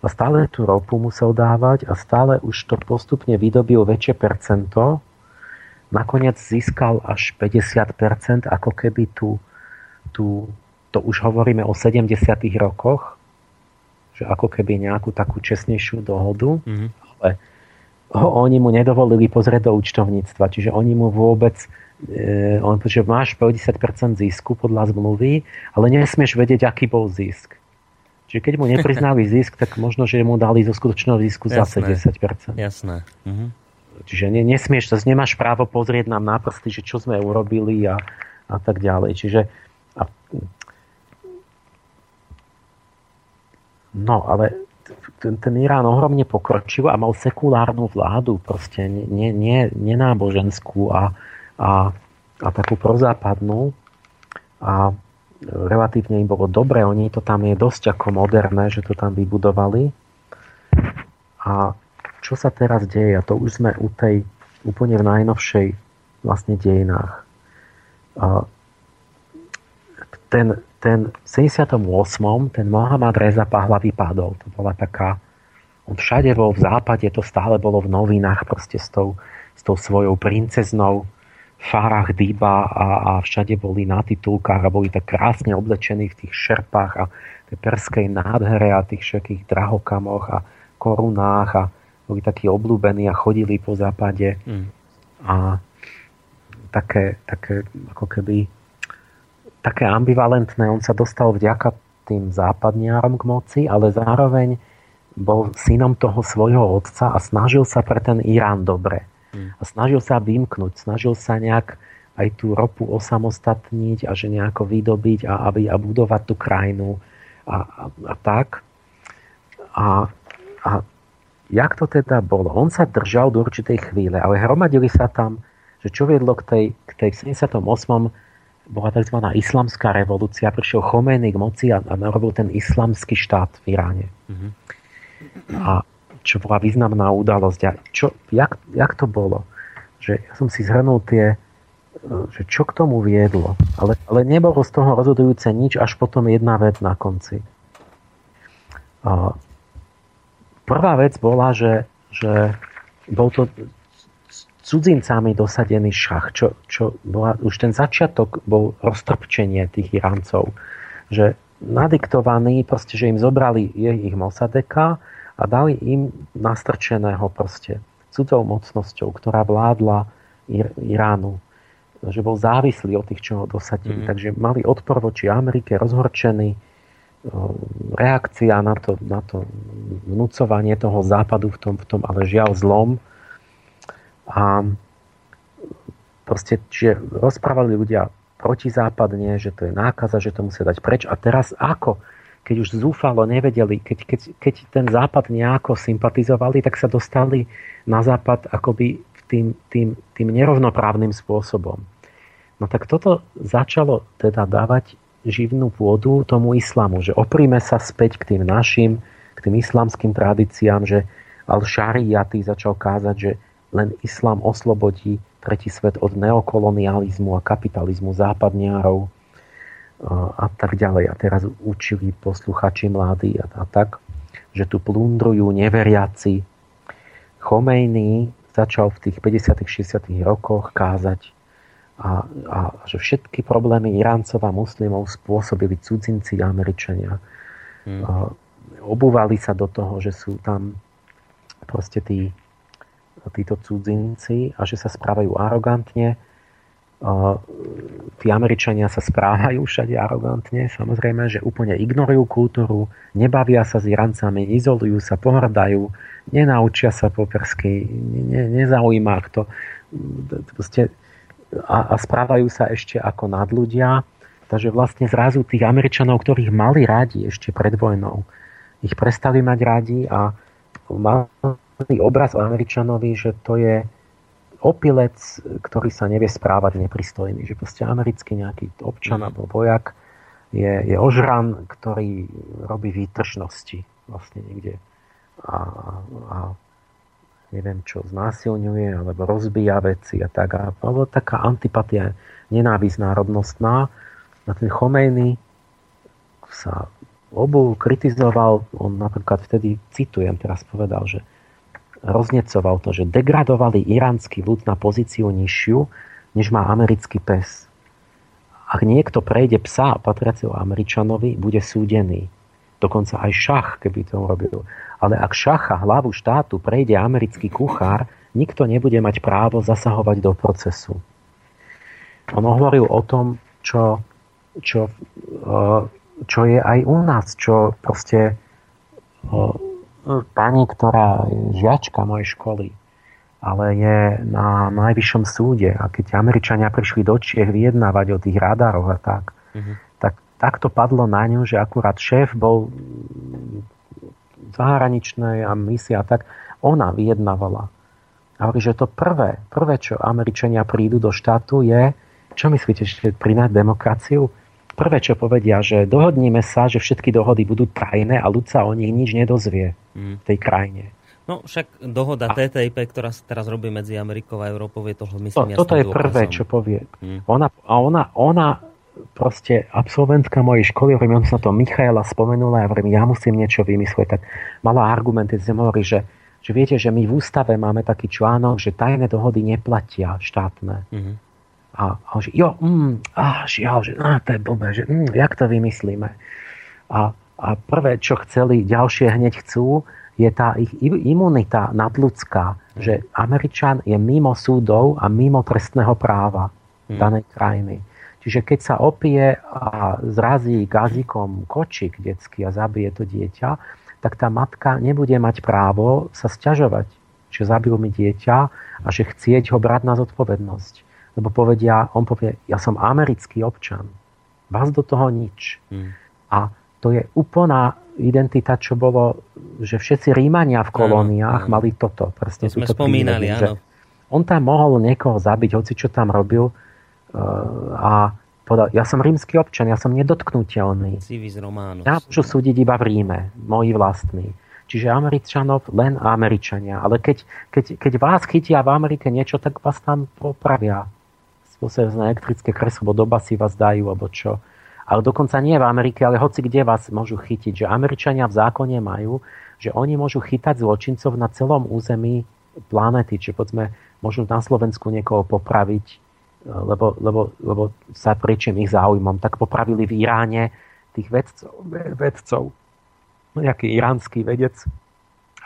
A stále tú ropu musel dávať a stále už to postupne vydobil väčšie percento. Nakoniec získal až 50%, ako keby tu, tu to už hovoríme o 70 rokoch, že ako keby nejakú takú čestnejšiu dohodu
Mhm.
Ho, oni mu nedovolili pozrieť do účtovníctva, čiže oni mu vôbec e, on že máš 50% zisku podľa zmluvy, ale nesmieš vedieť, aký bol zisk. Čiže keď mu nepriznali <laughs> zisk, tak možno, že mu dali zo skutočného zisku zase
Jasné.
10%.
Jasné. Mhm.
Čiže ne, nesmieš, to nemáš právo pozrieť nám na prsty, že čo sme urobili a, a tak ďalej. Čiže a, no, ale ten, ten Irán ohromne pokročil a mal sekulárnu vládu, proste nie, nie, nenáboženskú a, a, a takú prozápadnú. A relatívne im bolo dobre, oni to tam je dosť ako moderné, že to tam vybudovali. A čo sa teraz deje, a to už sme u tej úplne v najnovšej vlastne dejinách. A ten, ten v 78. ten Mohamed Reza Pahlavi padol. To bola taká... On všade bol v západe, to stále bolo v novinách proste s tou, s tou svojou princeznou Farah Diba a, a všade boli na titulkách a boli tak krásne oblečení v tých šerpách a tej perskej nádhere a tých všetkých drahokamoch a korunách a boli takí obľúbení a chodili po západe
Mm.
a také, také ako keby také ambivalentné. On sa dostal vďaka tým západniarom k moci, ale zároveň bol synom toho svojho otca a snažil sa pre ten Irán dobre.
Mm.
A snažil sa vymknúť, snažil sa nejak aj tú ropu osamostatniť a že nejako vydobiť a, aby, a budovať tú krajinu a, a, a tak. A, a jak to teda bolo? On sa držal do určitej chvíle, ale hromadili sa tam, že čo viedlo k tej, k tej 78. bola tzv. islamská revolúcia, prišiel Chomeiny k moci a, a narobil ten islamský štát v Iráne.
Mhm.
A čo bola významná udalosť. A čo, jak, jak to bolo? Že ja som si zhrnul tie, e, že čo k tomu viedlo. Ale, ale nebolo z toho rozhodujúce nič, až potom jedna vec na konci. A prvá vec bola, že, že bol to cudzincami dosadený šach, čo, čo bola, už ten začiatok bol roztrpčenie tých Iráncov, že nadiktovaní, proste, že im zobrali ich Mossadeka a a dali im nastrčeného proste cudzou mocnosťou, ktorá vládla Ir- Iránu že bol závislý od tých, čo ho dosadili. Mm. Takže mali odpor voči Amerike, rozhorčený, reakcia na to, na to vnúcovanie toho západu v tom, v tom ale žiaľ zlom. A proste, čiže rozprávali ľudia protizápadne, že to je nákaza, že to musia dať preč. A teraz ako? Keď už zúfalo nevedeli, keď, keď, keď ten západ nejako sympatizovali, tak sa dostali na západ akoby tým, tým, tým nerovnoprávnym spôsobom. No tak toto začalo teda dávať živnú pôdu tomu islamu, že opríme sa späť k tým našim, k tým islamským tradíciám, že al-Shariati začal kázať, že len islám oslobodí tretí svet od neokolonializmu a kapitalizmu západniarov a tak ďalej. A teraz učili posluchači mladí a, a tak, že tu plundrujú neveriaci. Chomejný začal v tých 50 60 rokoch kázať a, a že všetky problémy Iráncov a muslimov spôsobili cudzinci a Američania. Hmm. A, obúvali sa do toho, že sú tam proste tí, títo cudzinci a že sa správajú arogantne. Tí Američania sa správajú všade arogantne, samozrejme, že úplne ignorujú kultúru, nebavia sa s Iráncami, izolujú sa, pohrdajú, nenaučia sa po persky, ne, nezaujíma to. Proste, a, a správajú sa ešte ako nadľudia. Takže vlastne zrazu tých Američanov, ktorých mali radi ešte pred vojnou, ich prestali mať radi a mali obraz o Američanovi, že to je opilec, ktorý sa nevie správať nepristojný. Že proste americký nejaký občan mhm. alebo vojak je, je ožran, ktorý robí výtržnosti vlastne niekde a, a neviem čo, znásilňuje alebo rozbíja veci a tak. A, alebo taká antipatia, nenávisť národnostná. A ten Chomejny sa obul, kritizoval, on napríklad vtedy, citujem, teraz povedal, že roznecoval to, že degradovali iránsky ľud na pozíciu nižšiu, než má americký pes. Ak niekto prejde psa patriaceho Američanovi, bude súdený. Dokonca aj šach, keby to robil. Ale ak šacha hlavu štátu prejde americký kuchár, nikto nebude mať právo zasahovať do procesu. On hovoril o tom, čo, čo, e, čo je aj u nás, čo proste e, pani, ktorá je žiačka mojej školy, ale je na najvyššom súde a keď Američania prišli do Čiech vyjednávať o tých radároch a tak, mm-hmm. tak tak to padlo na ňu, že akurát šéf bol zahraničnej a misia tak, ona vyjednávala. A hovorí, že to prvé, prvé, čo Američania prídu do štátu je, čo myslíte, že prinať demokraciu? Prvé, čo povedia, že dohodníme sa, že všetky dohody budú tajné a ľud sa o nich nič nedozvie mm. v tej krajine.
No však dohoda a... TTIP, ktorá sa teraz robí medzi Amerikou a Európou, je toho myslím
to, Toto je prvé, čo povie. Mm. Ona, a ona, ona proste absolventka mojej školy, hovorím, sa to Michaela spomenula, ja hovorím, ja musím niečo vymyslieť, tak mala argumenty, že hovorí, že, že viete, že my v ústave máme taký článok, že tajné dohody neplatia štátne. Mm-hmm. A, a že jo, mm, á, žiaľ, že á, to je blbé, že mm, jak to vymyslíme. A, a prvé, čo chceli, ďalšie hneď chcú, je tá ich imunita nadľudská, mm-hmm. že Američan je mimo súdov a mimo trestného práva mm-hmm. danej krajiny. Čiže keď sa opije a zrazí gazikom kočík detský a zabije to dieťa, tak tá matka nebude mať právo sa sťažovať, že zabil mi dieťa a že chcieť ho brať na zodpovednosť. Lebo povedia, on povie, ja som americký občan, vás do toho nič. Hmm. A to je úplná identita, čo bolo, že všetci Rímania v kolóniách áno, mali toto.
Presne to sme spomínali, áno.
On tam mohol niekoho zabiť, hoci čo tam robil, a povedal, ja som rímsky občan, ja som nedotknutelný.
Civis Romanus.
Ja môžu súdiť iba v Ríme, moji vlastní. Čiže Američanov len Američania. Ale keď, keď, keď vás chytia v Amerike niečo, tak vás tam popravia. Spôsob na elektrické kreslo, do basy vás dajú, alebo čo. Ale dokonca nie v Amerike, ale hoci kde vás môžu chytiť. Že Američania v zákone majú, že oni môžu chytať zločincov na celom území planety. Čiže povedzme, môžu na Slovensku niekoho popraviť lebo, lebo, lebo sa prečím ich záujmom, tak popravili v Iráne tých vedcov, vedcov nejaký iránsky vedec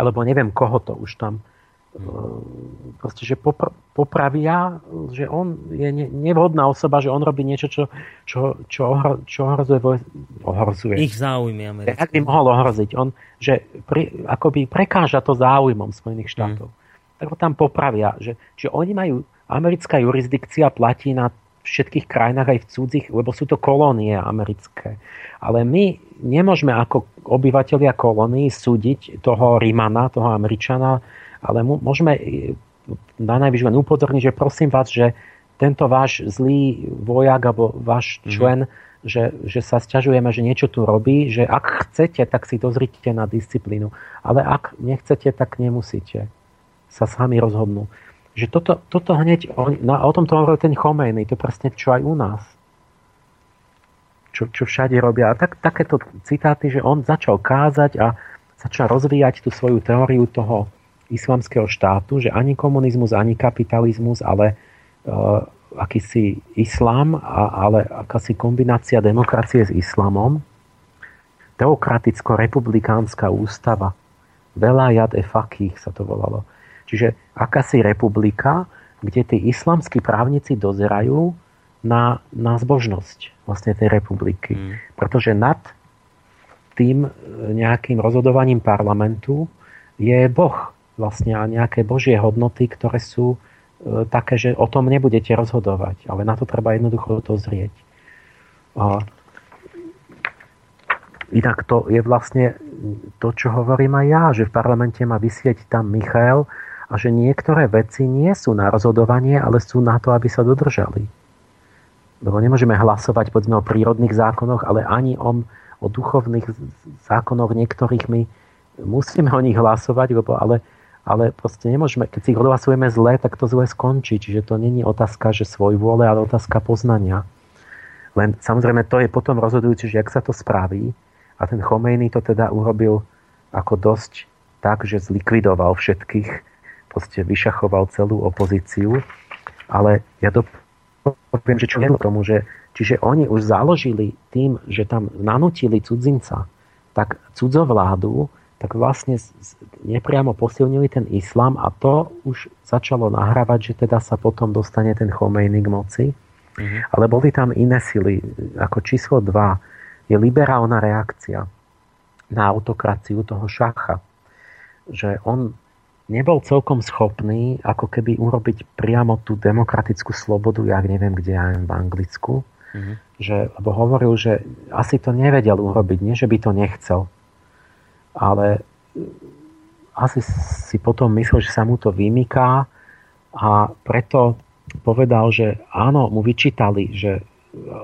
alebo neviem koho to už tam e, proste, že popr- popravia, že on je ne- nevhodná osoba, že on robí niečo, čo, čo, čo, ohro- čo ohrozuje, voj- ohrozuje.
Ich záujmy americké.
Jak by mohol ohroziť? On, že pri, akoby prekáža to záujmom Spojených štátov. Mm. Tak ho tam popravia, že, že oni majú, americká jurisdikcia platí na všetkých krajinách aj v cudzích, lebo sú to kolónie americké. Ale my nemôžeme ako obyvateľia kolónií súdiť toho Rimana, toho Američana, ale môžeme na najvyššie len upozorniť, že prosím vás, že tento váš zlý vojak alebo váš mhm. člen, mm-hmm. že, že sa sťažujeme, že niečo tu robí, že ak chcete, tak si dozrite na disciplínu. Ale ak nechcete, tak nemusíte. Sa sami rozhodnú že toto, toto hneď, on, na, o tom to hovoril ten Chomejny, to presne čo aj u nás. Čo, čo všade robia. A tak, takéto citáty, že on začal kázať a začal rozvíjať tú svoju teóriu toho islamského štátu, že ani komunizmus, ani kapitalizmus, ale uh, akýsi islám, a, ale akási kombinácia demokracie s islamom, teokraticko-republikánska ústava, Velayat e Fakih sa to volalo Čiže akási republika, kde tí islamskí právnici dozerajú na, na zbožnosť vlastne tej republiky. Mm. Pretože nad tým e, nejakým rozhodovaním parlamentu je Boh vlastne a nejaké božie hodnoty, ktoré sú e, také, že o tom nebudete rozhodovať. Ale na to treba jednoducho dozrieť. A inak to je vlastne to, čo hovorím aj ja, že v parlamente má vysieť tam Michal a že niektoré veci nie sú na rozhodovanie, ale sú na to, aby sa dodržali. Lebo nemôžeme hlasovať povedzme o prírodných zákonoch, ale ani o, o duchovných zákonoch niektorých my musíme o nich hlasovať, lebo ale, ale proste nemôžeme, keď si ich odhlasujeme zle, tak to zle skončí. Čiže to není otázka, že svoj vôle, ale otázka poznania. Len samozrejme to je potom rozhodujúce, že ak sa to spraví a ten Chomejny to teda urobil ako dosť tak, že zlikvidoval všetkých proste vyšachoval celú opozíciu. Ale ja poviem, že čo je tomu, že čiže oni už založili tým, že tam nanutili cudzinca, tak cudzovládu, tak vlastne nepriamo posilnili ten islám a to už začalo nahrávať, že teda sa potom dostane ten Chomejny k moci. Mm-hmm. Ale boli tam iné sily. Ako číslo 2 je liberálna reakcia na autokraciu toho šacha. Že on nebol celkom schopný ako keby urobiť priamo tú demokratickú slobodu, ja neviem, kde ja v Anglicku, mm-hmm. že, lebo hovoril, že asi to nevedel urobiť, nie že by to nechcel, ale asi si potom myslel, že sa mu to vymyká a preto povedal, že áno, mu vyčítali, že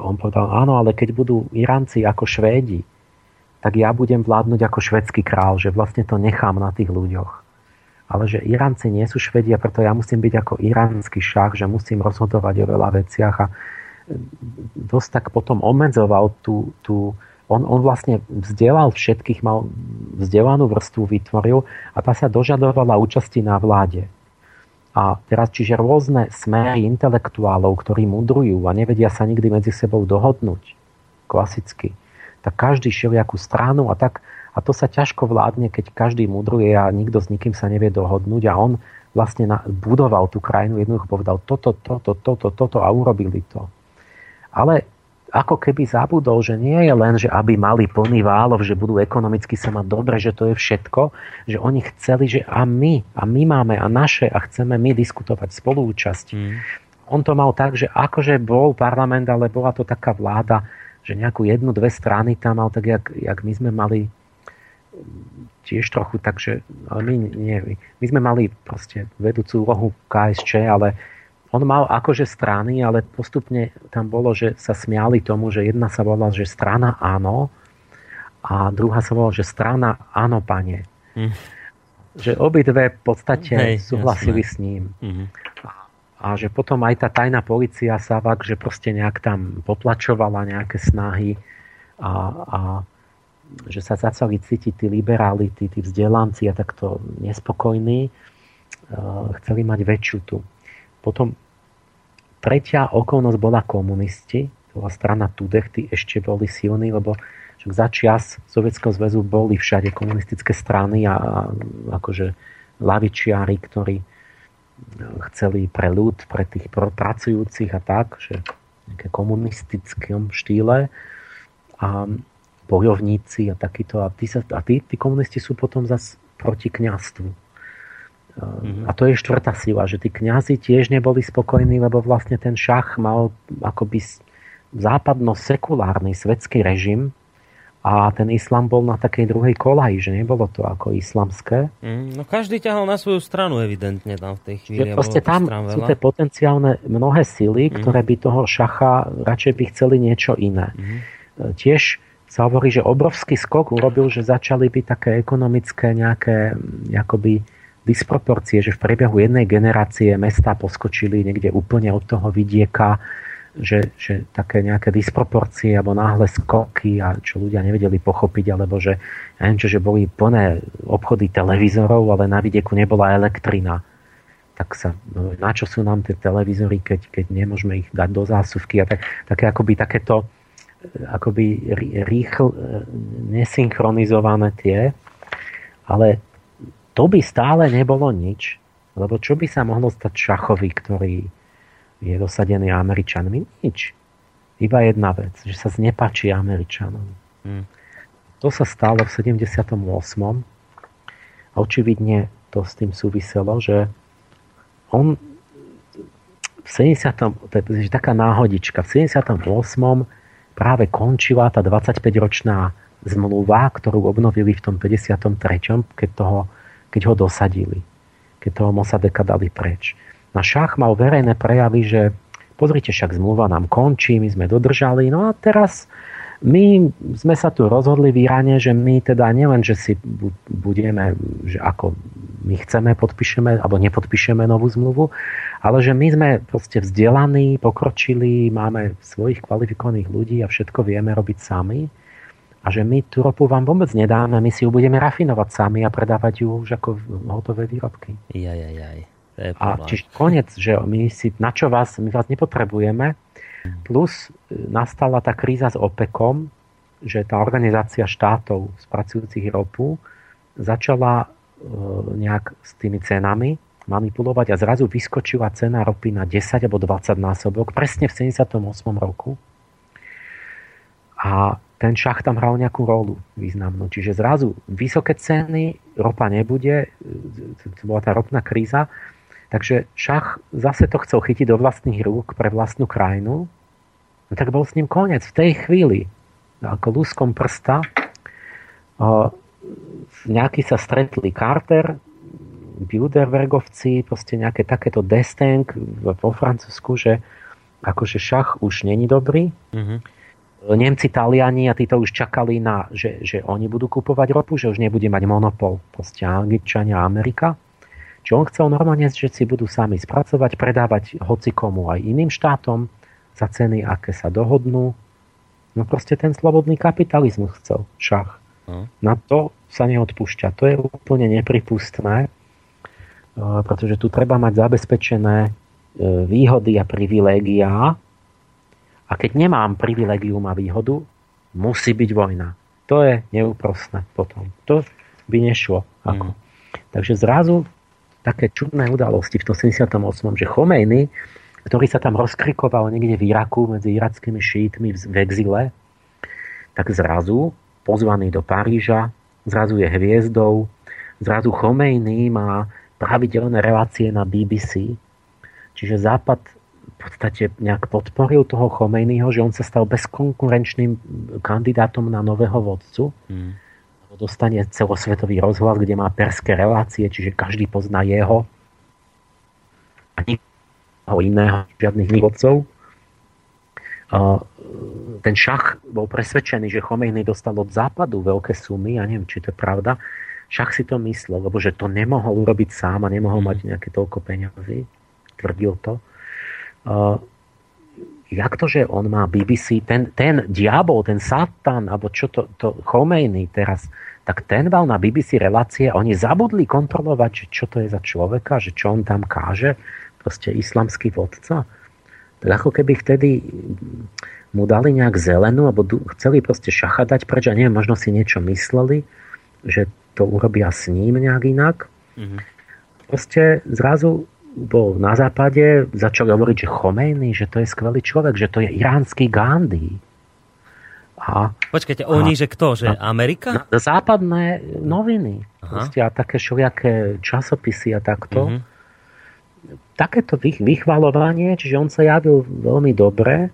on povedal, áno, ale keď budú Iránci ako Švédi, tak ja budem vládnuť ako švedský král, že vlastne to nechám na tých ľuďoch. Ale že Iránci nie sú Švedia, preto ja musím byť ako iránsky šach, že musím rozhodovať o veľa veciach a dosť tak potom obmedzoval tú, tú on, on vlastne vzdelal všetkých, mal vzdelanú vrstvu, vytvoril a tá sa dožadovala účasti na vláde. A teraz, čiže rôzne smery intelektuálov, ktorí mudrujú a nevedia sa nikdy medzi sebou dohodnúť, klasicky, tak každý šiel jakú stranu a tak a to sa ťažko vládne, keď každý mudruje a nikto s nikým sa nevie dohodnúť a on vlastne na, budoval tú krajinu, jednoducho povedal toto, toto, toto, toto a urobili to. Ale ako keby zabudol, že nie je len, že aby mali plný válov, že budú ekonomicky sa mať dobre, že to je všetko, že oni chceli, že a my, a my máme a naše a chceme my diskutovať spolúčasť. Mm. On to mal tak, že akože bol parlament, ale bola to taká vláda, že nejakú jednu, dve strany tam mal, tak jak, jak my sme mali tiež trochu, takže ale my, nie, my sme mali proste vedúcu úlohu KSČ, ale on mal akože strany, ale postupne tam bolo, že sa smiali tomu, že jedna sa volala, že strana áno a druhá sa volala, že strana áno, pane. Mm. Že obidve v podstate Hej, súhlasili jasné. s ním. Mm-hmm. A, a že potom aj tá tajná policia Savak, že proste nejak tam potlačovala nejaké snahy a, a že sa začali cítiť tí liberáli, tí, tí vzdelanci a takto nespokojní, e, chceli mať väčšiu tu. Potom tretia okolnosť bola komunisti, to bola strana Tudech, tí ešte boli silní, lebo Však za čias Sovietskeho zväzu boli všade komunistické strany a, a akože lavičiari, ktorí chceli pre ľud, pre tých pracujúcich a tak, že nejaké komunistickom štýle a bojovníci a takýto. A, tí, sa, a tí, tí komunisti sú potom zase proti kňastvu. Mm-hmm. A to je štvrtá sila, že tí kňazi tiež neboli spokojní, lebo vlastne ten šach mal akoby západno-sekulárny svetský režim, a ten islám bol na takej druhej kolaji, že nebolo to ako islamské.
Mm, no každý ťahal na svoju stranu evidentne tam v tej chvíli.
Že proste tam sú tie potenciálne mnohé sily, mm. ktoré by toho šacha radšej by chceli niečo iné. Mm. Tiež sa hovorí, že obrovský skok urobil, že začali byť také ekonomické nejaké akoby disproporcie, že v priebehu jednej generácie mesta poskočili niekde úplne od toho vidieka že, že také nejaké disproporcie alebo náhle skoky a čo ľudia nevedeli pochopiť, alebo že, ja neviem čo, že boli plné obchody televízorov, ale na vidieku nebola elektrina. Tak sa, no, na čo sú nám tie televízory, keď, keď nemôžeme ich dať do zásuvky a tak, také akoby takéto akoby rýchl, nesynchronizované tie, ale to by stále nebolo nič, lebo čo by sa mohlo stať šachovi, ktorý je dosadený Američanmi? Nič. Iba jedna vec, že sa znepačí Američanom. Hmm. To sa stalo v 78. A očividne to s tým súviselo, že on v 70. to je taká náhodička, v 78. práve končila tá 25-ročná zmluva, ktorú obnovili v tom 53., keď, toho, keď ho dosadili, keď toho Mossadeka dali preč. Na šach mal verejné prejavy, že pozrite, však zmluva nám končí, my sme dodržali, no a teraz my sme sa tu rozhodli v Iráne, že my teda nielen, že si budeme, že ako my chceme, podpíšeme, alebo nepodpíšeme novú zmluvu, ale že my sme proste vzdelaní, pokročili, máme svojich kvalifikovaných ľudí a všetko vieme robiť sami a že my tú ropu vám vôbec nedáme, my si ju budeme rafinovať sami a predávať ju už ako hotové výrobky.
Jaj, jaj, jaj.
A čiže koniec, že my si, na čo vás, my vás nepotrebujeme. Plus e, nastala tá kríza s OPECom, že tá organizácia štátov spracujúcich ropu začala e, nejak s tými cenami manipulovať a zrazu vyskočila cena ropy na 10 alebo 20 násobok, presne v 78 roku. A ten šach tam hral nejakú rolu významnú. Čiže zrazu vysoké ceny, ropa nebude, e, to bola tá ropná kríza Takže šach zase to chcel chytiť do vlastných rúk pre vlastnú krajinu. No tak bol s ním koniec. V tej chvíli, ako lúskom prsta, nejakí sa stretli Carter, Bilderbergovci, proste nejaké takéto desteng vo Francúzsku, že akože šach už není dobrý. Mm-hmm. Nemci, Taliani a títo už čakali na, že, že oni budú kupovať ropu, že už nebude mať monopol. Proste Angličania a Amerika. Čiže on chcel normálne, že si budú sami spracovať, predávať hocikomu aj iným štátom za ceny, aké sa dohodnú. No proste ten slobodný kapitalizmus chcel šach. No. Na to sa neodpúšťa. To je úplne nepripustné, e, pretože tu treba mať zabezpečené e, výhody a privilégia. A keď nemám privilégium a výhodu, musí byť vojna. To je neúprostné potom. To by nešlo. Ako. Mm. Takže zrazu také čudné udalosti v 88. že Chomejny, ktorý sa tam rozkrikoval niekde v Iraku medzi irackými šítmi v exile, tak zrazu pozvaný do Paríža, zrazu je hviezdou, zrazu Chomejny má pravidelné relácie na BBC, čiže Západ podstate nejak podporil toho Chomejnyho, že on sa stal bezkonkurenčným kandidátom na nového vodcu. Mm dostane celosvetový rozhlas, kde má perské relácie, čiže každý pozná jeho a nikoho iného, žiadnych vodcov. Ten šach bol presvedčený, že Chomejny dostal od západu veľké sumy, ja neviem, či to je pravda. Šach si to myslel, lebo že to nemohol urobiť sám a nemohol mm. mať nejaké toľko peňazí. Tvrdil to. Jak to, že on má BBC, ten, ten diabol, ten satan, alebo čo to, to Chomejny teraz, tak ten mal na BBC relácie oni zabudli kontrolovať, že čo to je za človeka, že čo on tam káže, proste islamský vodca. Tak ako keby vtedy mu dali nejak zelenú, alebo chceli proste šachadať preč a neviem, možno si niečo mysleli, že to urobia s ním nejak inak.
Mhm.
Proste zrazu bol na západe, začali hovoriť, že Chomejny, že to je skvelý človek, že to je iránsky Gandhi. A
Počkajte, oni, že kto? Že
A-
Amerika?
na západné noviny, proste, a také všelijaké časopisy a takto.
Mhm.
takéto vych- vychvalovanie, čiže on sa javil veľmi dobre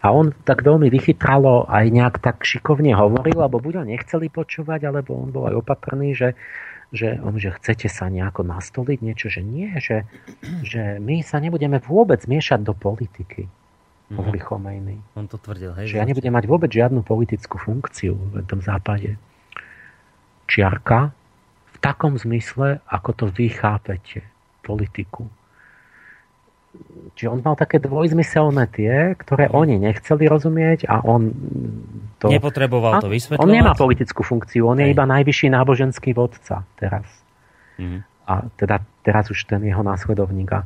a on tak veľmi vychytralo aj nejak tak šikovne hovoril, alebo buď ho nechceli počúvať, alebo on bol aj opatrný, že, že, že chcete sa nejako nastoliť niečo, že nie, že, že my sa nebudeme vôbec miešať do politiky, hovorí Chomejny.
On to tvrdil, hej?
Že ja nebudem mať vôbec žiadnu politickú funkciu v tom západe. Čiarka v takom zmysle, ako to vy chápete, politiku. Čiže on mal také dvojzmyselné tie, ktoré oni nechceli rozumieť a on to...
Nepotreboval to
A
vysvetľovať?
On nemá politickú funkciu, on je
Hej.
iba najvyšší náboženský vodca teraz.
Mhm.
A teda teraz už ten jeho následovník a,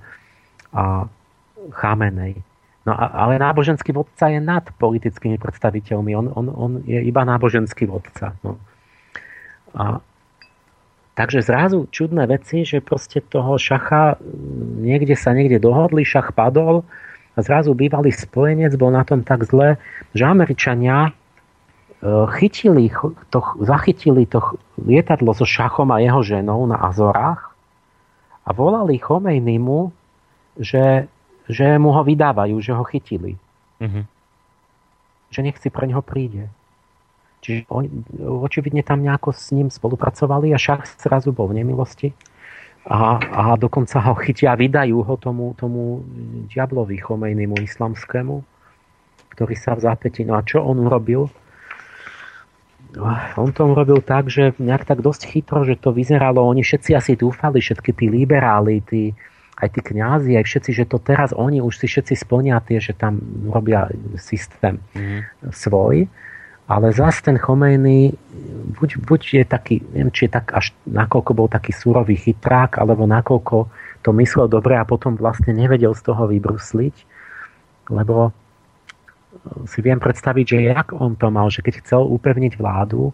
a Chamenej. No a, ale náboženský vodca je nad politickými predstaviteľmi. On, on, on je iba náboženský vodca. No. A, takže zrazu čudné veci, že proste toho šacha mm, niekde sa niekde dohodli, šach padol a zrazu bývalý spojenec bol na tom tak zle, že Američania e, chytili, ch- to, zachytili to lietadlo so šachom a jeho ženou na Azorách a volali Chomejnimu, že, že mu ho vydávajú, že ho chytili.
Mhm.
Že nech si pre neho príde. Čiže oni, očividne tam nejako s ním spolupracovali a šach zrazu bol v nemilosti. A, a dokonca ho chytia a vydajú ho tomu, tomu diablovi Chomejnimu islamskému, ktorý sa v zápäti. No a čo on urobil? On to urobil tak, že nejak tak dosť chytro, že to vyzeralo, oni všetci asi dúfali, všetky tí liberáli, tí, aj tí kňazi, aj všetci, že to teraz oni už si všetci splnia tie, že tam robia systém
Mhm.
svoj, ale zase ten Chomejny buď, buď je taký, neviem, či je tak až nakoľko bol taký súrový chytrák, alebo nakoľko to myslel dobre a potom vlastne nevedel z toho vybrusliť, lebo si viem predstaviť, že jak on to mal, že keď chcel upevniť vládu,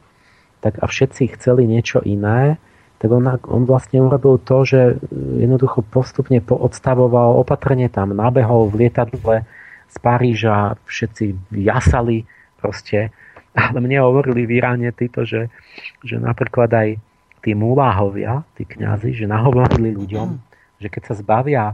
tak a všetci chceli niečo iné, tak on, on vlastne urobil to, že jednoducho postupne poodstavoval, opatrne tam nabehol v lietadle z Paríža, všetci jasali proste, ale mne hovorili v Iráne títo, že, že napríklad aj tí muláhovia, tí kňazi, že nahovorili ľuďom, že keď sa zbavia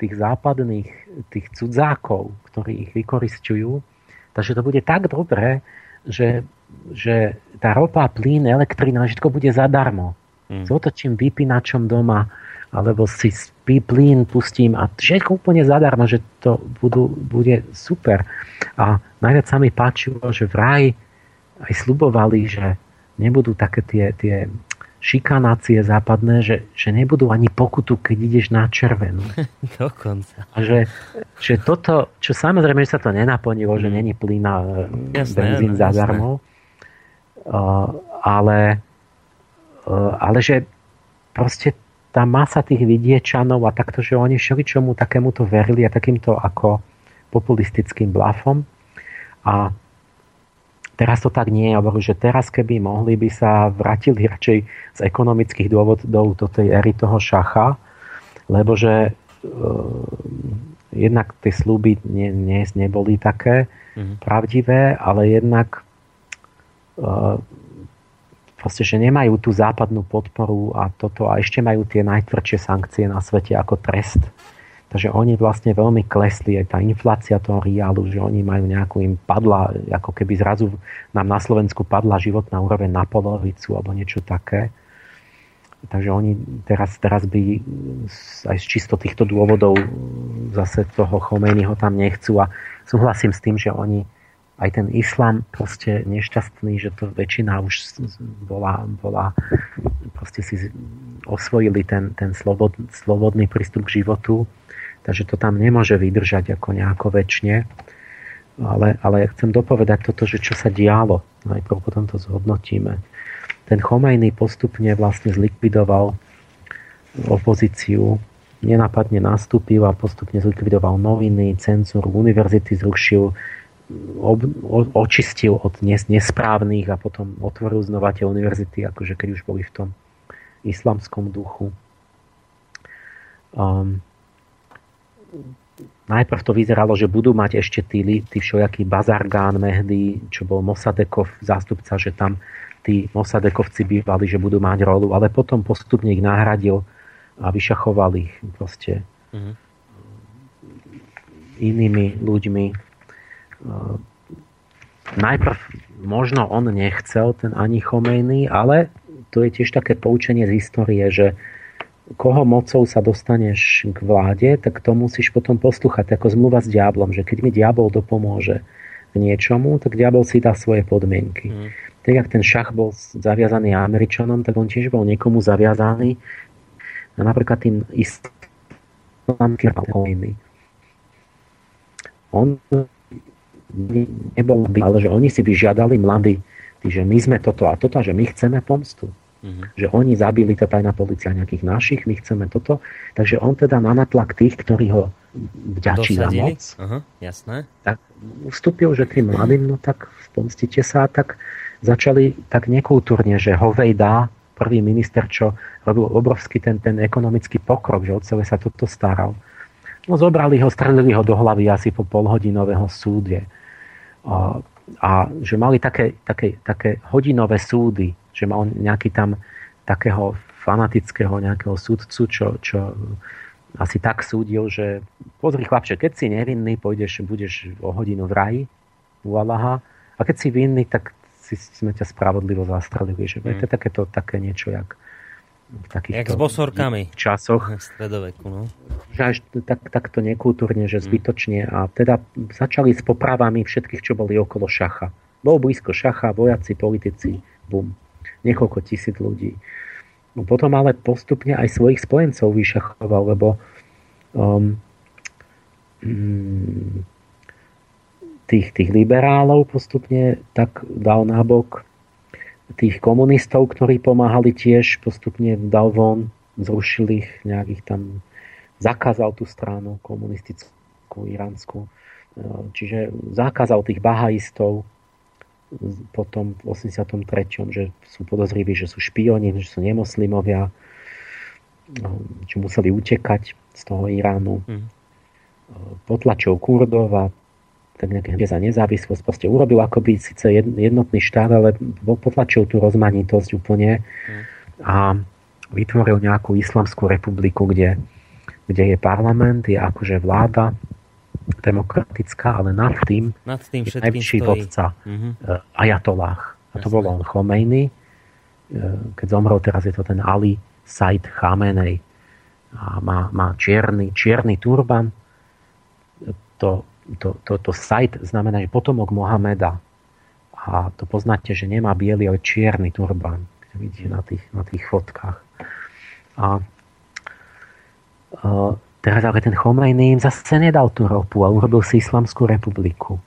tých západných, tých cudzákov, ktorí ich vykoristujú, takže to bude tak dobré, že, že tá ropa, plyn, elektrina, všetko bude zadarmo.
Mm.
S otočím vypínačom doma, alebo si spí plyn pustím a všetko úplne zadarmo, že to budú, bude super. A najviac sa mi páčilo, že vraj aj slubovali, že nebudú také tie, tie šikanácie západné, že, že nebudú ani pokutu, keď ideš na červenú. <laughs>
Dokonca.
A že, že toto, čo samozrejme, že sa to nenaplnilo, že
Mm.
není plyn a
Jasné,
benzín
áno,
zadarmo, Uh, ale, uh, ale že proste tá masa tých vidiečanov a takto, že oni všeličomu takémuto verili a takýmto ako populistickým blafom. A teraz to tak nie je. Hovorím, že teraz keby mohli, by sa vrátili radšej z ekonomických dôvodov do tej éry toho šacha, lebo že uh, jednak tie sluby nie, nie, neboli také
Mhm.
pravdivé, ale jednak uh, proste, že nemajú tú západnú podporu a toto a ešte majú tie najtvrdšie sankcie na svete ako trest. Takže oni vlastne veľmi klesli, aj tá inflácia toho reálu, že oni majú nejakú, im padla, ako keby zrazu nám na Slovensku padla životná úroveň na polovicu alebo niečo také. Takže oni teraz, teraz by aj z čisto týchto dôvodov zase toho Chomejnyho tam nechcú a súhlasím s tým, že oni aj ten islám proste nešťastný, že to väčšina už bola, bola proste si osvojili ten, ten slobod, slobodný prístup k životu, takže to tam nemôže vydržať ako nejako väčšine. Ale, ale chcem dopovedať toto, že čo sa dialo. Najprv potom to zhodnotíme. Ten Chomejny postupne vlastne zlikvidoval opozíciu, nenápadne nastúpil a postupne zlikvidoval noviny, cenzúru, univerzity zrušil, ob, o, očistil od nes, nesprávnych a potom otvoril znova tie univerzity, akože keď už boli v tom islamskom duchu. Um, najprv to vyzeralo, že budú mať ešte tí, tí všelijakí Bazargán, Mehdy, čo bol Mosadekov zástupca, že tam tí Mosadekovci bývali, že budú mať rolu, ale potom postupne ich nahradil a vyšachoval ich proste mm-hmm. inými ľuďmi najprv možno on nechcel, ten ani Chomejny, ale to je tiež také poučenie z histórie, že koho mocou sa dostaneš k vláde, tak to musíš potom poslúchať, ako zmluva s diablom, že keď mi diabol dopomôže k niečomu, tak diabol si dá svoje podmienky. Mm. Tak jak ten šach bol zaviazaný Američanom, tak on tiež bol niekomu zaviazaný a napríklad tým islamským On nebolo by, ale že oni si vyžiadali mladí, že my sme toto a toto, a že my chceme pomstu. Mm-hmm. Že oni zabili to tajná policia nejakých našich, my chceme toto. Takže on teda na natlak tých, ktorí ho vďačí za moc,
Aha, jasné.
tak ustúpil, že tým mladým, no tak pomstite sa, tak začali tak nekultúrne, že Hovejda, prvý minister, čo robil obrovský ten, ten ekonomický pokrok, že od celé sa toto staral. No zobrali ho, strelili ho do hlavy asi po polhodinového súdie a, a že mali také, také, také hodinové súdy, že mal nejaký tam takého fanatického nejakého súdcu, čo, čo asi tak súdil, že pozri chlapče, keď si nevinný, pôjdeš, budeš o hodinu v raji u Allaha a keď si vinný, tak si, sme ťa spravodlivo zastrelili. Že mm. to je takéto, také niečo, jak
v takýchto Jak s bosorkami.
časoch.
V stredoveku, no.
Že až tak, takto nekultúrne, že mm. zbytočne. A teda začali s popravami všetkých, čo boli okolo šacha. Bol blízko šacha, vojaci, politici, bum. Niekoľko tisíc ľudí. No potom ale postupne aj svojich spojencov vyšachoval, lebo um, mm, tých, tých liberálov postupne tak dal nabok tých komunistov, ktorí pomáhali tiež, postupne dal von, zrušil ich, nejakých tam zakázal tú stranu komunistickú, iránsku. E, čiže zakázal tých bahajistov potom v 83. že sú podozriví, že sú špioni, že sú nemoslimovia, že e, museli utekať z toho Iránu. Mm. Potlačil Kurdov a tak nejaké za nezávislosť proste urobil akoby síce jednotný štát, ale potlačil tú rozmanitosť úplne a vytvoril nejakú islamskú republiku, kde, kde je parlament, je akože vláda demokratická, ale nad tým,
nad tým
je najvyšší vodca mm-hmm. ajatolách. A to Jasne. bol on Khomeini. Eh, keď zomrel, teraz je to ten Ali Said Khamenei. A má, má čierny, čierny turban. To to, to, to sajt znamená, že potomok Mohameda. A to poznáte, že nemá biely, ale čierny turban. Keď vidíte na tých, na tých fotkách. A, a teraz ale ten Chomejný im zase nedal tú ropu a urobil si Islamskú republiku.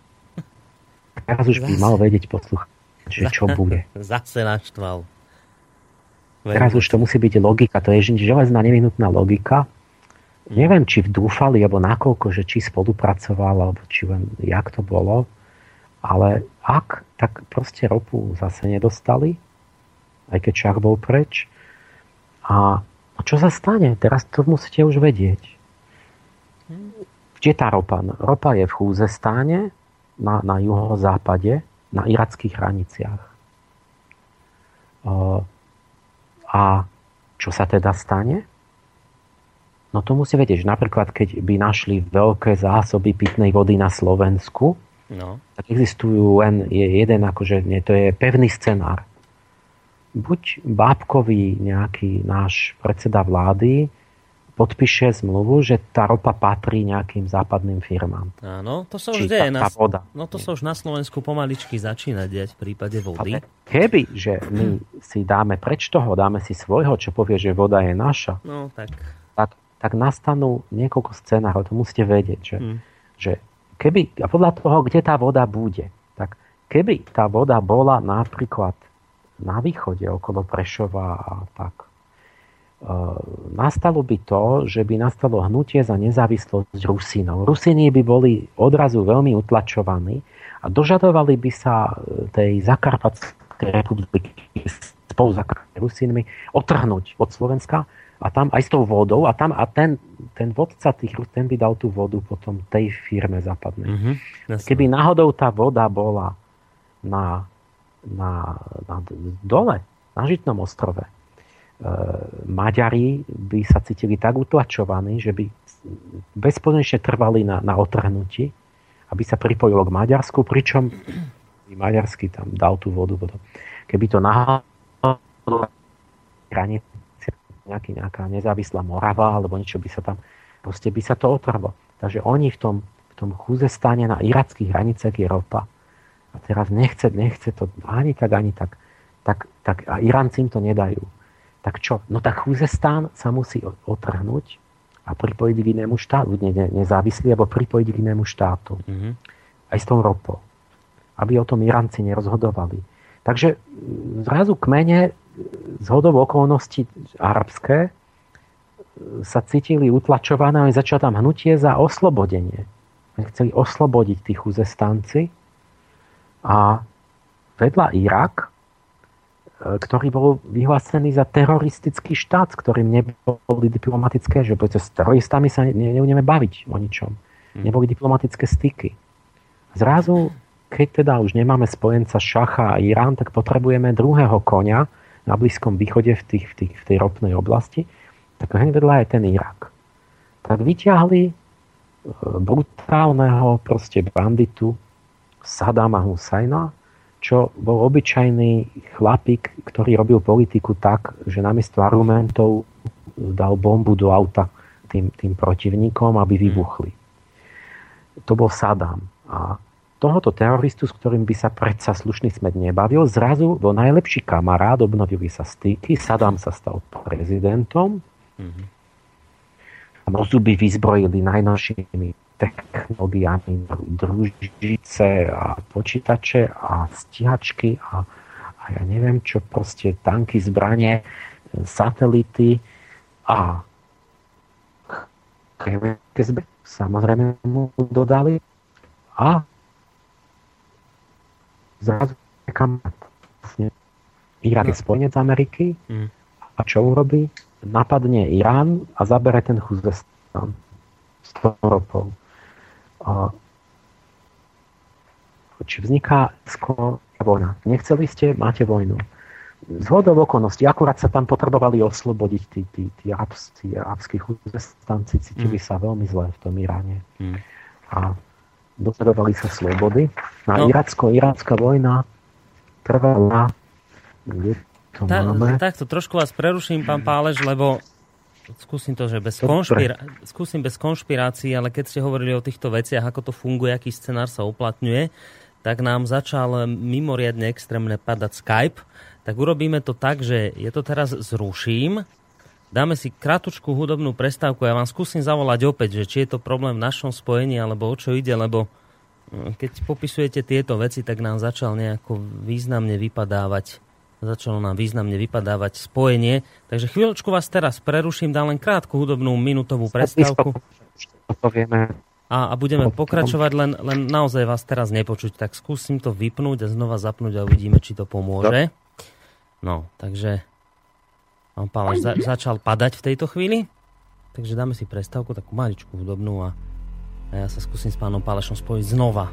Teraz už by mal vedieť posluch, že čo <laughs> bude.
Zase naštval.
Teraz už to musí byť logika, to je železná nevyhnutná logika, neviem, či dúfali, alebo nakoľko, že či spolupracoval, alebo či len jak to bolo, ale ak, tak proste ropu zase nedostali, aj keď Čach bol preč. A čo sa stane? Teraz to musíte už vedieť. Kde tá ropa? Ropa je v Chúzestáne, na, na juhozápade, na irackých hraniciach. A čo sa teda stane? No to musí vedieť, že napríklad keď by našli veľké zásoby pitnej vody na Slovensku, no. tak existujú len je jeden, akože nie, to je pevný scenár. Buď bábkový nejaký náš predseda vlády podpíše zmluvu, že tá ropa patrí nejakým západným firmám.
Áno, to sa už deje. Na, voda. No to sa už na Slovensku pomaličky začína diať v prípade vody. Ale
keby, že my si dáme preč toho, dáme si svojho, čo povie, že voda je naša,
no, tak
tak nastanú niekoľko scenárov, to musíte vedieť, že, mm. že keby, a podľa toho, kde tá voda bude, tak keby tá voda bola napríklad na východe, okolo Prešova a tak, nastalo by to, že by nastalo hnutie za nezávislosť Rusínov. Rusíni by boli odrazu veľmi utlačovaní a dožadovali by sa e, tej Zakarpatskej republiky spolu s Rusínmi otrhnúť od Slovenska a tam aj s tou vodou a tam a ten, ten vodca tých ten by dal tú vodu potom tej firme západnej. Mm-hmm, Keby náhodou tá voda bola na, na, na dole, na Žitnom ostrove, Maďari by sa cítili tak utlačovaní, že by bezpodmienečne trvali na, na otrhnutí, aby sa pripojilo k Maďarsku, pričom Maďarsky tam dal tú vodu. Potom. Keby to náhodou hranice nejaký, nejaká nezávislá Morava alebo niečo by sa tam, proste by sa to otrhlo. Takže oni v tom, v tom stane na irackých hraniciach je ropa. A teraz nechce, nechce to ani tak, ani tak. Tak, tak a Iránci im to nedajú tak čo? No tak Chuzestán sa musí otrhnúť a pripojiť k inému štátu, ne, ne, nezávislý, alebo pripojiť k inému štátu. Mm-hmm. Aj s tou ropou. Aby o tom Iránci nerozhodovali. Takže zrazu kmene z hodov okolností arabské sa cítili utlačované a začalo tam hnutie za oslobodenie. Oni chceli oslobodiť tých Chuzestánci a vedľa Irak E, ktorý bol vyhlásený za teroristický štát, s ktorým neboli diplomatické, že s teroristami sa ne, nebudeme baviť o ničom. Hmm. Neboli diplomatické styky. Zrazu, keď teda už nemáme spojenca Šacha a Irán, tak potrebujeme druhého konia na Blízkom východe v, tých, v, tých, v tej ropnej oblasti, tak hneď vedľa je ten Irak. Tak vyťahli e, brutálneho proste banditu Sadama Husajna, čo bol obyčajný chlapík, ktorý robil politiku tak, že namiesto argumentov dal bombu do auta tým, tým protivníkom, aby hmm. vybuchli. To bol Saddam. A tohoto teroristu, s ktorým by sa predsa slušný smet nebavil, zrazu bol najlepší kamarát, obnovili sa styky, Saddam sa stal prezidentom mm-hmm. a Mozuby vyzbrojili najnovšími technológiami, družice a počítače a stíhačky a, a ja neviem čo, proste tanky, zbranie, satelity a samozrejme mu dodali a zrazu kam Irak je spojenec Ameriky mm. a čo urobí? Napadne Irán a zabere ten Chuzestan s. A či vzniká vojna. Nechceli ste, máte vojnu. Z hodov okolností, akurát sa tam potrebovali oslobodiť tí, tí, tí, arabskí, arabskí chuzestanci, cítili mm. sa veľmi zle v tom Iráne. Mm. A dosledovali sa slobody. A no. iracko-iránska vojna trvala kde to
Ta, máme? Takto trošku vás preruším, pán Pálež, lebo skúsim to, že bez, konšpira- skúsim bez konšpirácií, ale keď ste hovorili o týchto veciach, ako to funguje, aký scenár sa uplatňuje, tak nám začal mimoriadne extrémne padať Skype. Tak urobíme to tak, že je to teraz zruším, dáme si krátku hudobnú prestávku. Ja vám skúsim zavolať opäť, že či je to problém v našom spojení, alebo o čo ide, lebo hm, keď popisujete tieto veci, tak nám začal nejako významne vypadávať začalo nám významne vypadávať spojenie. Takže chvíľočku vás teraz preruším, dám len krátku hudobnú minútovú prestávku. A, a budeme pokračovať, len, len naozaj vás teraz nepočuť. Tak skúsim to vypnúť a znova zapnúť a uvidíme, či to pomôže. No, takže pán Pálaš za, začal padať v tejto chvíli. Takže dáme si prestávku, takú maličku hudobnú a, a ja sa skúsim s pánom Pálešom spojiť znova.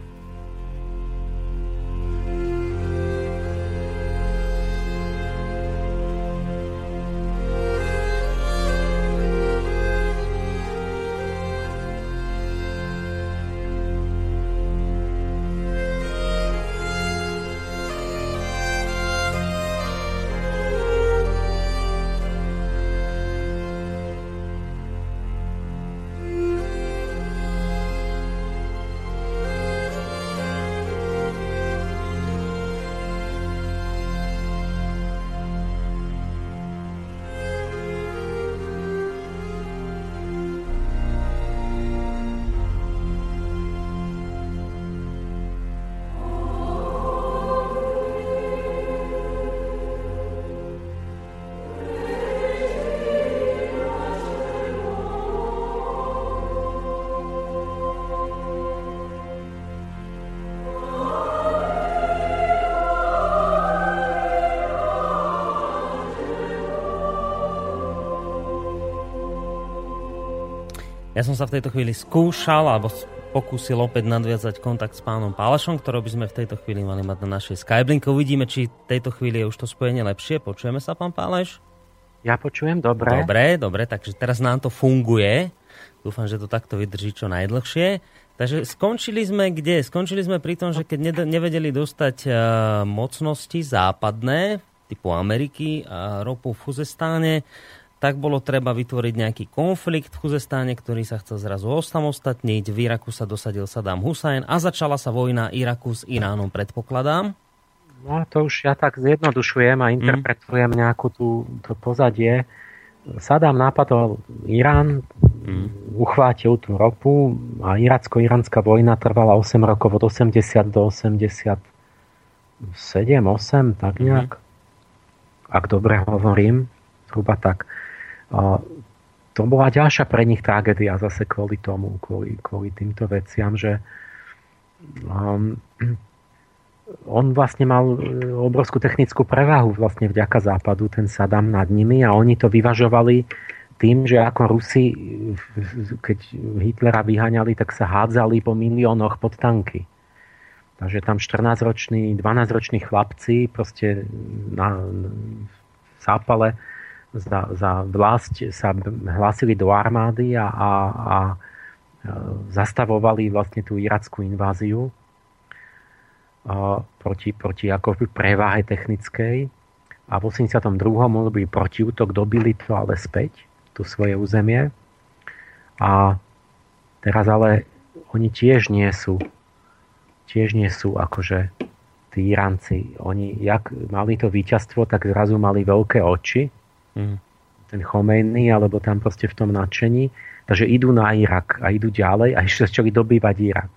Ja som sa v tejto chvíli skúšal, alebo pokúsil opäť nadviazať kontakt s pánom Pálašom, ktorý by sme v tejto chvíli mali mať na našej Skyblink. Uvidíme, či v tejto chvíli je už to spojenie lepšie. Počujeme sa, pán Pálaš?
Ja počujem, dobre.
Dobre, dobre, takže teraz nám to funguje. Dúfam, že to takto vydrží čo najdlhšie. Takže skončili sme kde? Skončili sme pri tom, že keď nevedeli dostať uh, mocnosti západné, typu Ameriky a ropu v Chuzestáne, tak bolo treba vytvoriť nejaký konflikt v Chuzestáne, ktorý sa chcel zrazu osamostatniť. V Iraku sa dosadil Saddam Hussein a začala sa vojna Iraku s Iránom, predpokladám.
No to už ja tak zjednodušujem a interpretujem mm. nejakú tú, to pozadie. Saddam napadol Irán, mm. uchvátil tú ropu a iracko-iránska vojna trvala 8 rokov od 80 do 87, 8, tak nejak. Mm. Ak dobre hovorím, zhruba tak to bola ďalšia pre nich tragédia zase kvôli tomu, kvôli, kvôli týmto veciam, že um, <clears throat> on vlastne mal e, obrovskú technickú prevahu vlastne vďaka západu, ten Saddam nad nimi a oni to vyvažovali tým, že ako Rusi, keď Hitlera vyháňali, tak sa hádzali po miliónoch pod tanky. Takže tam 14-roční, 12-roční chlapci proste na, v zápale za, za vlast sa hlásili do armády a, a, a zastavovali vlastne tú irackú inváziu a, proti, proti ako preváhe technickej. A v 82. mohol byť protiútok, dobili to ale späť, tu svoje územie. A teraz ale oni tiež nie sú tiež nie sú akože tí Iránci. Oni, jak mali to víťazstvo, tak zrazu mali veľké oči mm. ten Chomejny, alebo tam proste v tom nadšení. Takže idú na Irak a idú ďalej a <laughs> ešte začali dobývať Irak.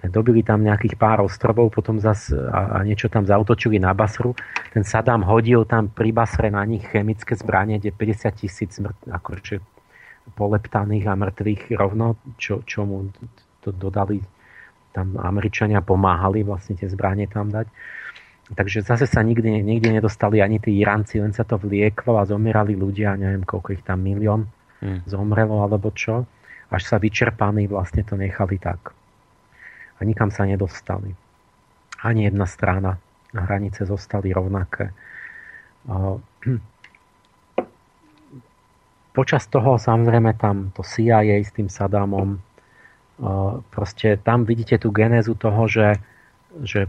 Dobili tam nejakých pár ostrovov, potom zas a, a niečo tam zautočili na Basru. Ten Saddam hodil tam pri Basre na nich chemické zbranie, kde 50 tisíc mŕt, akože poleptaných a mŕtvych rovno, čo, čo mu to dodali tam Američania pomáhali vlastne tie zbranie tam dať. Takže zase sa nikdy, nikdy nedostali ani tí Iránci, len sa to vlieklo a zomierali ľudia, neviem koľko ich tam milión hmm. zomrelo alebo čo, až sa vyčerpaní vlastne to nechali tak. A nikam sa nedostali. Ani jedna strana. Na hranice zostali rovnaké. <clears throat> Počas toho samozrejme tam to CIA s tým Saddamom proste tam vidíte tú genézu toho, že, že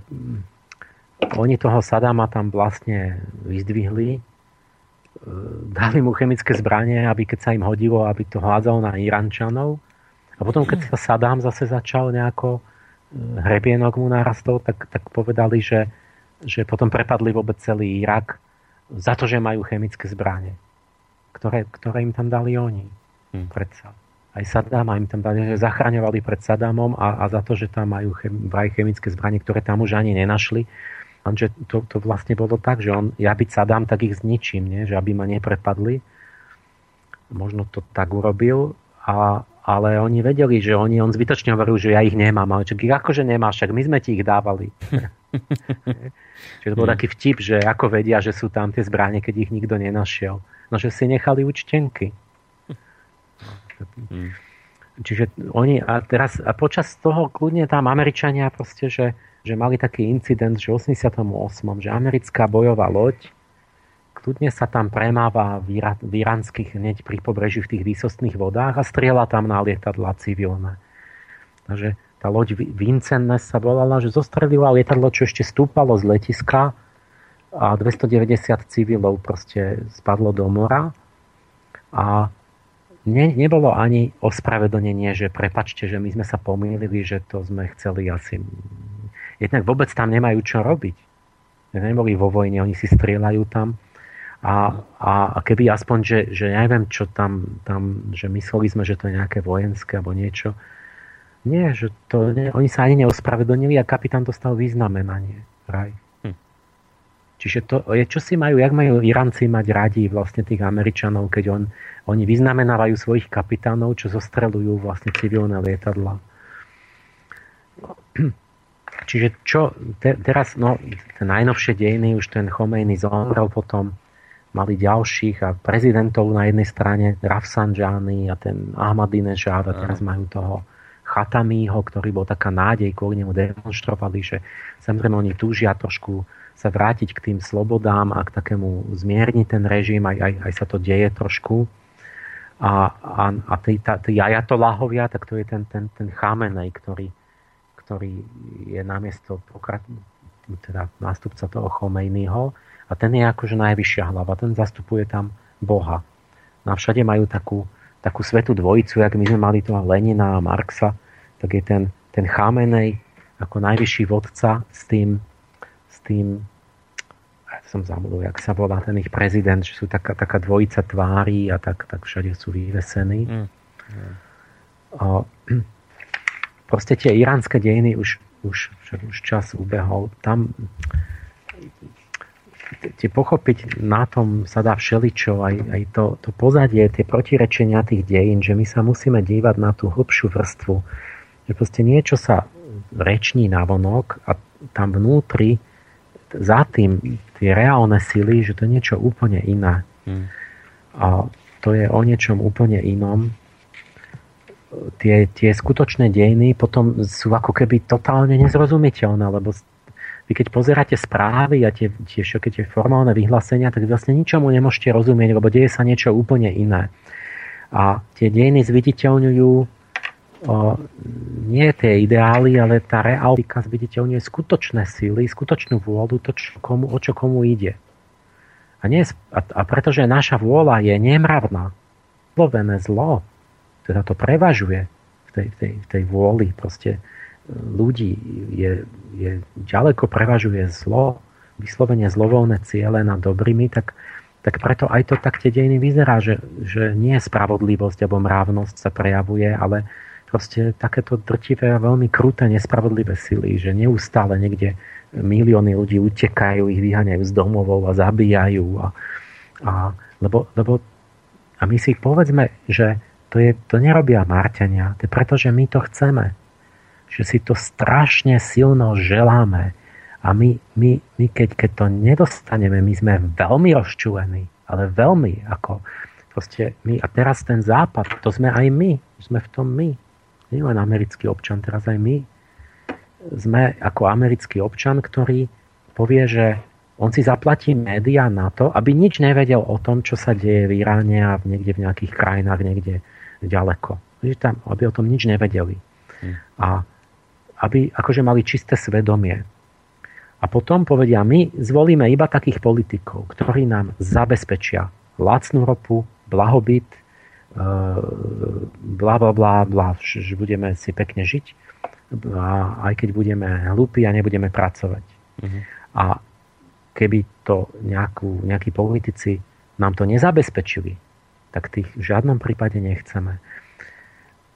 oni toho Sadama tam vlastne vyzdvihli, e, dali mu chemické zbranie, aby keď sa im hodilo, aby to hádzal na Irančanov. A potom, keď sa Sadám zase začal nejako e, hrebienok mu narastol, tak, tak povedali, že, že potom prepadli vôbec celý Irak za to, že majú chemické zbranie, ktoré, ktoré im tam dali oni. Hmm. Predsa. Aj Saddama im tam dali, že zachraňovali pred Saddamom a, a za to, že tam majú chem, vraj chemické zbranie, ktoré tam už ani nenašli, Lenže to, to vlastne bolo tak, že on, ja byť Sadám, tak ich zničím, nie? že aby ma neprepadli. Možno to tak urobil, a, ale oni vedeli, že oni, on zbytočne hovoril, že ja ich nemám. Ale čo, akože nemáš, však my sme ti ich dávali. <laughs> Čiže to bol taký vtip, že ako vedia, že sú tam tie zbranie, keď ich nikto nenašiel. No, že si nechali účtenky. Hmm. Čiže oni, a teraz, a počas toho kľudne tam Američania proste, že že mali taký incident, že v 88. že americká bojová loď kľudne sa tam premáva v, iránskych hneď pri pobreží v tých výsostných vodách a strieľa tam na lietadla civilné. Takže tá loď Vincennes sa volala, že zostrelila lietadlo, čo ešte stúpalo z letiska a 290 civilov proste spadlo do mora a ne, nebolo ani ospravedlnenie, že prepačte, že my sme sa pomýlili, že to sme chceli asi jednak vôbec tam nemajú čo robiť. Neboli vo vojne, oni si strieľajú tam. A, a, a keby aspoň, že, že neviem, čo tam, tam, že mysleli sme, že to je nejaké vojenské alebo niečo. Nie, že to, nie, oni sa ani neospravedlnili a kapitán dostal vyznamenanie. Raj. Hm. Čiže to je, čo si majú, jak majú Iranci mať radi vlastne tých Američanov, keď on, oni vyznamenávajú svojich kapitánov, čo zostrelujú vlastne civilné lietadla. Čiže čo te, teraz, no, najnovšie dejiny, už ten Chomejny zomrel potom, mali ďalších a prezidentov na jednej strane Rafsanjani a ten Ahmadinejad a teraz majú toho Chatamího, ktorý bol taká nádej, kvôli nemu demonstrovali, že samozrejme oni túžia trošku sa vrátiť k tým slobodám a k takému zmierniť ten režim, aj, aj, aj sa to deje trošku. A, a, a tí, tá, tí ajatoláhovia, tak to je ten, ten, ten Chamenej, ktorý, ktorý je namiesto teda nástupca toho Chomejnyho a ten je akože najvyššia hlava, ten zastupuje tam Boha. A všade majú takú, takú svetú dvojicu, jak my sme mali tu Lenina a Marxa, tak je ten, ten Chamenej ako najvyšší vodca s tým, s tým som zabudol, jak sa volá ten ich prezident, že sú taká, taká dvojica tvári a tak, tak všade sú vyvesení. Mm. Mm. Proste tie iránske dejiny už, už, už čas ubehol. Tam tie pochopiť na tom sa dá všeličo, aj, aj to, to pozadie, tie protirečenia tých dejín, že my sa musíme dívať na tú hlbšiu vrstvu, že proste niečo sa reční na vonok a tam vnútri za tým tie reálne sily, že to je niečo úplne iné. Hmm. A to je o niečom úplne inom. Tie, tie skutočné dejiny potom sú ako keby totálne nezrozumiteľné, lebo vy keď pozeráte správy a tie, tie, tie formálne vyhlásenia, tak vlastne ničomu nemôžete rozumieť, lebo deje sa niečo úplne iné. A tie dejiny zviditeľňujú o, nie tie ideály, ale tá realita zviditeľňuje skutočné síly, skutočnú vôľu, to, čo komu, o čo komu ide. A, nie, a, a pretože naša vôľa je nemravná, slovené zlo, teda to prevažuje v tej, v tej, v tej vôli proste e, ľudí, je, je ďaleko prevažuje zlo, vyslovene zlovolné ciele nad dobrými, tak, tak preto aj to tak tie dejiny vyzerá, že, že nie spravodlivosť alebo mravnosť sa prejavuje, ale, proste takéto drtivé a veľmi kruté, nespravodlivé sily, že neustále niekde milióny ľudí utekajú, ich vyháňajú z domovov a zabíjajú. A, a, lebo, lebo, a my si povedzme, že to, je, to nerobia Marťania, to je preto, že my to chceme. Že si to strašne silno želáme. A my, my, my keď, keď to nedostaneme, my sme veľmi rozčúlení, ale veľmi ako proste my, a teraz ten západ, to sme aj my, sme v tom my nielen americký občan, teraz aj my sme ako americký občan, ktorý povie, že on si zaplatí médiá na to, aby nič nevedel o tom, čo sa deje v Iráne a niekde v nejakých krajinách, niekde ďaleko. Tam, aby o tom nič nevedeli. Hmm. A aby akože mali čisté svedomie. A potom povedia, my zvolíme iba takých politikov, ktorí nám zabezpečia lacnú ropu, blahobyt, bla bla bla bla, že budeme si pekne žiť a aj keď budeme hlúpi a nebudeme pracovať. Uh-huh. A keby to nejakú, nejakí politici nám to nezabezpečili, tak tých v žiadnom prípade nechceme.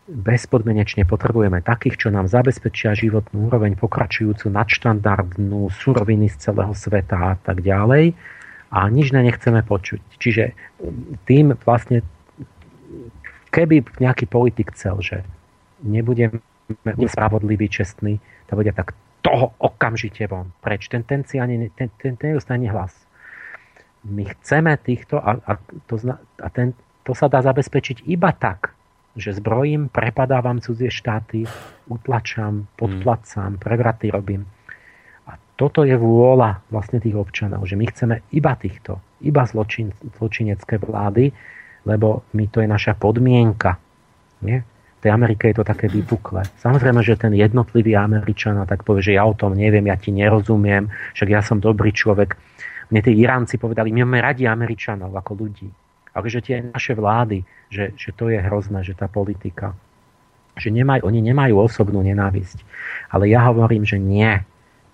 Bezpodmenečne potrebujeme takých, čo nám zabezpečia životnú úroveň pokračujúcu nadštandardnú suroviny z celého sveta a tak ďalej a nič na nechceme počuť. Čiže tým vlastne keby nejaký politik chcel, že nebudeme spravodlivý, čestný, tak bude tak toho okamžite von. Preč? Ten, ten si ani, ten, ten, ten hlas. My chceme týchto a, a, to, a ten, to sa dá zabezpečiť iba tak, že zbrojím, prepadávam cudzie štáty, utlačam, podplacám, prevraty robím. A toto je vôľa vlastne tých občanov, že my chceme iba týchto, iba zločin, zločinecké vlády, lebo my to je naša podmienka. Nie? V tej Amerike je to také vypuklé. Samozrejme, že ten jednotlivý Američan tak povie, že ja o tom neviem, ja ti nerozumiem, však ja som dobrý človek. Mne tí Iránci povedali, my máme radi Američanov ako ľudí. Že tie naše vlády, že, že to je hrozné, že tá politika, že nemaj, oni nemajú osobnú nenávisť. Ale ja hovorím, že nie.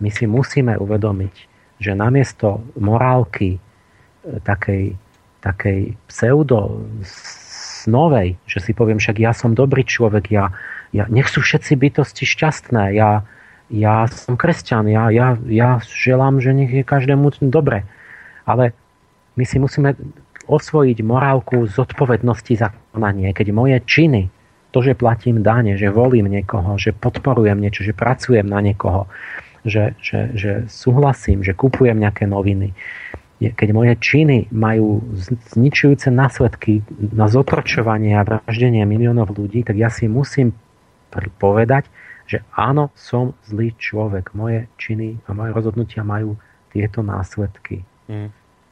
My si musíme uvedomiť, že namiesto morálky e, takej takej pseudo snovej, že si poviem, však ja som dobrý človek, ja, ja, nech sú všetci bytosti šťastné, ja, ja som kresťan, ja, ja, ja želám, že nech je každému dobre. Ale my si musíme osvojiť morálku zodpovednosti za konanie, keď moje činy, to, že platím dáne, že volím niekoho, že podporujem niečo, že pracujem na niekoho, že, že, že súhlasím, že kupujem nejaké noviny, keď moje činy majú zničujúce následky na zotročovanie a vraždenie miliónov ľudí, tak ja si musím povedať, že áno, som zlý človek. Moje činy a moje rozhodnutia majú tieto následky. Mm.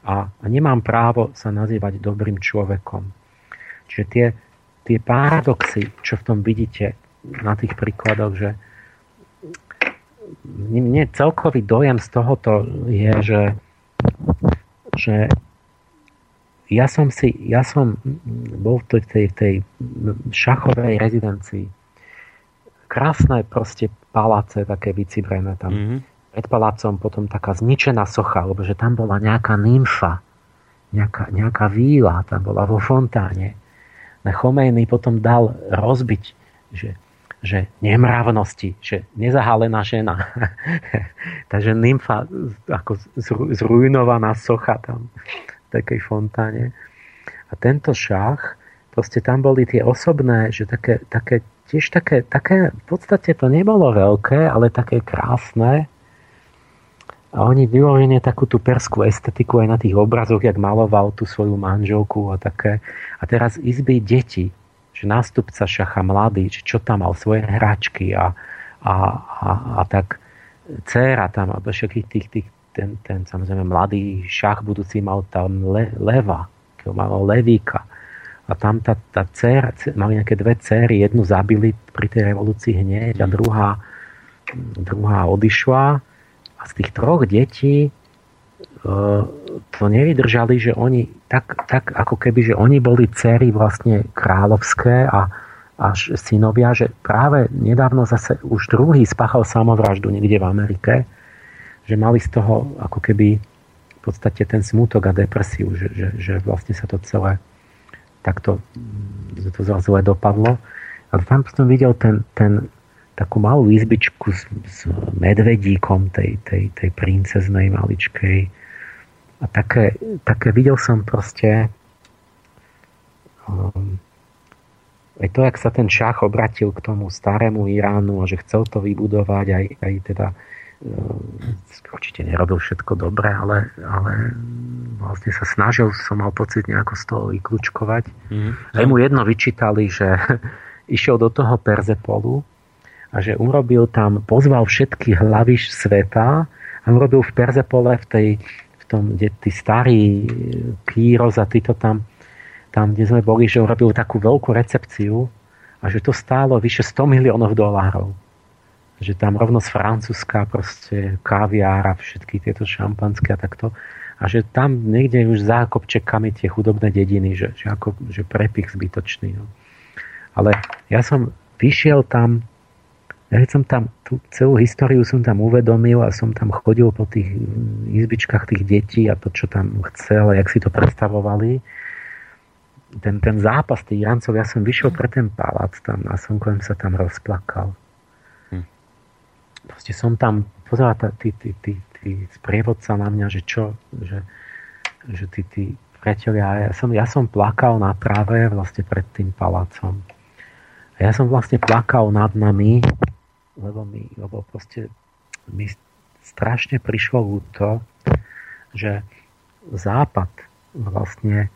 A, a nemám právo sa nazývať dobrým človekom. Čiže tie, tie paradoxy, čo v tom vidíte na tých príkladoch, že mne celkový dojem z tohoto je, že, že ja som si, ja som bol v tej, tej, šachovej rezidencii. Krásne proste paláce, také vycibrené tam. Mm-hmm. Pred palácom potom taká zničená socha, lebo že tam bola nejaká nymfa, nejaká, nejaká víla, tam bola vo fontáne. Na Chomejny potom dal rozbiť, že že nemravnosti, že nezahálená žena. <laughs> Takže nymfa ako zrujnovaná socha tam v takej fontáne. A tento šach, proste tam boli tie osobné, že také, také tiež také, také, v podstate to nebolo veľké, ale také krásne. A oni vyložene takú tú perskú estetiku aj na tých obrazoch, jak maloval tú svoju manželku a také. A teraz izby deti, že nástupca šacha mladý, že čo tam mal, svoje hračky a, a, a, a tak dcera tam, alebo všetkých tých, tých ten, ten samozrejme mladý šach budúci mal tam le, leva, mal levíka. A tam tá, tá dcera, mali nejaké dve céry, jednu zabili pri tej revolúcii hneď a druhá, druhá odišla. A z tých troch detí to nevydržali, že oni tak, tak ako keby, že oni boli dcery vlastne kráľovské a až synovia, že práve nedávno zase už druhý spáchal samovraždu niekde v Amerike, že mali z toho ako keby v podstate ten smutok a depresiu, že, že, že vlastne sa to celé takto že to zle dopadlo. A tam som videl ten, ten, takú malú izbičku s, s medvedíkom tej, tej, tej princeznej maličkej, a také, také videl som proste um, aj to, jak sa ten šach obratil k tomu starému Iránu a že chcel to vybudovať, aj, aj teda um, určite nerobil všetko dobre, ale, ale vlastne sa snažil, som mal pocit nejako z toho vyklúčkovať. Mm. Aj mu jedno vyčítali, že <laughs> išiel do toho Perzepolu a že urobil tam, pozval všetky hlavy sveta a urobil v Perzepole v tej tom, kde tí starí Kýros a títo tam, tam, kde sme boli, že urobil takú veľkú recepciu a že to stálo vyše 100 miliónov dolárov. Že tam rovno z Francúzska proste kaviár a všetky tieto šampanské a takto. A že tam niekde už za kopčekami tie chudobné dediny, že, že, ako, že prepich zbytočný. No. Ale ja som vyšiel tam ja som tam, tú celú históriu som tam uvedomil a som tam chodil po tých izbičkách tých detí a to, čo tam chcel a jak si to predstavovali. Ten, ten zápas tých Irancov, ja som vyšiel pre ten palác tam a som kojem sa tam rozplakal. Hm. Proste som tam, pozeral tí, tí, tí, tí sprievodca na mňa, že čo, že, že tí, tí priatelia, ja som, ja som plakal na tráve vlastne pred tým palácom. A ja som vlastne plakal nad nami, lebo mi, lebo proste mi strašne prišlo to, že Západ vlastne e,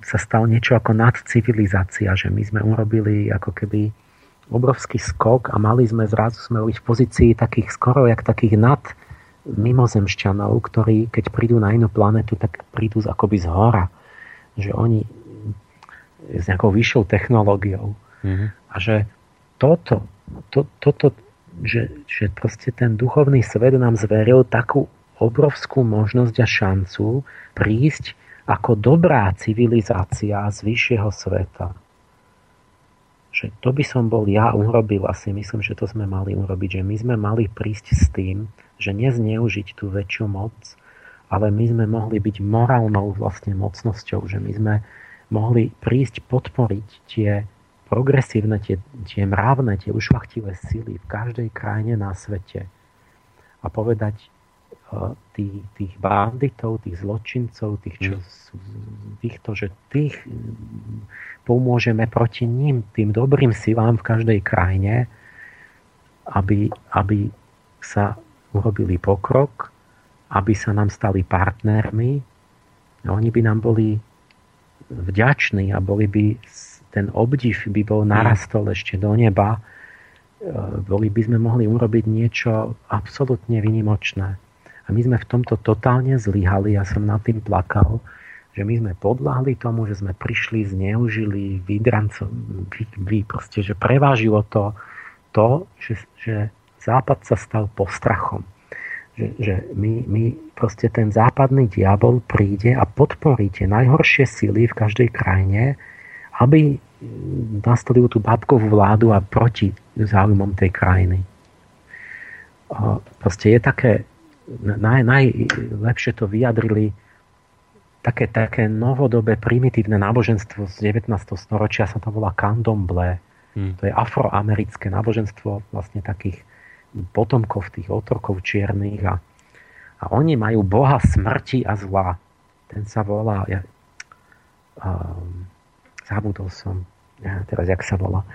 sa stal niečo ako nadcivilizácia, že my sme urobili ako keby obrovský skok a mali sme zrazu sme boli v pozícii takých skoro jak takých nad mimozemšťanov, ktorí keď prídu na inú planetu, tak prídu akoby z hora. Že oni s nejakou vyššou technológiou. Mm-hmm. A že toto, to, toto že, že proste ten duchovný svet nám zveril takú obrovskú možnosť a šancu prísť ako dobrá civilizácia z vyššieho sveta. Že to by som bol ja urobil asi, myslím, že to sme mali urobiť, že my sme mali prísť s tým, že nezneužiť tú väčšiu moc, ale my sme mohli byť morálnou vlastne mocnosťou, že my sme mohli prísť podporiť tie progresívne, tie, tie mravné, tie ušlachtivé sily v každej krajine na svete a povedať uh, tých, tých banditov, tých zločincov, tých, čo mm. sú, týchto, že tých pomôžeme proti ním, tým dobrým silám v každej krajine, aby, aby sa urobili pokrok aby sa nám stali partnermi. Oni by nám boli vďační a boli by, ten obdiv by bol narastol ešte do neba. E, boli by sme mohli urobiť niečo absolútne vynimočné. A my sme v tomto totálne zlyhali, ja som nad tým plakal, že my sme podľahli tomu, že sme prišli, zneužili, vydranco, vy, vy proste, že prevážilo to, to že, že Západ sa stal postrachom. Že, že my, my proste ten západný diabol príde a podporí tie najhoršie síly v každej krajine, aby nastavil tú babkovú vládu a proti záujmom tej krajiny. Proste je také, naj, najlepšie to vyjadrili také, také novodobé primitívne náboženstvo z 19. storočia sa to volá candomblé. Hmm. To je afroamerické náboženstvo vlastne takých potomkov tých otrokov čiernych a, a oni majú boha smrti a zla. Ten sa volá, um, zabudol som, ja, teraz jak sa volá.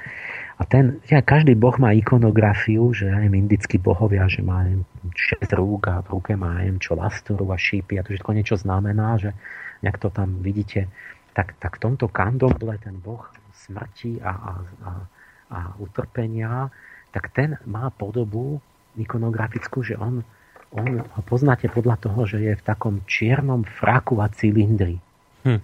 A ten, ja, každý boh má ikonografiu, že aj indickí bohovia, že má šesť rúk a v ruke má aj čo lastoru a šípy a to všetko niečo znamená, že nejak to tam vidíte, tak, tak v tomto kandomble ten boh smrti a, a, a, a utrpenia, tak ten má podobu ikonografickú, že on, on ho poznáte podľa toho, že je v takom čiernom fraku a cylindri. Hm.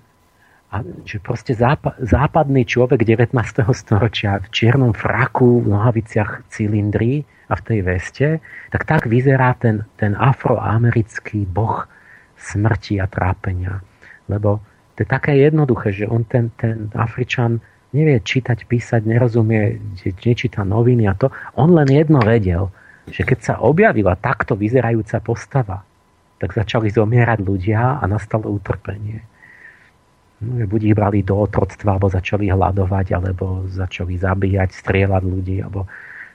A že proste zápa- západný človek 19. storočia v čiernom fraku, v nohaviciach cylindri a v tej veste, tak tak vyzerá ten, ten afroamerický boh smrti a trápenia. Lebo to je také jednoduché, že on ten, ten Afričan nevie čítať, písať, nerozumie, nečíta noviny a to. On len jedno vedel, že keď sa objavila takto vyzerajúca postava, tak začali zomierať ľudia a nastalo utrpenie buď ich brali do otroctva, alebo začali hľadovať, alebo začali zabíjať, strieľať ľudí, alebo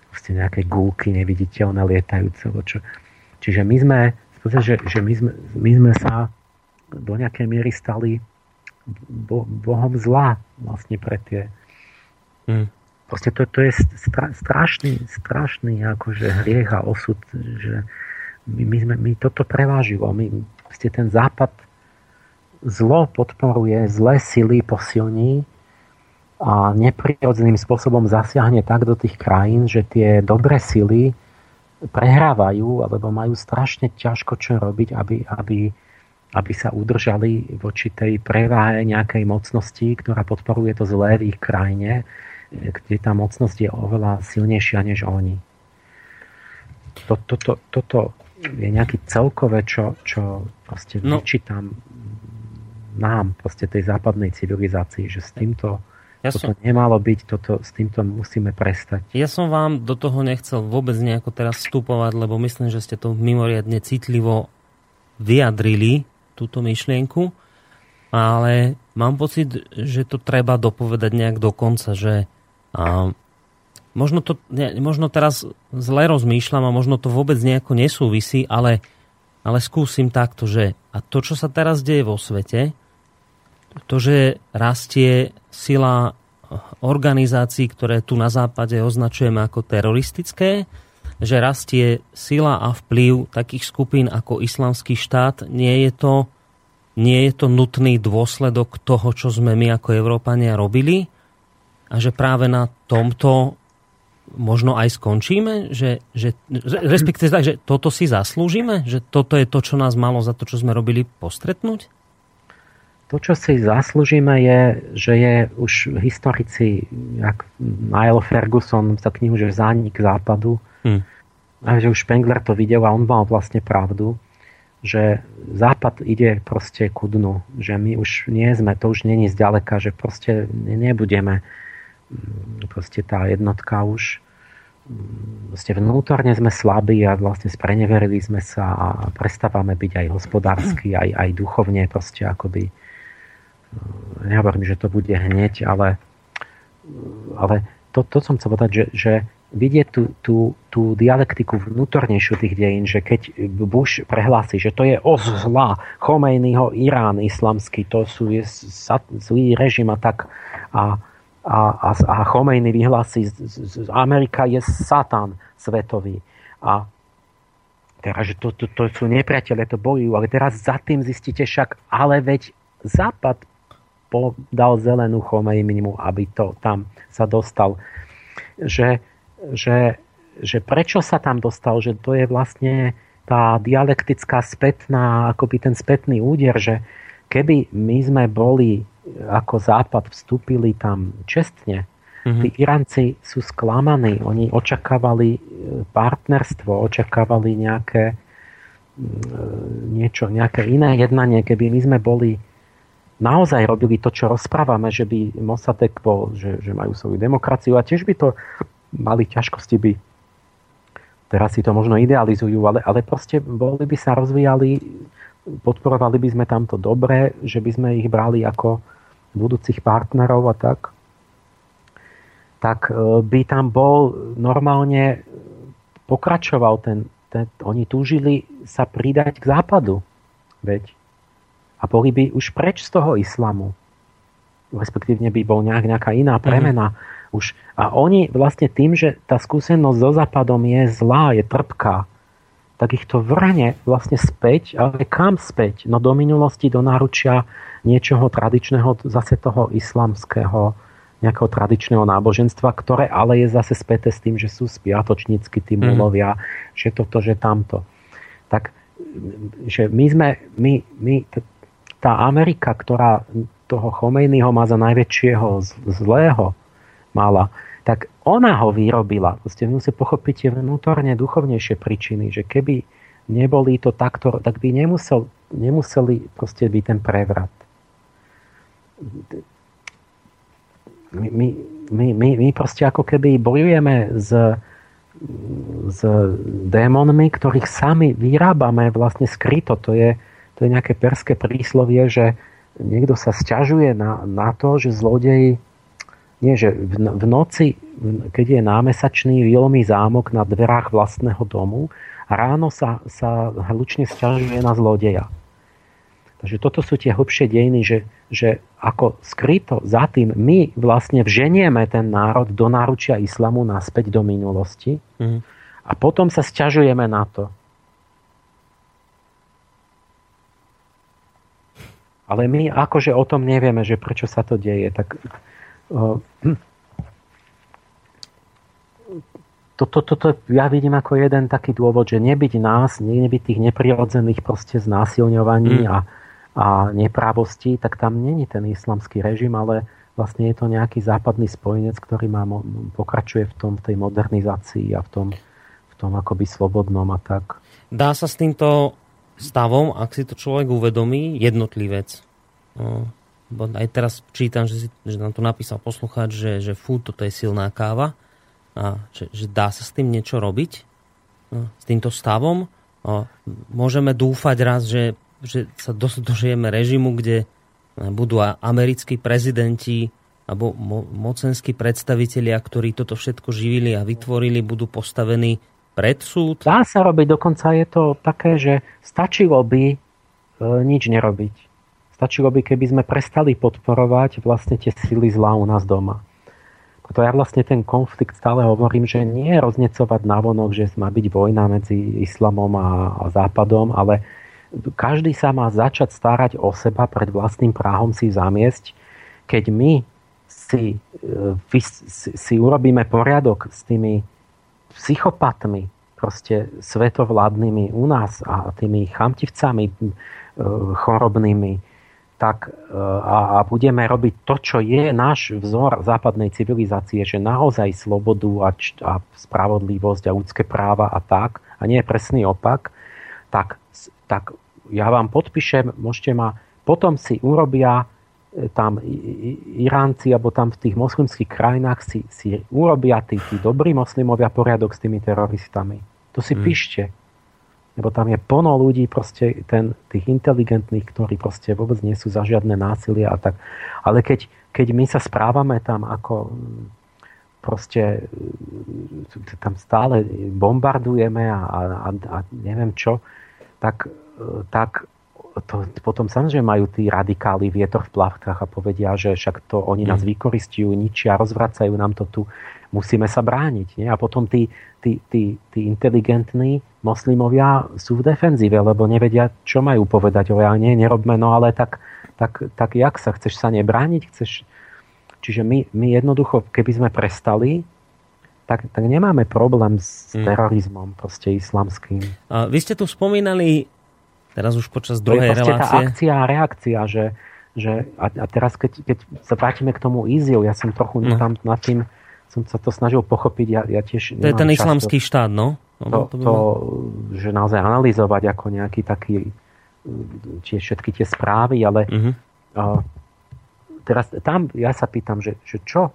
proste nejaké gulky neviditeľné lietajúce. Čo. Čiže my sme, že, že my, sme, my sme sa do nejakej miery stali bo, bohom zla vlastne pre tie hmm. proste to, to je stra, strašný, strašný akože hriech a osud, že my, my, sme, my toto prevážilo. My, proste ten západ zlo podporuje, zlé sily posilní a neprirodzeným spôsobom zasiahne tak do tých krajín, že tie dobré sily prehrávajú alebo majú strašne ťažko čo robiť, aby, aby, aby sa udržali voči tej preváhe nejakej mocnosti, ktorá podporuje to zlé v ich krajine, kde tá mocnosť je oveľa silnejšia než oni. Toto, to, toto je nejaký celkové, čo, čo proste no. vyčítam nám, proste tej západnej civilizácii, že s týmto ja toto som, nemalo byť, toto, s týmto musíme prestať.
Ja som vám do toho nechcel vôbec nejako teraz vstupovať, lebo myslím, že ste to mimoriadne citlivo vyjadrili, túto myšlienku, ale mám pocit, že to treba dopovedať nejak do konca, že a, možno, to, ne, možno teraz zle rozmýšľam a možno to vôbec nejako nesúvisí, ale, ale skúsim takto, že a to, čo sa teraz deje vo svete, to, že rastie sila organizácií, ktoré tu na západe označujeme ako teroristické, že rastie sila a vplyv takých skupín ako islamský štát, nie je to, nie je to nutný dôsledok toho, čo sme my ako Európania robili? A že práve na tomto možno aj skončíme, že, že respektíve tak, že toto si zaslúžime, že toto je to, čo nás malo za to, čo sme robili, postretnúť?
To, čo si zaslúžime, je, že je už historici, jak Niall Ferguson sa knihu, že zánik západu, hmm. a že už Spengler to videl a on mal vlastne pravdu, že západ ide proste ku dnu, že my už nie sme, to už není zďaleka, že proste nebudeme mm, proste tá jednotka už proste vnútorne sme slabí a vlastne spreneverili sme sa a prestávame byť aj hospodársky, aj, aj duchovne proste akoby nehovorím, že to bude hneď, ale, ale to, to som chcel povedať, že, že vidieť tú, tú, tú dialektiku vnútornejšiu tých dejín, že keď Bush prehlási, že to je os zla Chomejnyho Irán islamský, to sú je zlý režim a tak a, a, a, a Chomejny vyhlási, Amerika je satan svetový. A teraz, že to, to, to sú nepriateľe, to bojujú, ale teraz za tým zistíte však, ale veď Západ dal zelenú Chomejnimu, aby to tam sa dostal. Že, že, že prečo sa tam dostal, že to je vlastne tá dialektická spätná, akoby ten spätný úder, že keby my sme boli ako Západ vstúpili tam čestne, mm-hmm. tí Iránci sú sklamaní. Oni očakávali e, partnerstvo, očakávali nejaké niečo, nejaké iné jednanie, keby my sme boli naozaj robili to, čo rozprávame, že by Mossadegh bol, že, že majú svoju demokraciu a tiež by to mali ťažkosti by teraz si to možno idealizujú, ale, ale proste boli by sa rozvíjali podporovali by sme tamto dobre, že by sme ich brali ako budúcich partnerov a tak, tak e, by tam bol normálne pokračoval ten, ten oni túžili sa pridať k západu. Veď. A boli by už preč z toho islamu. Respektívne by bol nejak, nejaká iná mhm. premena. Mm. Už. A oni vlastne tým, že tá skúsenosť so západom je zlá, je trpká, tak ich to vrhne vlastne späť, ale kam späť? No do minulosti, do náručia niečoho tradičného, zase toho islamského, nejakého tradičného náboženstva, ktoré ale je zase späté s tým, že sú spiatočnícky tí mhm. mulovia, mm. že toto, že tamto. Tak, že my sme, my, my, tá Amerika, ktorá toho Chomejnyho má za najväčšieho zlého, mala, tak ona ho vyrobila. Proste musí pochopiť tie vnútorne duchovnejšie príčiny, že keby neboli to takto, tak by nemusel, nemuseli proste byť ten prevrat. My, my, my, my proste ako keby bojujeme s, s démonmi, ktorých sami vyrábame vlastne skryto. To je, to je nejaké perské príslovie, že niekto sa sťažuje na, na to, že zlodej nie, že v, v noci, keď je námesačný, výlomý zámok na dverách vlastného domu a ráno sa, sa hlučne sťažuje na zlodeja. Takže toto sú tie hlbšie dejiny, že, že ako skryto za tým my vlastne vženieme ten národ do náručia islamu naspäť do minulosti mm. a potom sa sťažujeme na to. Ale my akože o tom nevieme, že prečo sa to deje. Tak Hm. toto, toto ja vidím ako jeden taký dôvod, že nebyť nás, nebyť tých neprirodzených proste znásilňovaní mm. a, a neprávostí, tak tam není ten islamský režim, ale vlastne je to nejaký západný spojenec, ktorý má, pokračuje v tom, v tej modernizácii a v tom, v tom akoby slobodnom a tak.
Dá sa s týmto stavom, ak si to človek uvedomí, jednotlivec, bo aj teraz čítam, že, si, že nám to napísal poslucháč, že, že fú, toto je silná káva a že, že dá sa s tým niečo robiť no, s týmto stavom. A môžeme dúfať raz, že, že sa dožijeme režimu, kde budú americkí prezidenti alebo mo, mocenskí predstavitelia, ktorí toto všetko živili a vytvorili, budú postavení pred súd?
Dá sa robiť, dokonca je to také, že stačilo by e, nič nerobiť Stačilo by, keby sme prestali podporovať vlastne tie sily zla u nás doma. Preto ja vlastne ten konflikt stále hovorím, že nie je roznecovať navonok, že má byť vojna medzi islamom a, a západom, ale každý sa má začať starať o seba pred vlastným práhom si zamiesť, keď my si, si, e, si urobíme poriadok s tými psychopatmi, proste svetovládnymi u nás a tými chamtivcami e, chorobnými, tak e, a, a budeme robiť to, čo je náš vzor západnej civilizácie, že naozaj slobodu a, a spravodlivosť a ľudské práva a tak, a nie presný opak, tak, tak ja vám podpíšem, môžete ma, potom si urobia tam Iránci alebo tam v tých moslimských krajinách si, si urobia tí, tí dobrí moslimovia poriadok s tými teroristami. To si hmm. píšte lebo tam je plno ľudí, proste ten, tých inteligentných, ktorí proste vôbec nie sú za žiadne násilie a tak. Ale keď, keď my sa správame tam ako proste tam stále bombardujeme a, a, a neviem čo, tak, tak to, potom samozrejme majú tí radikáli vietor v plavkách a povedia, že však to oni nás
Mm.
vykoristujú, ničia, rozvracajú nám to tu, musíme sa brániť. Nie? A potom tí, tí, tí, tí inteligentní moslimovia sú v defenzíve, lebo nevedia, čo majú povedať. O ja nie, nerobme, no ale tak, tak, tak jak sa? Chceš sa nebrániť? Chceš... Čiže my, my jednoducho, keby sme prestali, tak, tak nemáme problém s
Mm.
terorizmom proste islamským.
A vy ste tu spomínali, teraz už počas
To je
druhej
proste tá
relácie,
akcia a reakcia, že, že a, a teraz keď, keď sa vrátime k tomu ISIL, ja som trochu
No.
tam nad tým, som sa to snažil pochopiť, ja, ja tiež
to je ten islamský štát, no?
to,
no
to, to,
bolo-
že naozaj analyzovať ako nejaký taký tie všetky tie správy, ale
Mhm.
uh, teraz tam ja sa pýtam, že, že čo?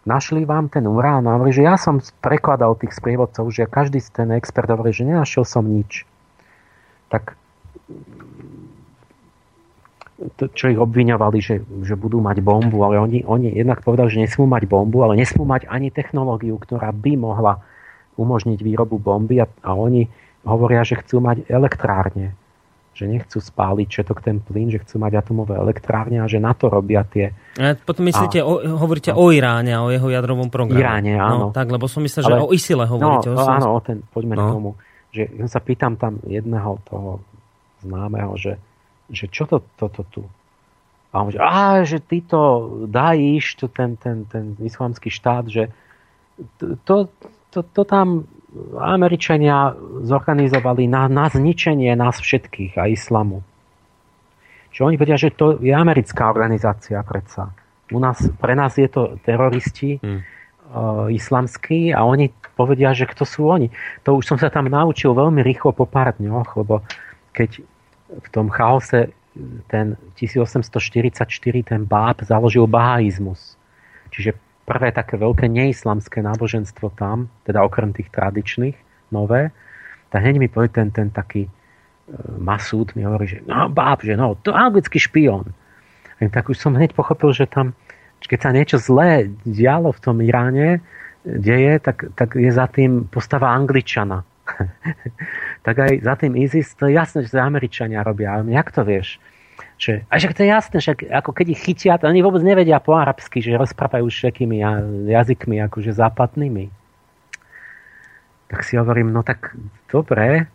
Našli vám ten urán? A hovorí, že ja som prekladal tých sprievodcov, že každý z ten expert hovorí, že nenašiel som nič. Tak to, čo ich obviňovali, že, že budú mať bombu, ale oni, oni jednak povedali, že nesmú mať bombu, ale nesmú mať ani technológiu, ktorá by mohla umožniť výrobu bomby a, a oni hovoria, že chcú mať elektrárne že nechcú spáliť všetok ten plyn, že chcú mať atomové elektrárne a že na to robia tie
A potom myslíte, o, hovoríte o Iráne a o jeho jadrovom programe.
Iráne, áno.
No, tak, lebo som myslel, že
Ale-
o ISILE
No,
hovoríte.
no
o
áno, o ten, poďme
No.
k tomu. Že ja sa pýtam tam jedného toho známeho, že, že čo to, toto tu? A on že, á, že títo Daesh, to ten, ten, ten islamský štát, že to, to, to, to tam Američania zorganizovali na, na zničenie nás všetkých a islamu. Čo oni vedia, že to je americká organizácia predsa. U nás, pre nás je to teroristi,
Hm.
uh, islamskí a oni povedia, že kto sú oni. To už som sa tam naučil veľmi rýchlo po pár dňoch, lebo keď v tom chaose ten 1844 ten báb založil bahaizmus. Čiže prvé také veľké neislamské náboženstvo tam, teda okrem tých tradičných, nové, tak hneď mi povie ten, ten taký e, Masúd mi hovorí, že no báb, že no, to anglický špión. A tak už som hneď pochopil, že tam, keď sa niečo zlé dialo v tom Iráne, deje, tak, tak je za tým postava Angličana. <laughs> tak aj za tým ISIS, to je jasné, že to Američania robia. Ale jak to vieš? Že, a však to je jasné, že ako keď ich chytia, to oni vôbec nevedia po arabsky, že rozprávajú všetkými ja- jazykmi akože západnými. Tak si hovorím, no tak dobre,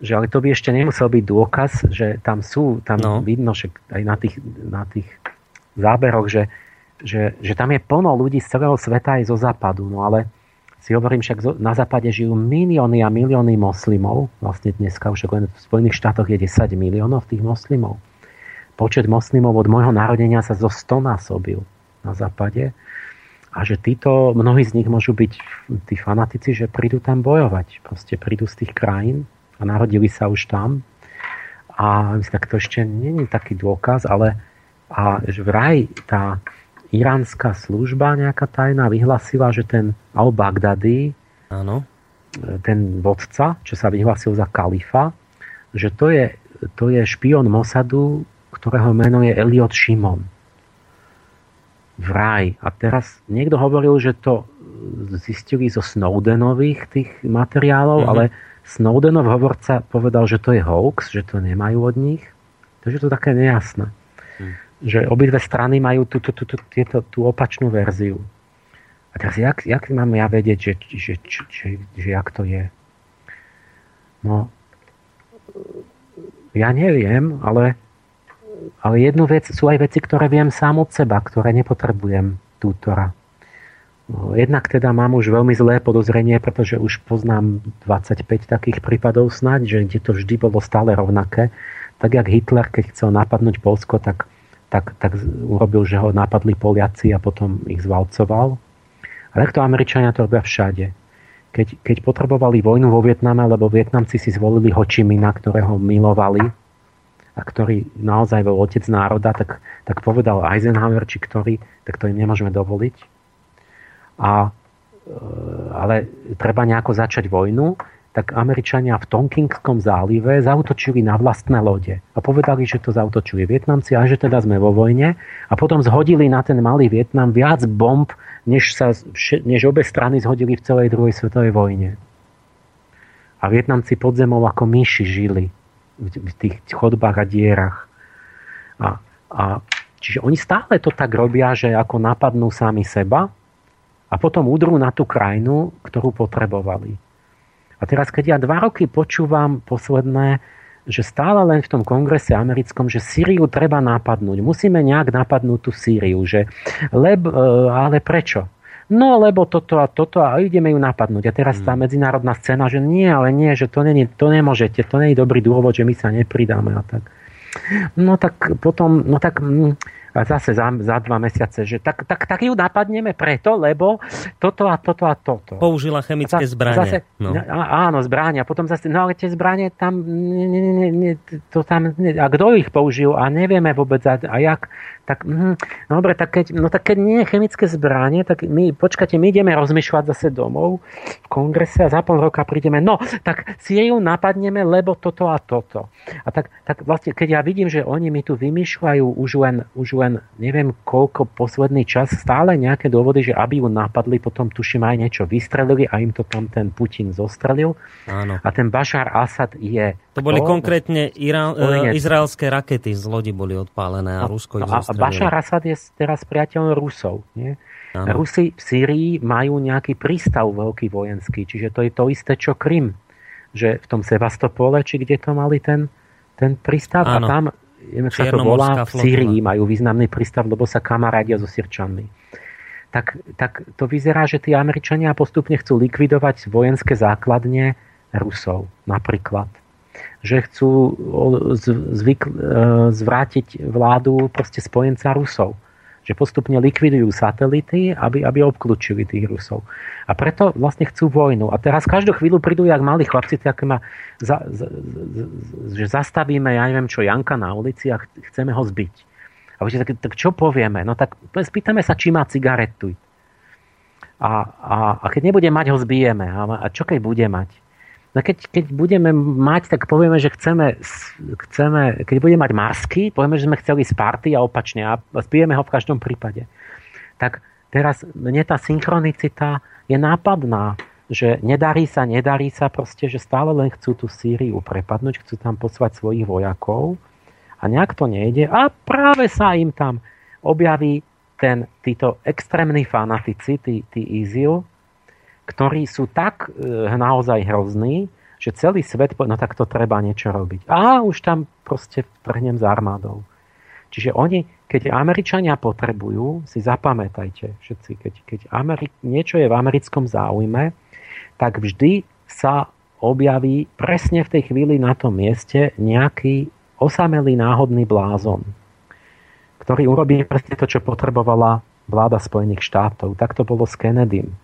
že ale to by ešte nemusel byť dôkaz, že tam sú, tam
no.
vidno, že aj na tých, na tých záberoch, že, že, že tam je plno ľudí z celého sveta aj zo západu. No ale si hovorím, však na západe žijú milióny a milióny moslimov. Vlastne dneska už len v Spojených štátoch je 10 miliónov tých moslimov. Počet moslimov od môjho narodenia sa zo 100 násobil na západe. A že títo, mnohí z nich môžu byť tí fanatici, že prídu tam bojovať. Proste prídu z tých krajín a narodili sa už tam. A myslím, tak to ešte je taký dôkaz, ale a že vraj tá iránska služba nejaká tajná vyhlasila, že ten al-Baghdadi,
Áno.
ten vodca, čo sa vyhlasil za kalifa, že to je, to je špion Mossadu, ktorého meno je Eliot Shimon. Vraj. A teraz niekto hovoril, že to zistili zo Snowdenových tých materiálov,
Mhm.
ale Snowdenov hovorca povedal, že to je hoax, že to nemajú od nich. Takže to také nejasné.
Mhm.
Že obidve strany majú tú, tú, tú, tú, tieto, tú opačnú verziu. A teraz, jak, jak mám ja vedieť, že, že, že, že, že jak to je? No, ja neviem, ale, ale jednu vec, sú aj veci, ktoré viem sám od seba, ktoré nepotrebujem tútora. Jednak teda mám už veľmi zlé podozrenie, pretože už poznám 25 takých prípadov snáď, že kde to vždy bolo stále rovnaké. Tak jak Hitler, keď chcel napadnúť Polsko, tak, tak, tak urobil, že ho napadli Poliaci a potom ich zvalcoval. A takto Američania to robia všade. Keď, keď potrebovali vojnu vo Vietname, lebo Vietnamci si zvolili Ho Chi Mina, ktorého milovali a ktorý naozaj bol otec národa, tak, tak povedal Eisenhower, či ktorý, tak to im nemôžeme dovoliť. A, e, ale treba nejako začať vojnu, tak Američania v Tonkinskom zálive zautočili na vlastné lode a povedali, že to zautočili Vietnamci a že teda sme vo vojne a potom zhodili na ten malý Vietnam viac bomb, než, sa, než obe strany zhodili v celej druhej svetovej vojne. A Vietnamci pod zemou ako myši žili. v tých chodbách a dierach. A, a čiže oni stále to tak robia, že ako napadnú sami seba a potom udrú na tú krajinu, ktorú potrebovali. A teraz, keď ja dva roky počúvam posledné, že stále len v tom kongrese americkom, že Sýriu treba napadnúť. Musíme nejak napadnúť tú Sýriu. Že, leb, e, ale prečo? No lebo toto a toto a ideme ju napadnúť. A teraz tá
Hmm.
medzinárodná scéna, že nie, ale nie, že to, není, to nemôžete, to nie je dobrý dôvod, že my sa nepridáme a tak. No tak potom, no tak mm, a zase za, za dva mesiace, že tak, tak, tak ju napadneme preto, lebo toto a toto a toto.
Použila chemické zbranie.
Zase,
no.
áno, zbranie. A potom zase, no ale tie zbranie tam, nie, nie, nie, to tam, nie, a kto ich použil a nevieme vôbec a, a jak, tak, mm, no dobre, tak keď, no tak keď nie je chemické zbranie, tak my, počkajte, my ideme rozmýšľať zase domov v kongrese a za pol roka prídeme, no, tak si ju napadneme, lebo toto a toto. A tak, tak vlastne, keď ja vidím, že oni mi tu vymýšľajú už len, už len neviem koľko posledný čas, stále nejaké dôvody, že aby ju napadli, potom tuším aj niečo vystrelili a im to tam ten Putin zostrelil.
Áno.
A ten Bashar Assad je...
To boli
kto?
konkrétne Irán, e, izraelské rakety z lodi boli odpálené a Rusko ich
No, a, a
zostrelilo.
Assad je teraz priateľom Rusov. Nie? Rusi v Sýrii majú nejaký prístav veľký vojenský, čiže to je to isté, čo Krym. Že v tom Sevastopole, či kde to mali ten, ten prístav
Áno.
a tam neviem, sa to volá, v. Sýrii majú významný prístav, lebo sa kamarádia so Sýrčanmi. Tak, tak to vyzerá, že tí Američania postupne chcú likvidovať vojenské základne Rusov napríklad. Že chcú zvyk, e, zvrátiť vládu proste spojenca Rusov. Že postupne likvidujú satelity, aby, aby obklúčili tých Rusov. A preto vlastne chcú vojnu. A teraz každú chvíľu prídu, jak malí chlapci, tak ma za, za, za, že zastavíme, ja neviem čo, Janka na ulici a ch- chceme ho zbiť. A viete, tak, tak čo povieme? No tak spýtame sa, či má cigaretu. A, a, a keď nebude mať, ho zbijeme. A, a čo keď bude mať? No keď, keď budeme mať, tak povieme, že chceme, chceme, keď budeme mať masky, povieme, že sme chceli z party a opačne a zbijeme ho v každom prípade. Tak teraz mne tá synchronicita je nápadná, že nedarí sa, nedarí sa proste, že stále len chcú tú Sýriu prepadnúť, chcú tam poslať svojich vojakov a nejak to nejde a práve sa im tam objaví ten, títo extrémni fanatici, tí, tí ISIL, ktorí sú tak e, naozaj hrozní, že celý svet, povie, no tak to treba niečo robiť. A už tam proste trhnem s armádou. Čiže oni, keď Američania potrebujú, si zapamätajte všetci, keď, keď Ameri- niečo je v americkom záujme, tak vždy sa objaví presne v tej chvíli na tom mieste nejaký osamelý náhodný blázon, ktorý urobí presne to, čo potrebovala vláda Spojených štátov. Tak to bolo s Kennedym.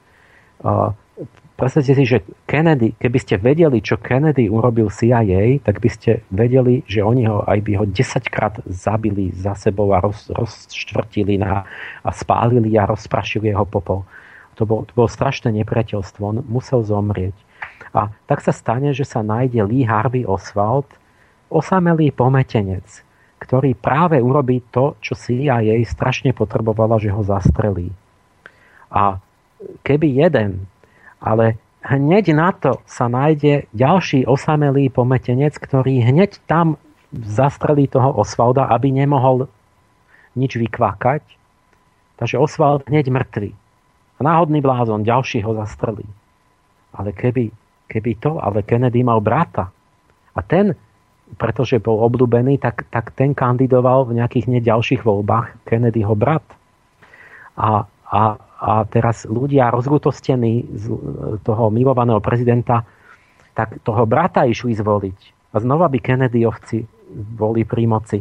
Predstavte si, že Kennedy, keby ste vedeli, čo Kennedy urobil CIA, tak by ste vedeli, že oni ho aj by ho 10 krát zabili za sebou a roz, rozštvrtili na, a spálili a rozprašili jeho popol. To bolo, to bolo strašné nepriateľstvo. On musel zomrieť. A tak sa stane, že sa nájde Lee Harvey Oswald, osamelý pometenec, ktorý práve urobí to, čo CIA strašne potrebovala, že ho zastrelí. A keby jeden, ale hneď na to sa nájde ďalší osamelý pometenec, ktorý hneď tam zastrelí toho Osvalda, aby nemohol nič vykvakať. Takže Osvald hneď mŕtvy. A náhodný blázon, ďalší ho zastrelí. Ale keby, keby to, ale Kennedy mal brata. A ten, pretože bol obľúbený, tak, tak ten kandidoval v nejakých neďalších voľbách Kennedyho brat. A, a, a teraz ľudia rozlutostení z toho milovaného prezidenta, tak toho brata išli zvoliť. A znova by Kennedyovci boli pri moci.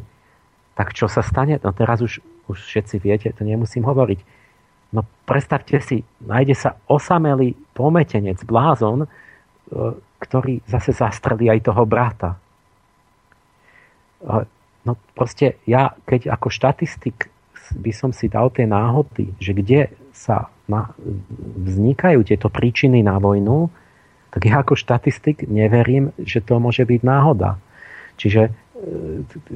Tak čo sa stane? No teraz už, už všetci viete, to nemusím hovoriť. No predstavte si, nájde sa osamelý pometenec, blázon, e, ktorý zase zastrelí aj toho brata. E, No proste ja, keď ako štatistik by som si dal tie náhody, že kde sa na, vznikajú tieto príčiny na vojnu, tak ja ako štatistik neverím, že to môže byť náhoda. Čiže e,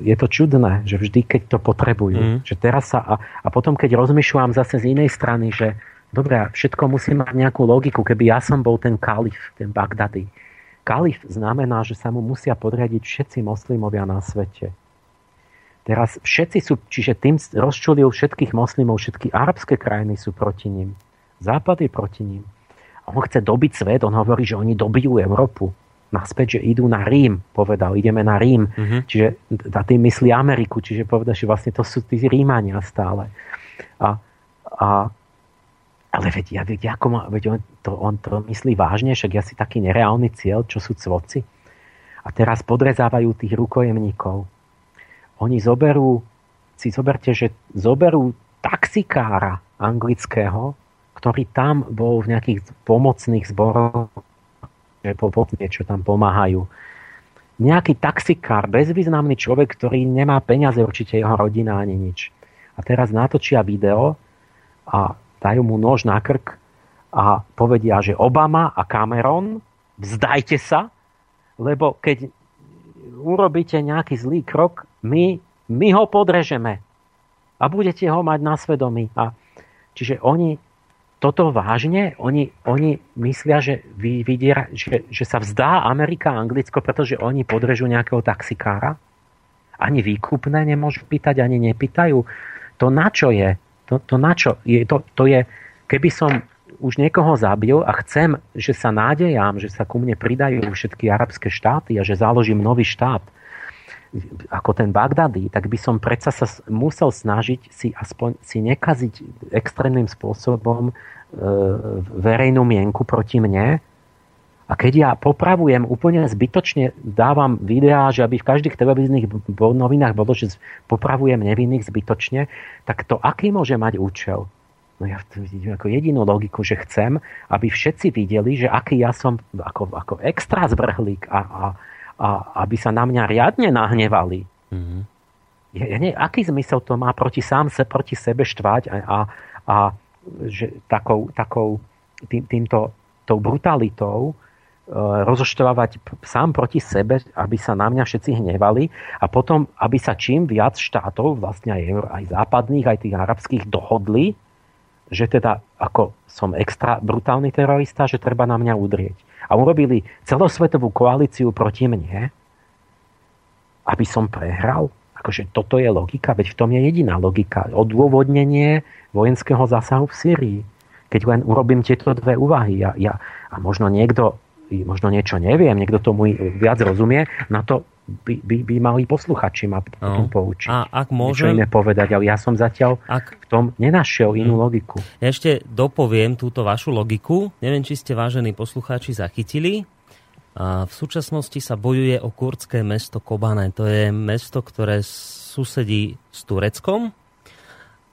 je to čudné, že vždy, keď to potrebujú.
Mm.
Že teraz sa, a, a potom, keď rozmýšľam zase z inej strany, že dobre, všetko musí mať nejakú logiku. Keby ja som bol ten kalif, ten Bagdady, kalif znamená, že sa mu musia podriadiť všetci moslimovia na svete. Teraz všetci sú, čiže tým rozčulil všetkých moslimov, všetky arabské krajiny sú proti ním. Západ je proti ním. A on chce dobiť svet, on hovorí, že oni dobijú Európu. Naspäť, že idú na Rím, povedal, ideme na Rím. Uh-huh. Čiže a tým myslí Ameriku, čiže povedal, že vlastne to sú tí Rímania stále. A, a, ale veď, ja, veď, ako ma, veď on, to, on to myslí vážne, však ja si taký nereálny cieľ, čo sú cvoci. A teraz podrezávajú tých rukojemníkov oni zoberú, si zoberte, že zoberú taxikára anglického, ktorý tam bol v nejakých pomocných zboroch, niečo tam pomáhajú. Nejaký taxikár, bezvýznamný človek, ktorý nemá peniaze, určite jeho rodina ani nič. A teraz natočia video a dajú mu nož na krk a povedia, že Obama a Cameron, vzdajte sa, lebo keď urobíte nejaký zlý krok, my, my ho podrežeme a budete ho mať na svedomí. A, čiže oni toto vážne, oni, oni myslia, že, vy, vydiera, že, že sa vzdá Amerika a Anglicko, pretože oni podrežú nejakého taxikára. Ani výkupné nemôžu pýtať, ani nepýtajú. To na čo je? To, to na čo? Je, to, to je, keby som už niekoho zabil a chcem, že sa nádejam, že sa ku mne pridajú všetky arabské štáty a že založím nový štát, ako ten Bagdady, tak by som predsa sa musel snažiť si aspoň si nekaziť extrémnym spôsobom e, verejnú mienku proti mne. A keď ja popravujem úplne zbytočne, dávam videá, že aby v každých televíznych novinách bolo, že popravujem nevinných zbytočne, tak to aký môže mať účel? No ja vidím ako jedinú logiku, že chcem, aby všetci videli, že aký ja som ako, ako extra zvrhlík a, a, a aby sa na mňa riadne nahnevali. Mm-hmm. Ja, ja nie, aký zmysel to má proti sám se, proti sebe štvať a, a, a že takou, takou tým, týmto tou brutalitou e, rozoštvávať sám proti sebe, aby sa na mňa všetci hnevali a potom, aby sa čím viac štátov, vlastne aj, aj západných, aj tých arabských, dohodli, že teda ako som extra brutálny terorista, že treba na mňa udrieť. A urobili celosvetovú koalíciu proti mne, aby som prehral. Akože toto je logika, veď v tom je jediná logika. Odôvodnenie vojenského zásahu v Syrii. Keď len urobím tieto dve úvahy ja, ja, a možno niekto možno niečo neviem, niekto tomu viac rozumie, na to by, by, by mali posluchači ma potom no. poučiť.
A ak môžem...
Niečo iné povedať, ale ja som zatiaľ ak... v tom nenašiel inú hm. logiku.
Ja ešte dopoviem túto vašu logiku. Neviem, či ste vážení poslucháči zachytili. A v súčasnosti sa bojuje o kurdské mesto Kobane. To je mesto, ktoré susedí s Tureckom.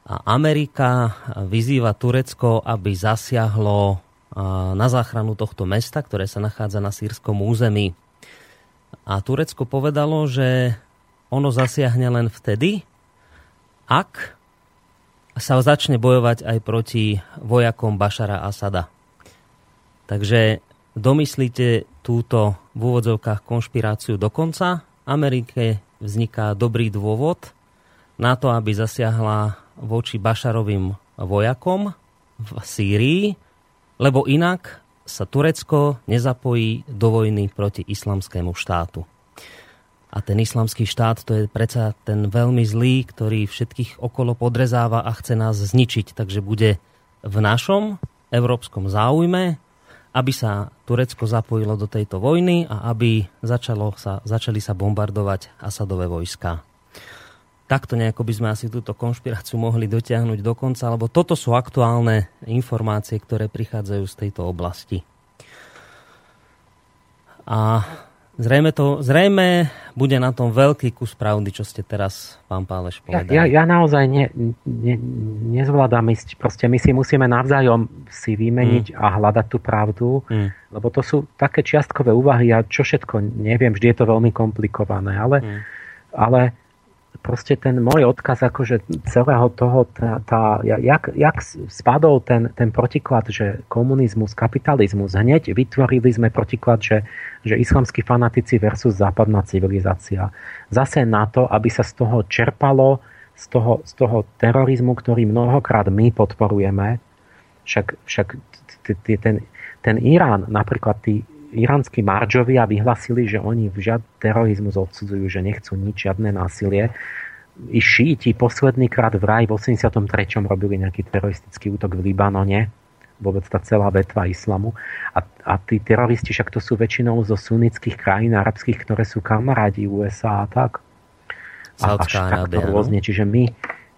A Amerika vyzýva Turecko, aby zasiahlo na záchranu tohto mesta, ktoré sa nachádza na sírskom území. A Turecko povedalo, že ono zasiahne len vtedy, ak sa začne bojovať aj proti vojakom Bašara Asada. Takže domyslíte túto v úvodzovkách konšpiráciu do konca. Amerike vzniká dobrý dôvod na to, aby zasiahla voči Bašarovým vojakom v Sýrii, lebo inak sa Turecko nezapojí do vojny proti islamskému štátu. A ten islamský štát to je predsa ten veľmi zlý, ktorý všetkých okolo podrezáva a chce nás zničiť. Takže bude v našom európskom záujme, aby sa Turecko zapojilo do tejto vojny a aby začalo sa, začali sa bombardovať Asadové vojska takto nejako by sme asi túto konšpiráciu mohli dotiahnuť do konca, lebo toto sú aktuálne informácie, ktoré prichádzajú z tejto oblasti. A zrejme, to, zrejme bude na tom veľký kus pravdy, čo ste teraz, pán Páleš, povedali.
Ja, ja, ja naozaj ne, ne, nezvládam ísť. Proste my si musíme navzájom si vymeniť mm. a hľadať tú pravdu, mm. lebo to sú také čiastkové úvahy a čo všetko, neviem, vždy je to veľmi komplikované, ale, mm. ale proste ten môj odkaz akože celého toho, tá, tá, jak, jak spadol ten, ten protiklad, že komunizmus, kapitalizmus, hneď vytvorili sme protiklad, že, že islamskí fanatici versus západná civilizácia. Zase na to, aby sa z toho čerpalo, z toho, z toho terorizmu, ktorý mnohokrát my podporujeme, však, však ten, ten Irán, napríklad tí iránsky maržovia vyhlasili, že oni žiad terorizmus odsudzujú, že nechcú nič, žiadne násilie. I šíti posledný krát v raj v 83. robili nejaký teroristický útok v Libanone, vôbec tá celá vetva islamu. A, a tí teroristi však to sú väčšinou zo sunnických krajín arabských, ktoré sú kamarádi USA a tak. A až takto rôzne. Čiže my,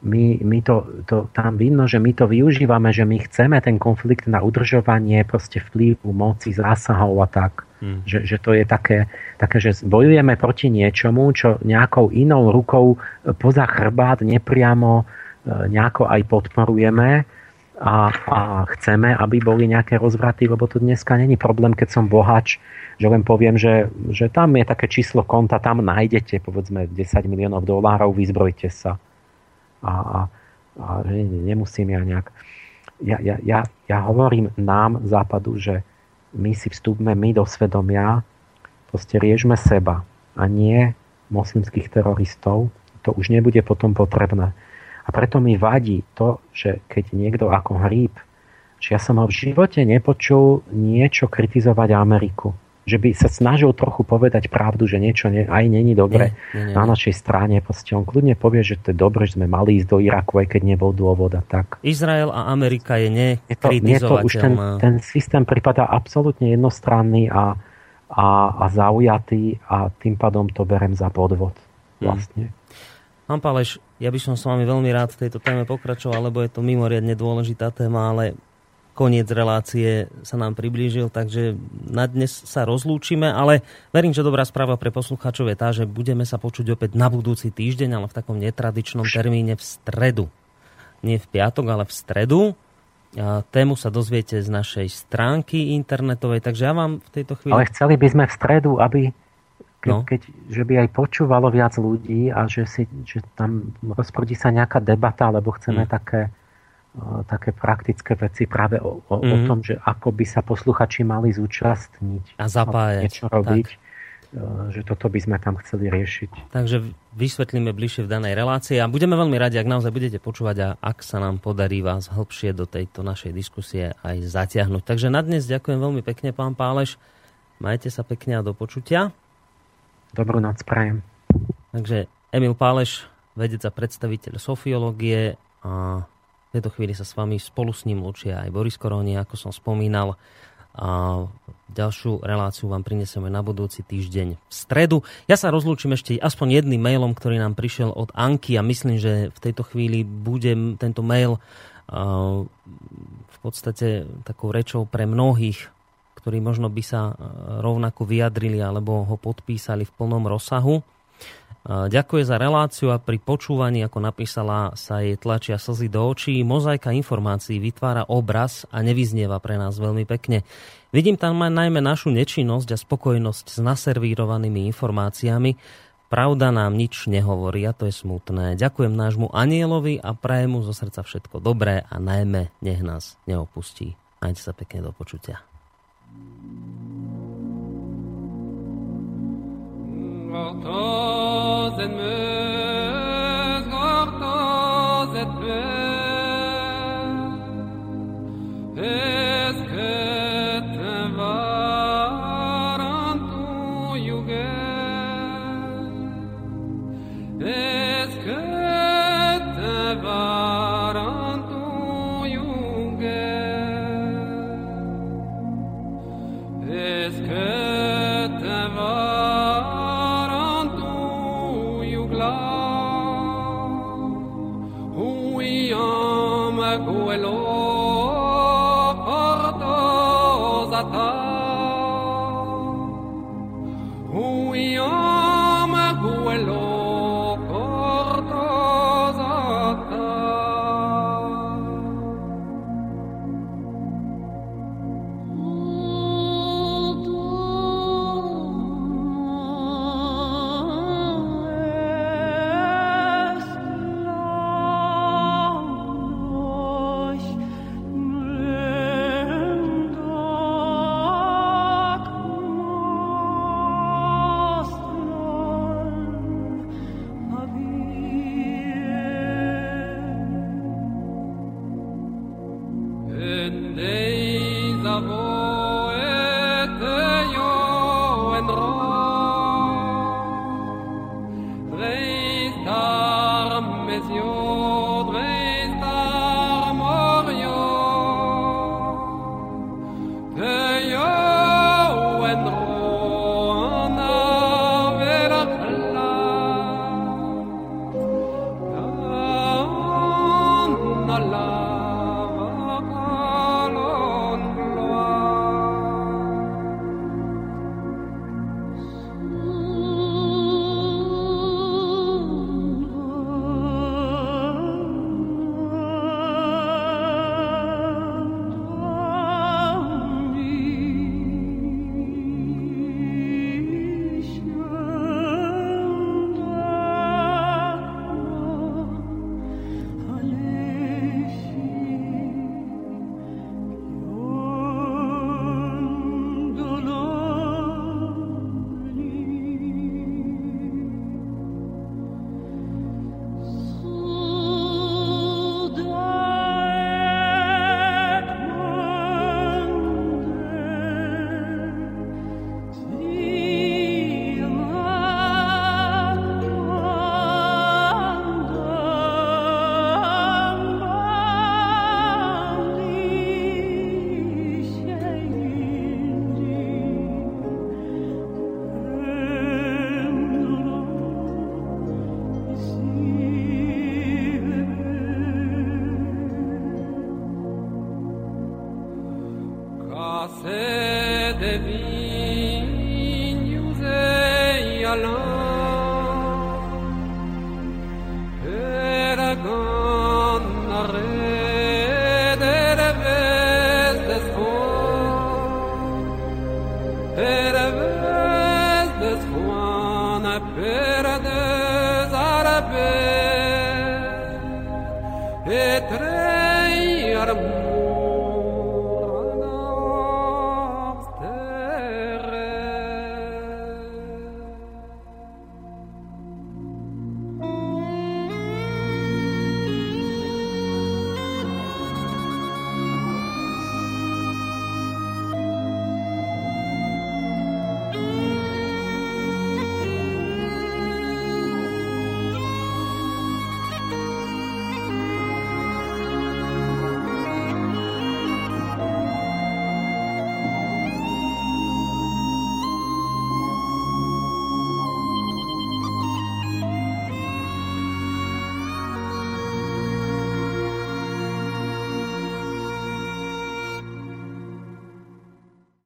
my, my to, to, tam vidno, že my to využívame, že my chceme ten konflikt na udržovanie proste vplyvu, moci, zásahov a tak. Hmm. Že, že to je také, také, že bojujeme proti niečomu, čo nejakou inou rukou poza chrbát nepriamo e, nejako aj podporujeme a, a chceme, aby boli nejaké rozvraty, lebo to dneska není problém, keď som bohač, že len poviem, že, že tam je také číslo konta, tam nájdete povedzme 10 miliónov dolárov, vyzbrojte sa a, a, a že nemusím ja nejak... Ja, ja, ja, ja hovorím nám západu, že my si vstúpme my do svedomia, proste riešme seba a nie moslimských teroristov. To už nebude potom potrebné. A preto mi vadí to, že keď niekto ako hríb, že ja som ho v živote nepočul niečo kritizovať Ameriku že by sa snažil trochu povedať pravdu, že niečo ne, aj není dobre nie, nie, nie, na našej strane. Proste on kľudne povie, že to je dobre, že sme mali ísť do Iraku, aj keď nebol dôvod a tak.
Izrael a Amerika je nekritizovateľná.
to, už ten, ten systém pripadá absolútne jednostranný a, a, a zaujatý a tým pádom to berem za podvod. Hm. Vlastne. Hmm.
Pán Páleš, ja by som s vami veľmi rád v tejto téme pokračoval, lebo je to mimoriadne dôležitá téma, ale koniec relácie sa nám priblížil, takže na dnes sa rozlúčime, ale verím, že dobrá správa pre poslucháčov je tá, že budeme sa počuť opäť na budúci týždeň, ale v takom netradičnom termíne v stredu. Nie v piatok, ale v stredu. A tému sa dozviete z našej stránky internetovej, takže ja vám v tejto chvíli...
Ale chceli by sme v stredu, aby keď, no. keď, že by aj počúvalo viac ľudí a že, si, že tam rozprúdi sa nejaká debata, lebo chceme hmm. také také praktické veci práve o, o, mm. o mhm. tom, že ako by sa posluchači mali zúčastniť
a zapájať.
Niečo robiť. Tak. Že toto by sme tam chceli riešiť.
Takže vysvetlíme bližšie v danej relácii a budeme veľmi radi, ak naozaj budete počúvať a ak sa nám podarí vás hĺbšie do tejto našej diskusie aj zatiahnuť. Takže na dnes ďakujem veľmi pekne, pán Páleš. Majte sa pekne a do počutia.
Dobrú noc prajem.
Takže Emil Páleš, vedec a predstaviteľ sofiológie a v tejto chvíli sa s vami spolu s ním lučia aj Boris Koroni, ako som spomínal. A ďalšiu reláciu vám prinesieme na budúci týždeň v stredu. Ja sa rozlúčim ešte aspoň jedným mailom, ktorý nám prišiel od Anky a myslím, že v tejto chvíli bude tento mail v podstate takou rečou pre mnohých, ktorí možno by sa rovnako vyjadrili alebo ho podpísali v plnom rozsahu. Ďakuje za reláciu a pri počúvaní, ako napísala, sa jej tlačia slzy do očí. Mozaika informácií vytvára obraz a nevyznieva pre nás veľmi pekne. Vidím tam najmä našu nečinnosť a spokojnosť s naservírovanými informáciami. Pravda nám nič nehovorí a to je smutné. Ďakujem nášmu anielovi a prajem mu zo srdca všetko dobré a najmä nech nás neopustí. Majte sa pekne do počutia.
Es que